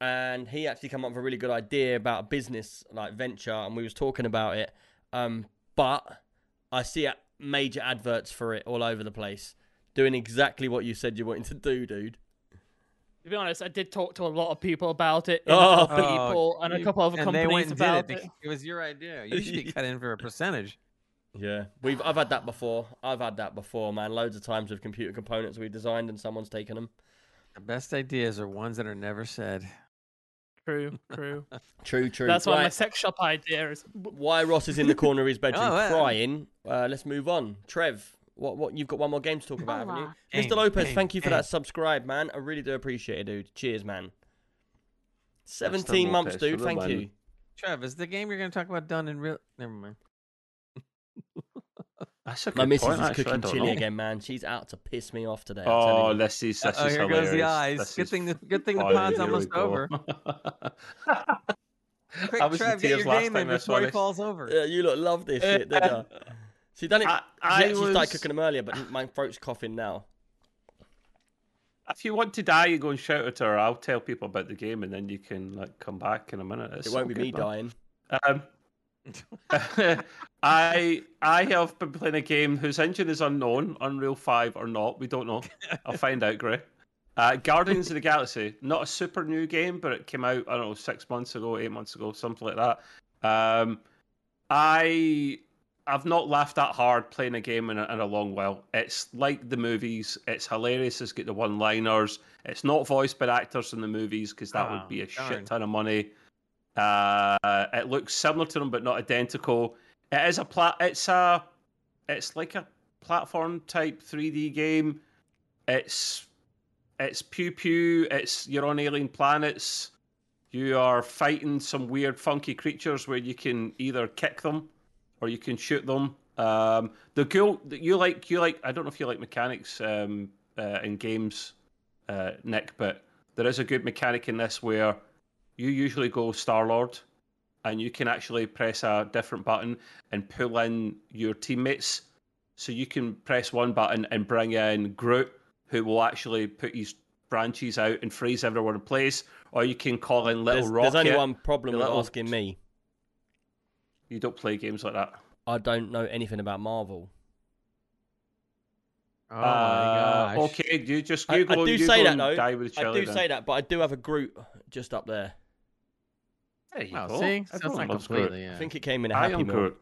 and he actually come up with a really good idea about a business like venture, and we was talking about it. Um, but I see major adverts for it all over the place, doing exactly what you said you wanted to do, dude. To be honest, I did talk to a lot of people about it. Oh. a couple Oh, people and a couple of and companies they went and did about it. it. It was your idea. You should be cut in for a percentage. Yeah, we've I've had that before. I've had that before, man. Loads of times with computer components we designed and someone's taken them. The best ideas are ones that are never said. True, true. True, true. That's why my sex shop idea is. why Ross is in the corner of his bedroom Oh, yeah. crying. Uh, let's move on. Trev, what what you've got one more game to talk about, haven't you? Game, Mr. Lopez, game, thank you for game. that subscribe, man. I really do appreciate it, dude. Cheers, man. 17 months, dude. Thank win. you. Trev, is the game you're going to talk about done in real? Never mind. That's a good My missus point, is actually, I cooking don't chili know. again, man. She's out to piss me off today. I'm Oh, telling you. this is this oh, is here hilarious. goes the eyes. This Good is thing the good thing the oh, funny. pod's almost go. over. Quick, I was in Trev, get tears your last game in before he falls over. Yeah, you look love this shit, don't you? She done it. I- she I actually started cooking them earlier, but my throat's coughing now. If you want to die, you go and shout at her. I'll tell people about the game, and then you can like come back in a minute. It's it won't so be good, me man. dying. Um, I I have been playing a game whose engine is unknown, Unreal Five or not. We don't know. I'll find out, Gray. Uh, Guardians of the Galaxy, not a super new game, but it came out I don't know six months ago, eight months ago, something like that. Um, I I've not laughed that hard playing a game in a, in a long while. It's like the movies. It's hilarious. It's got the one-liners. It's not voiced by actors in the movies because that Oh, would be a darn. shit ton of money. Uh, it looks similar to them, but not identical. It is a plat. It's a. It's like a platform type 3D game. It's. It's pew pew. It's you're on alien planets. You are fighting some weird, funky creatures where you can either kick them or you can shoot them. Um, the cool you like you like. I don't know if you like mechanics um, uh, in games, uh, Nick, but there is a good mechanic in this where you usually go Star Lord, and you can actually press a different button and pull in your teammates. So you can press one button and bring in Groot, who will actually put his branches out and freeze everyone in place, or you can call in little There's, rocket. there's only one problem with asking me. You don't play games like that. I don't know anything about Marvel. Oh Uh, my gosh. Okay, you just I, you I go, do you say that though. With I do then. say that, but I do have a Groot just up there. There you Oh, go. see, so it's Everyone not loves Groot. completely. Yeah. I think it came in a happy am meal.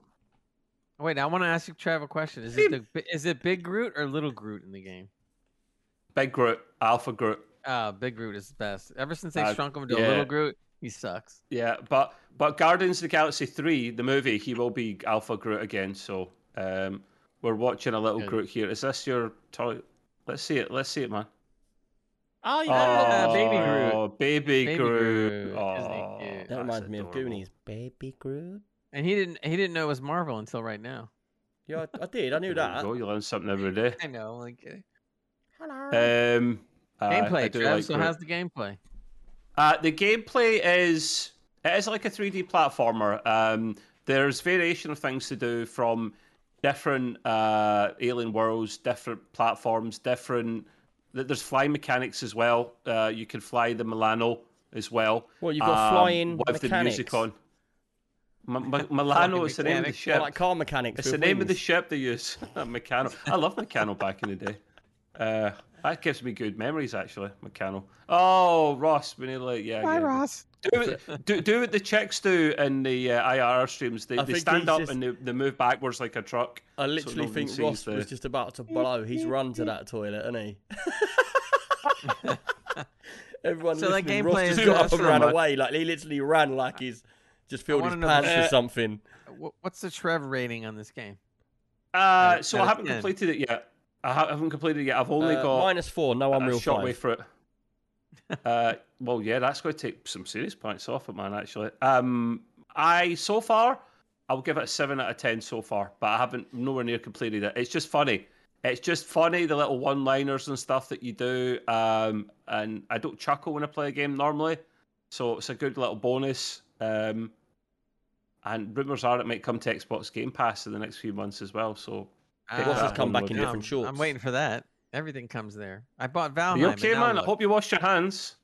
Wait, I want to ask you, Trav, a question. Is it the, is it Big Groot or Little Groot in the game? Big Groot, Alpha Groot. Ah, Big Groot is the best. Ever since they Uh, shrunk him to yeah. Little Groot, he sucks. Yeah, but but Guardians of the Galaxy three, the movie, he will be Alpha Groot again. So um, we're watching a little Good. Groot here. Is this your toy? Let's see it. Let's see it, man. Oh yeah. Oh, Baby Groot. Oh, baby, Baby Groot. Groot. Oh, Isn't? That that's reminds me of. Goonies. Baby Groot. And he didn't he didn't know it was Marvel until right now. Yeah, I, I did. I knew There you that. go, You learn something every day. I know, I'm like kidding. Um, uh, I Gameplay, do Trav. like so Groot. how's the gameplay? Uh, the gameplay is it is like a 3D platformer. Um, there's variation of things to do from different uh, alien worlds, different platforms, different. There's flying mechanics as well. Uh, you can fly the Milano as well. What, you've got um, flying with the music mechanics? on. M- M- Milano is the name of the ship. Or like car mechanics. It's the with name of the ship they use. Meccano. I love Meccano back in the day. Uh, that gives me good memories, actually. Meccano. Oh, Ross, we need to like, yeah. yeah. Ross. Do it, do, do what the chicks do in the uh, IRL streams. They, I they stand up just- and they, they move backwards like a truck. I literally no one think Ross the- was just about to blow. He's run to that toilet, hasn't he? Everyone So, like, listening, Ross just got up and ran right. away. Like he literally ran like he's just filled his wanna know pants the- with Uh, something. What's the Trev rating on this game? Uh, Out so I haven't 10. completed it yet. I haven't completed it yet. I've only Uh, got minus four, no Unreal short way Five. for it. uh, well, yeah, that's going to take some serious points off it, man. Actually, um, I so far I'll give it a seven out of ten so far, but I haven't nowhere near completed it. It's just funny. It's just funny the little one-liners and stuff that you do, um, and I don't chuckle when I play a game normally, so it's a good little bonus. Um, and rumors are it might come to Xbox Game Pass in the next few months as well. So Pick Ross has come back in with different I'm, shorts. I'm waiting for that. Everything comes there. I bought Valheim. you okay, man? I hope you washed your hands.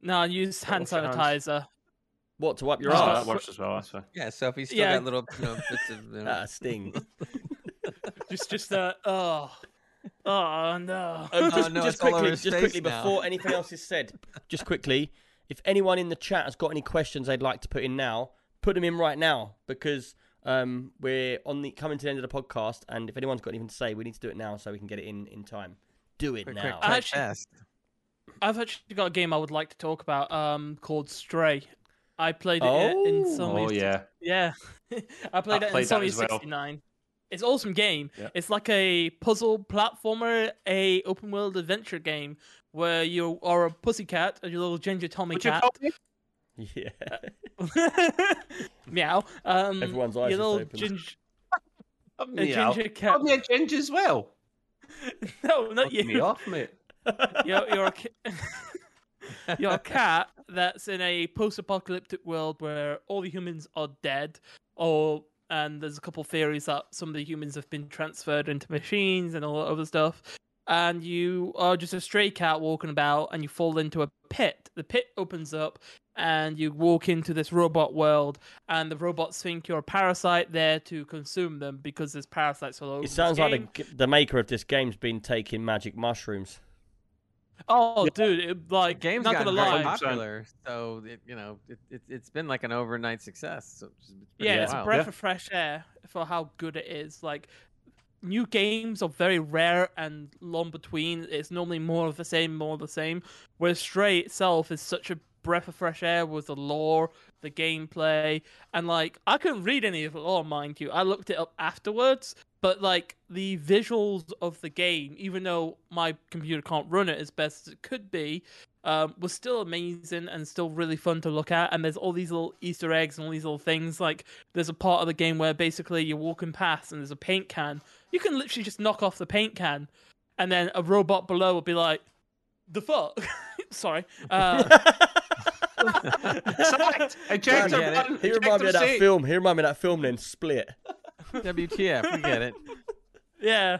No, I use hand wash hands. sanitizer. What to wipe your Oh, ass? that works as well. That's fine. Yeah, so if he's still Yeah. got little you know, bits of. You know, Ah, sting. Just, just uh, oh, oh no. Um, just, Oh, no, just it's all over quickly, just quickly now. before anything else is said, just quickly, if anyone in the chat has got any questions they'd like to put in now, put them in right now because um, we're on the coming to the end of the podcast, and if anyone's got anything to say, we need to do it now so we can get it in in time. Do it quick, now. quick, I actually, I've actually got a game I would like to talk about, um, called Stray. I played it Oh. in Sony. Oh yeah. Yeah, I played I it played in that Sony well. 69. It's an awesome game. Yeah. It's like a puzzle platformer, a open world adventure game where you are a pussycat, a little ginger Tommy Would you cat. Call me? Yeah. Meow. Um, Everyone's eyes just little opened. ginger, a Meow. ginger cat. Call me a ginger as well. no, not Fuck me off, mate. You're, you're, a, ca- you're a cat that's in a post-apocalyptic world where all the humans are dead, or and there's a couple theories that some of the humans have been transferred into machines and all that other stuff. And you are just a stray cat walking about, and you fall into a pit. The pit opens up, and you walk into this robot world, and the robots think you're a parasite there to consume them because there's parasites all over. It this sounds like the, the maker of this game's been taking magic mushrooms. oh, Yeah. dude, it, The like game's not gotten gonna very lie, popular, so it, you know it, it, it's been like an overnight success. So it's it's pretty yeah, it's a breath Yeah. of fresh air for how good it is. Like new games are very rare and long between. It's normally more of the same, more of the same. Whereas Stray itself is such a breath of fresh air with the lore, the gameplay, and like I couldn't read any of the lore, mind you. I looked it up afterwards, but like the visuals of the game, even though my computer can't run it as best as it could be, um, was still amazing and still really fun to look at. And there's all these little Easter eggs and all these little things. Like there's a part of the game where basically you're walking past and there's a paint can. You can literally just knock off the paint can, and then a robot below will be like, "The fuck." Sorry. Uh, Select. Ejector get button. He reminded me of that seat. film. He reminded me of that film then Split. WTF? We get it. Yeah,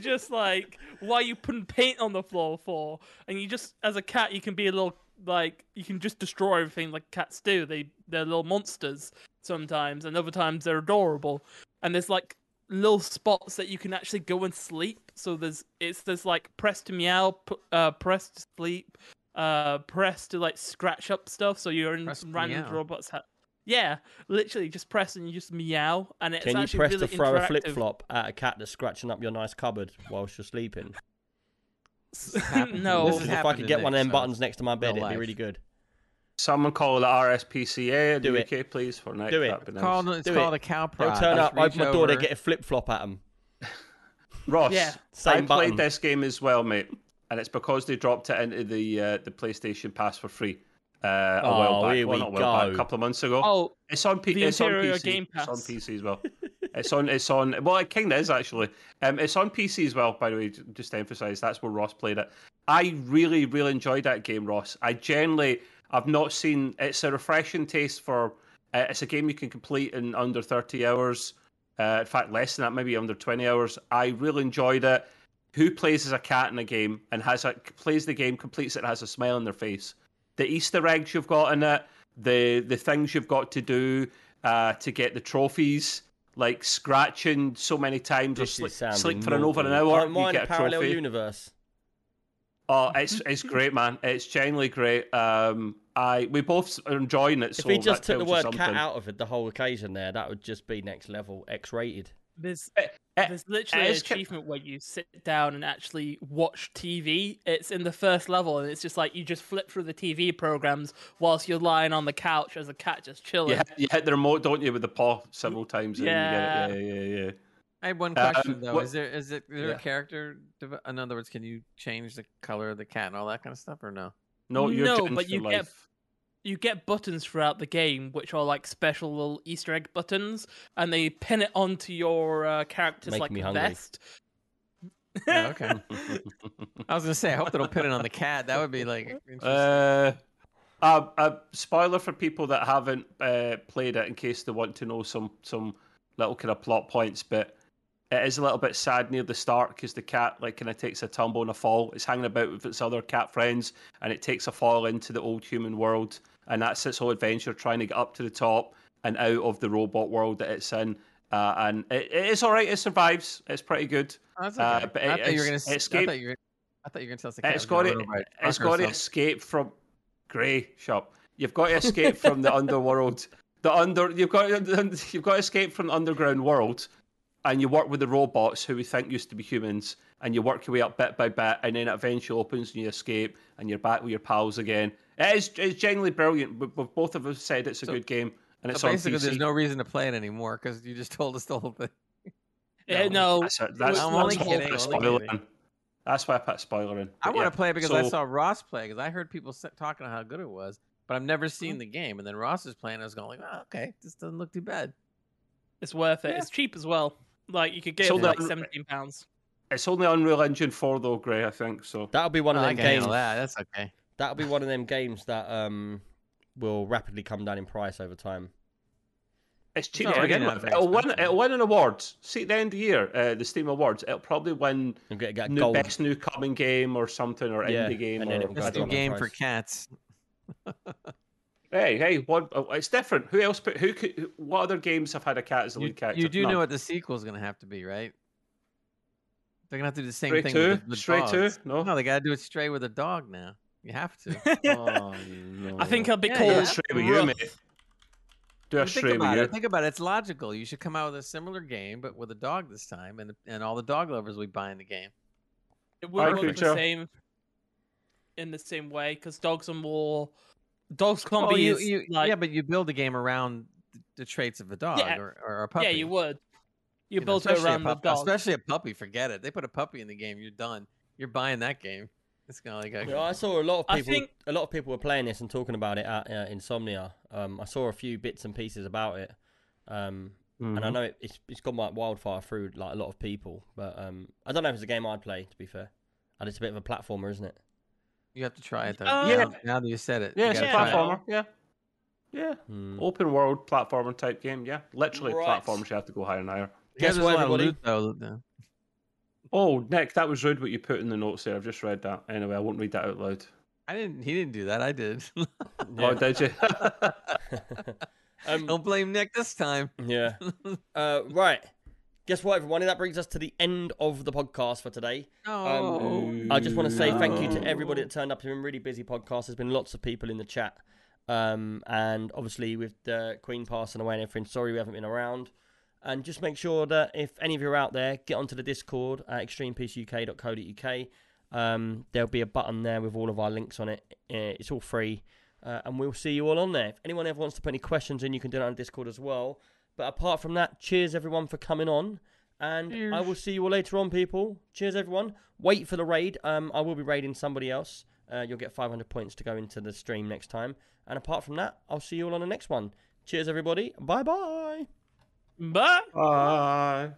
just like why you putting paint on the floor for? And you just, as a cat, you can be a little like you can just destroy everything like cats do. They they're little monsters sometimes, and other times they're adorable. And there's like little spots that you can actually go and sleep. So there's it's there's like press to meow, p- uh, press to sleep, uh, press to like scratch up stuff. So you're in Press to random meow. robots. Ha- yeah, literally just press and you just meow, and it's Can you actually press really to throw a interactive. flip flop at a cat that's scratching up your nice cupboard whilst you're sleeping? happened- no, this If I happened could to get one of them so- buttons next to my bed, real it'd be life. really good. Someone call it RSPCA in Do the it. UK, please, for next. Do it. That'd be It's nice. called, it's Do called it. a cow They'll prod. turn Just up, open reach the door, they over- get a flip flop at them. Ross, Yeah. I Same played this game as well, mate, and it's because they dropped it into the uh, the PlayStation Pass for free uh, a Oh, while back. here well, we not a while back, go. a couple of months ago. Oh, It's on P- The it's on Imperial PC. Game It's on PC as well. it's on it's on well it kinda is actually. Um it's on PC as well, by the way, j- just to emphasise that's where Ross played it. I really, really enjoyed that game, Ross. I generally I've not seen it's a refreshing taste for uh, it's a game you can complete in under thirty hours. Uh, in fact, less than that, maybe under twenty hours. I really enjoyed it. Who plays as a cat in a game and has a plays the game, completes it, has a smile on their face? the Easter eggs you've got in it, the the things you've got to do uh, to get the trophies, like scratching so many times or This sleep, is sounding sleep for an over an hour, you get a parallel trophy. universe. Oh, it's it's great, man. It's genuinely great. Um, I we both are enjoying it. If so he just took the word cat out of it, the whole occasion there, that would just be next level, X rated. there's Eh, there's literally an it's ki- achievement where you sit down and actually watch TV. It's in the first level, and it's just like you just flip through the TV programs whilst you're lying on the couch as a cat just chilling. You hit, you hit the remote, don't you, with the paw several times? and Yeah. you get yeah, yeah, yeah. I have one Um, question though. what- Is there is it is there Yeah. a character? In other words, can you change the color of the cat and all that kind of stuff, or no? No, you're No, but for you get- You get buttons throughout the game, which are like special little Easter egg buttons, and they pin it onto your uh, character's Making like me hungry. vest. Oh, okay. I was gonna say, I hope they don't pin it on the cat. That would be like interesting. Uh, a, a spoiler for people that haven't uh, played it, in case they want to know some some little kind of plot points. But it is a little bit sad near the start because the cat like kind of takes a tumble and a fall. It's hanging about with its other cat friends, and it takes a fall into the old human world, and that's its whole adventure trying to get up to the top and out of the robot world that it's in. Uh, and it, it is all right. It survives. It's pretty good. Oh, that's uh, but I it- thought you were it's- gonna. s- I escape- thought you were. I thought you were gonna tell us the cat. It's got to. a It's got to escape from Grey shop. You've got to escape from the underworld. The under. You've got. To, you've got to escape from the underground world, and you work with the robots who we think used to be humans, and you work your way up bit by bit, and then it eventually opens and you escape, and you're back with your pals again. It is. It's genuinely brilliant. We- we've both of us said it's a So- good game, and it's So on basically, PC. there's no reason to play it anymore because you just told us the whole thing. Eh, no, That's it. That's, I'm that's only why I kidding, put a only spoiler kidding. in. That's why I put a spoiler in. I But want yeah. to play it because I saw Ross play because I heard people talking about how good it was, but I've never Mm-hmm. seen the game. And then Ross is playing. I was going like, oh, okay, this doesn't look too bad. it's worth it. Yeah. It's cheap as well. Like you could get So it for like that- seventeen pounds. It's only Unreal Engine 4 though, Gray, I think. So That'll be one of them games. that. That's okay. That'll be one of them games that um will rapidly come down in price over time. it's cheap It's to begin with. very It'll win, it'll win an award. See, at the end of the year, uh, the Steam Awards, it'll probably win And get, get new, gold. best new coming game or something, or Yeah, indie game. and then it'll go Best new in game for cats. hey, hey, what? Uh, uh, it's different. Who else? Put, who? Could, what other games have had a cat as the You, lead character? you do None. know what the sequel is going to have to be, right? They're going to have to do the same Stray thing two? with the, with Stray two? No. no, they got to do it stray with a dog now. You have to. Oh, no. I think I'll be Yeah, called. a stray with you, mate. Do a think stray with about you. it. Think about it. It's logical. You should come out with a similar game, but with a dog this time, and and all the dog lovers will be buying the game. It I would agree, work the same in the same way because dogs are more. Dogs can't Well, be you, you, like yeah, but you build a game around the, the traits of a dog Yeah. or, or a puppy. yeah, you would. You, You know, build it especially a around the pup- dog. Especially a puppy. Forget it. They put a puppy in the game. You're done. You're buying that game. It's gonna like a, Yeah, I saw a lot of I people. think- A lot of people were playing this and talking about it at uh, Insomnia. Um, I saw a few bits and pieces about it, um, and I Mhm. know it, it's it's gone like wildfire through like a lot of people. But um, I don't know if it's a game I'd play. To be fair, and it's a bit of a platformer, isn't it? You have to try it though. Uh, now, now that you said it, Yeah, it's a gotta it. platformer. Yeah. Yeah. Hmm. Open world platformer type game. Yeah. Literally Right. platformers you have to go higher and higher. Guess there's what, a lot everybody? loot, though. though. Oh, Nick, that was rude what you put in the notes there. I've just read that. Anyway, I won't read that out loud. I didn't. He didn't do that. I did. Oh, did you? Um, Don't blame Nick this time. Yeah. Uh, right. Guess what, everyone? That brings us to the end of the podcast for today. Oh, I just want to say thank you to everybody that turned up. It's been a really busy podcast. There's been lots of people in the chat. Um, and obviously, with the Queen passing away and everything, sorry we haven't been around. And just make sure that if any of you are out there, get onto the Discord at extremepcuk.co.uk. Um, there'll be a button there with all of our links on it. Uh, It's all free. Uh, and we'll see you all on there. If anyone ever wants to put any questions in, you can do that on Discord as well. But apart from that, cheers everyone for coming on. And I will see you all later on, people. Cheers, everyone. Wait for the raid. Um, I will be raiding somebody else. Uh, you'll get 500 points to go into the stream next time. And apart from that, I'll see you all on the next one. Cheers, everybody. Bye bye. Bye. Bye.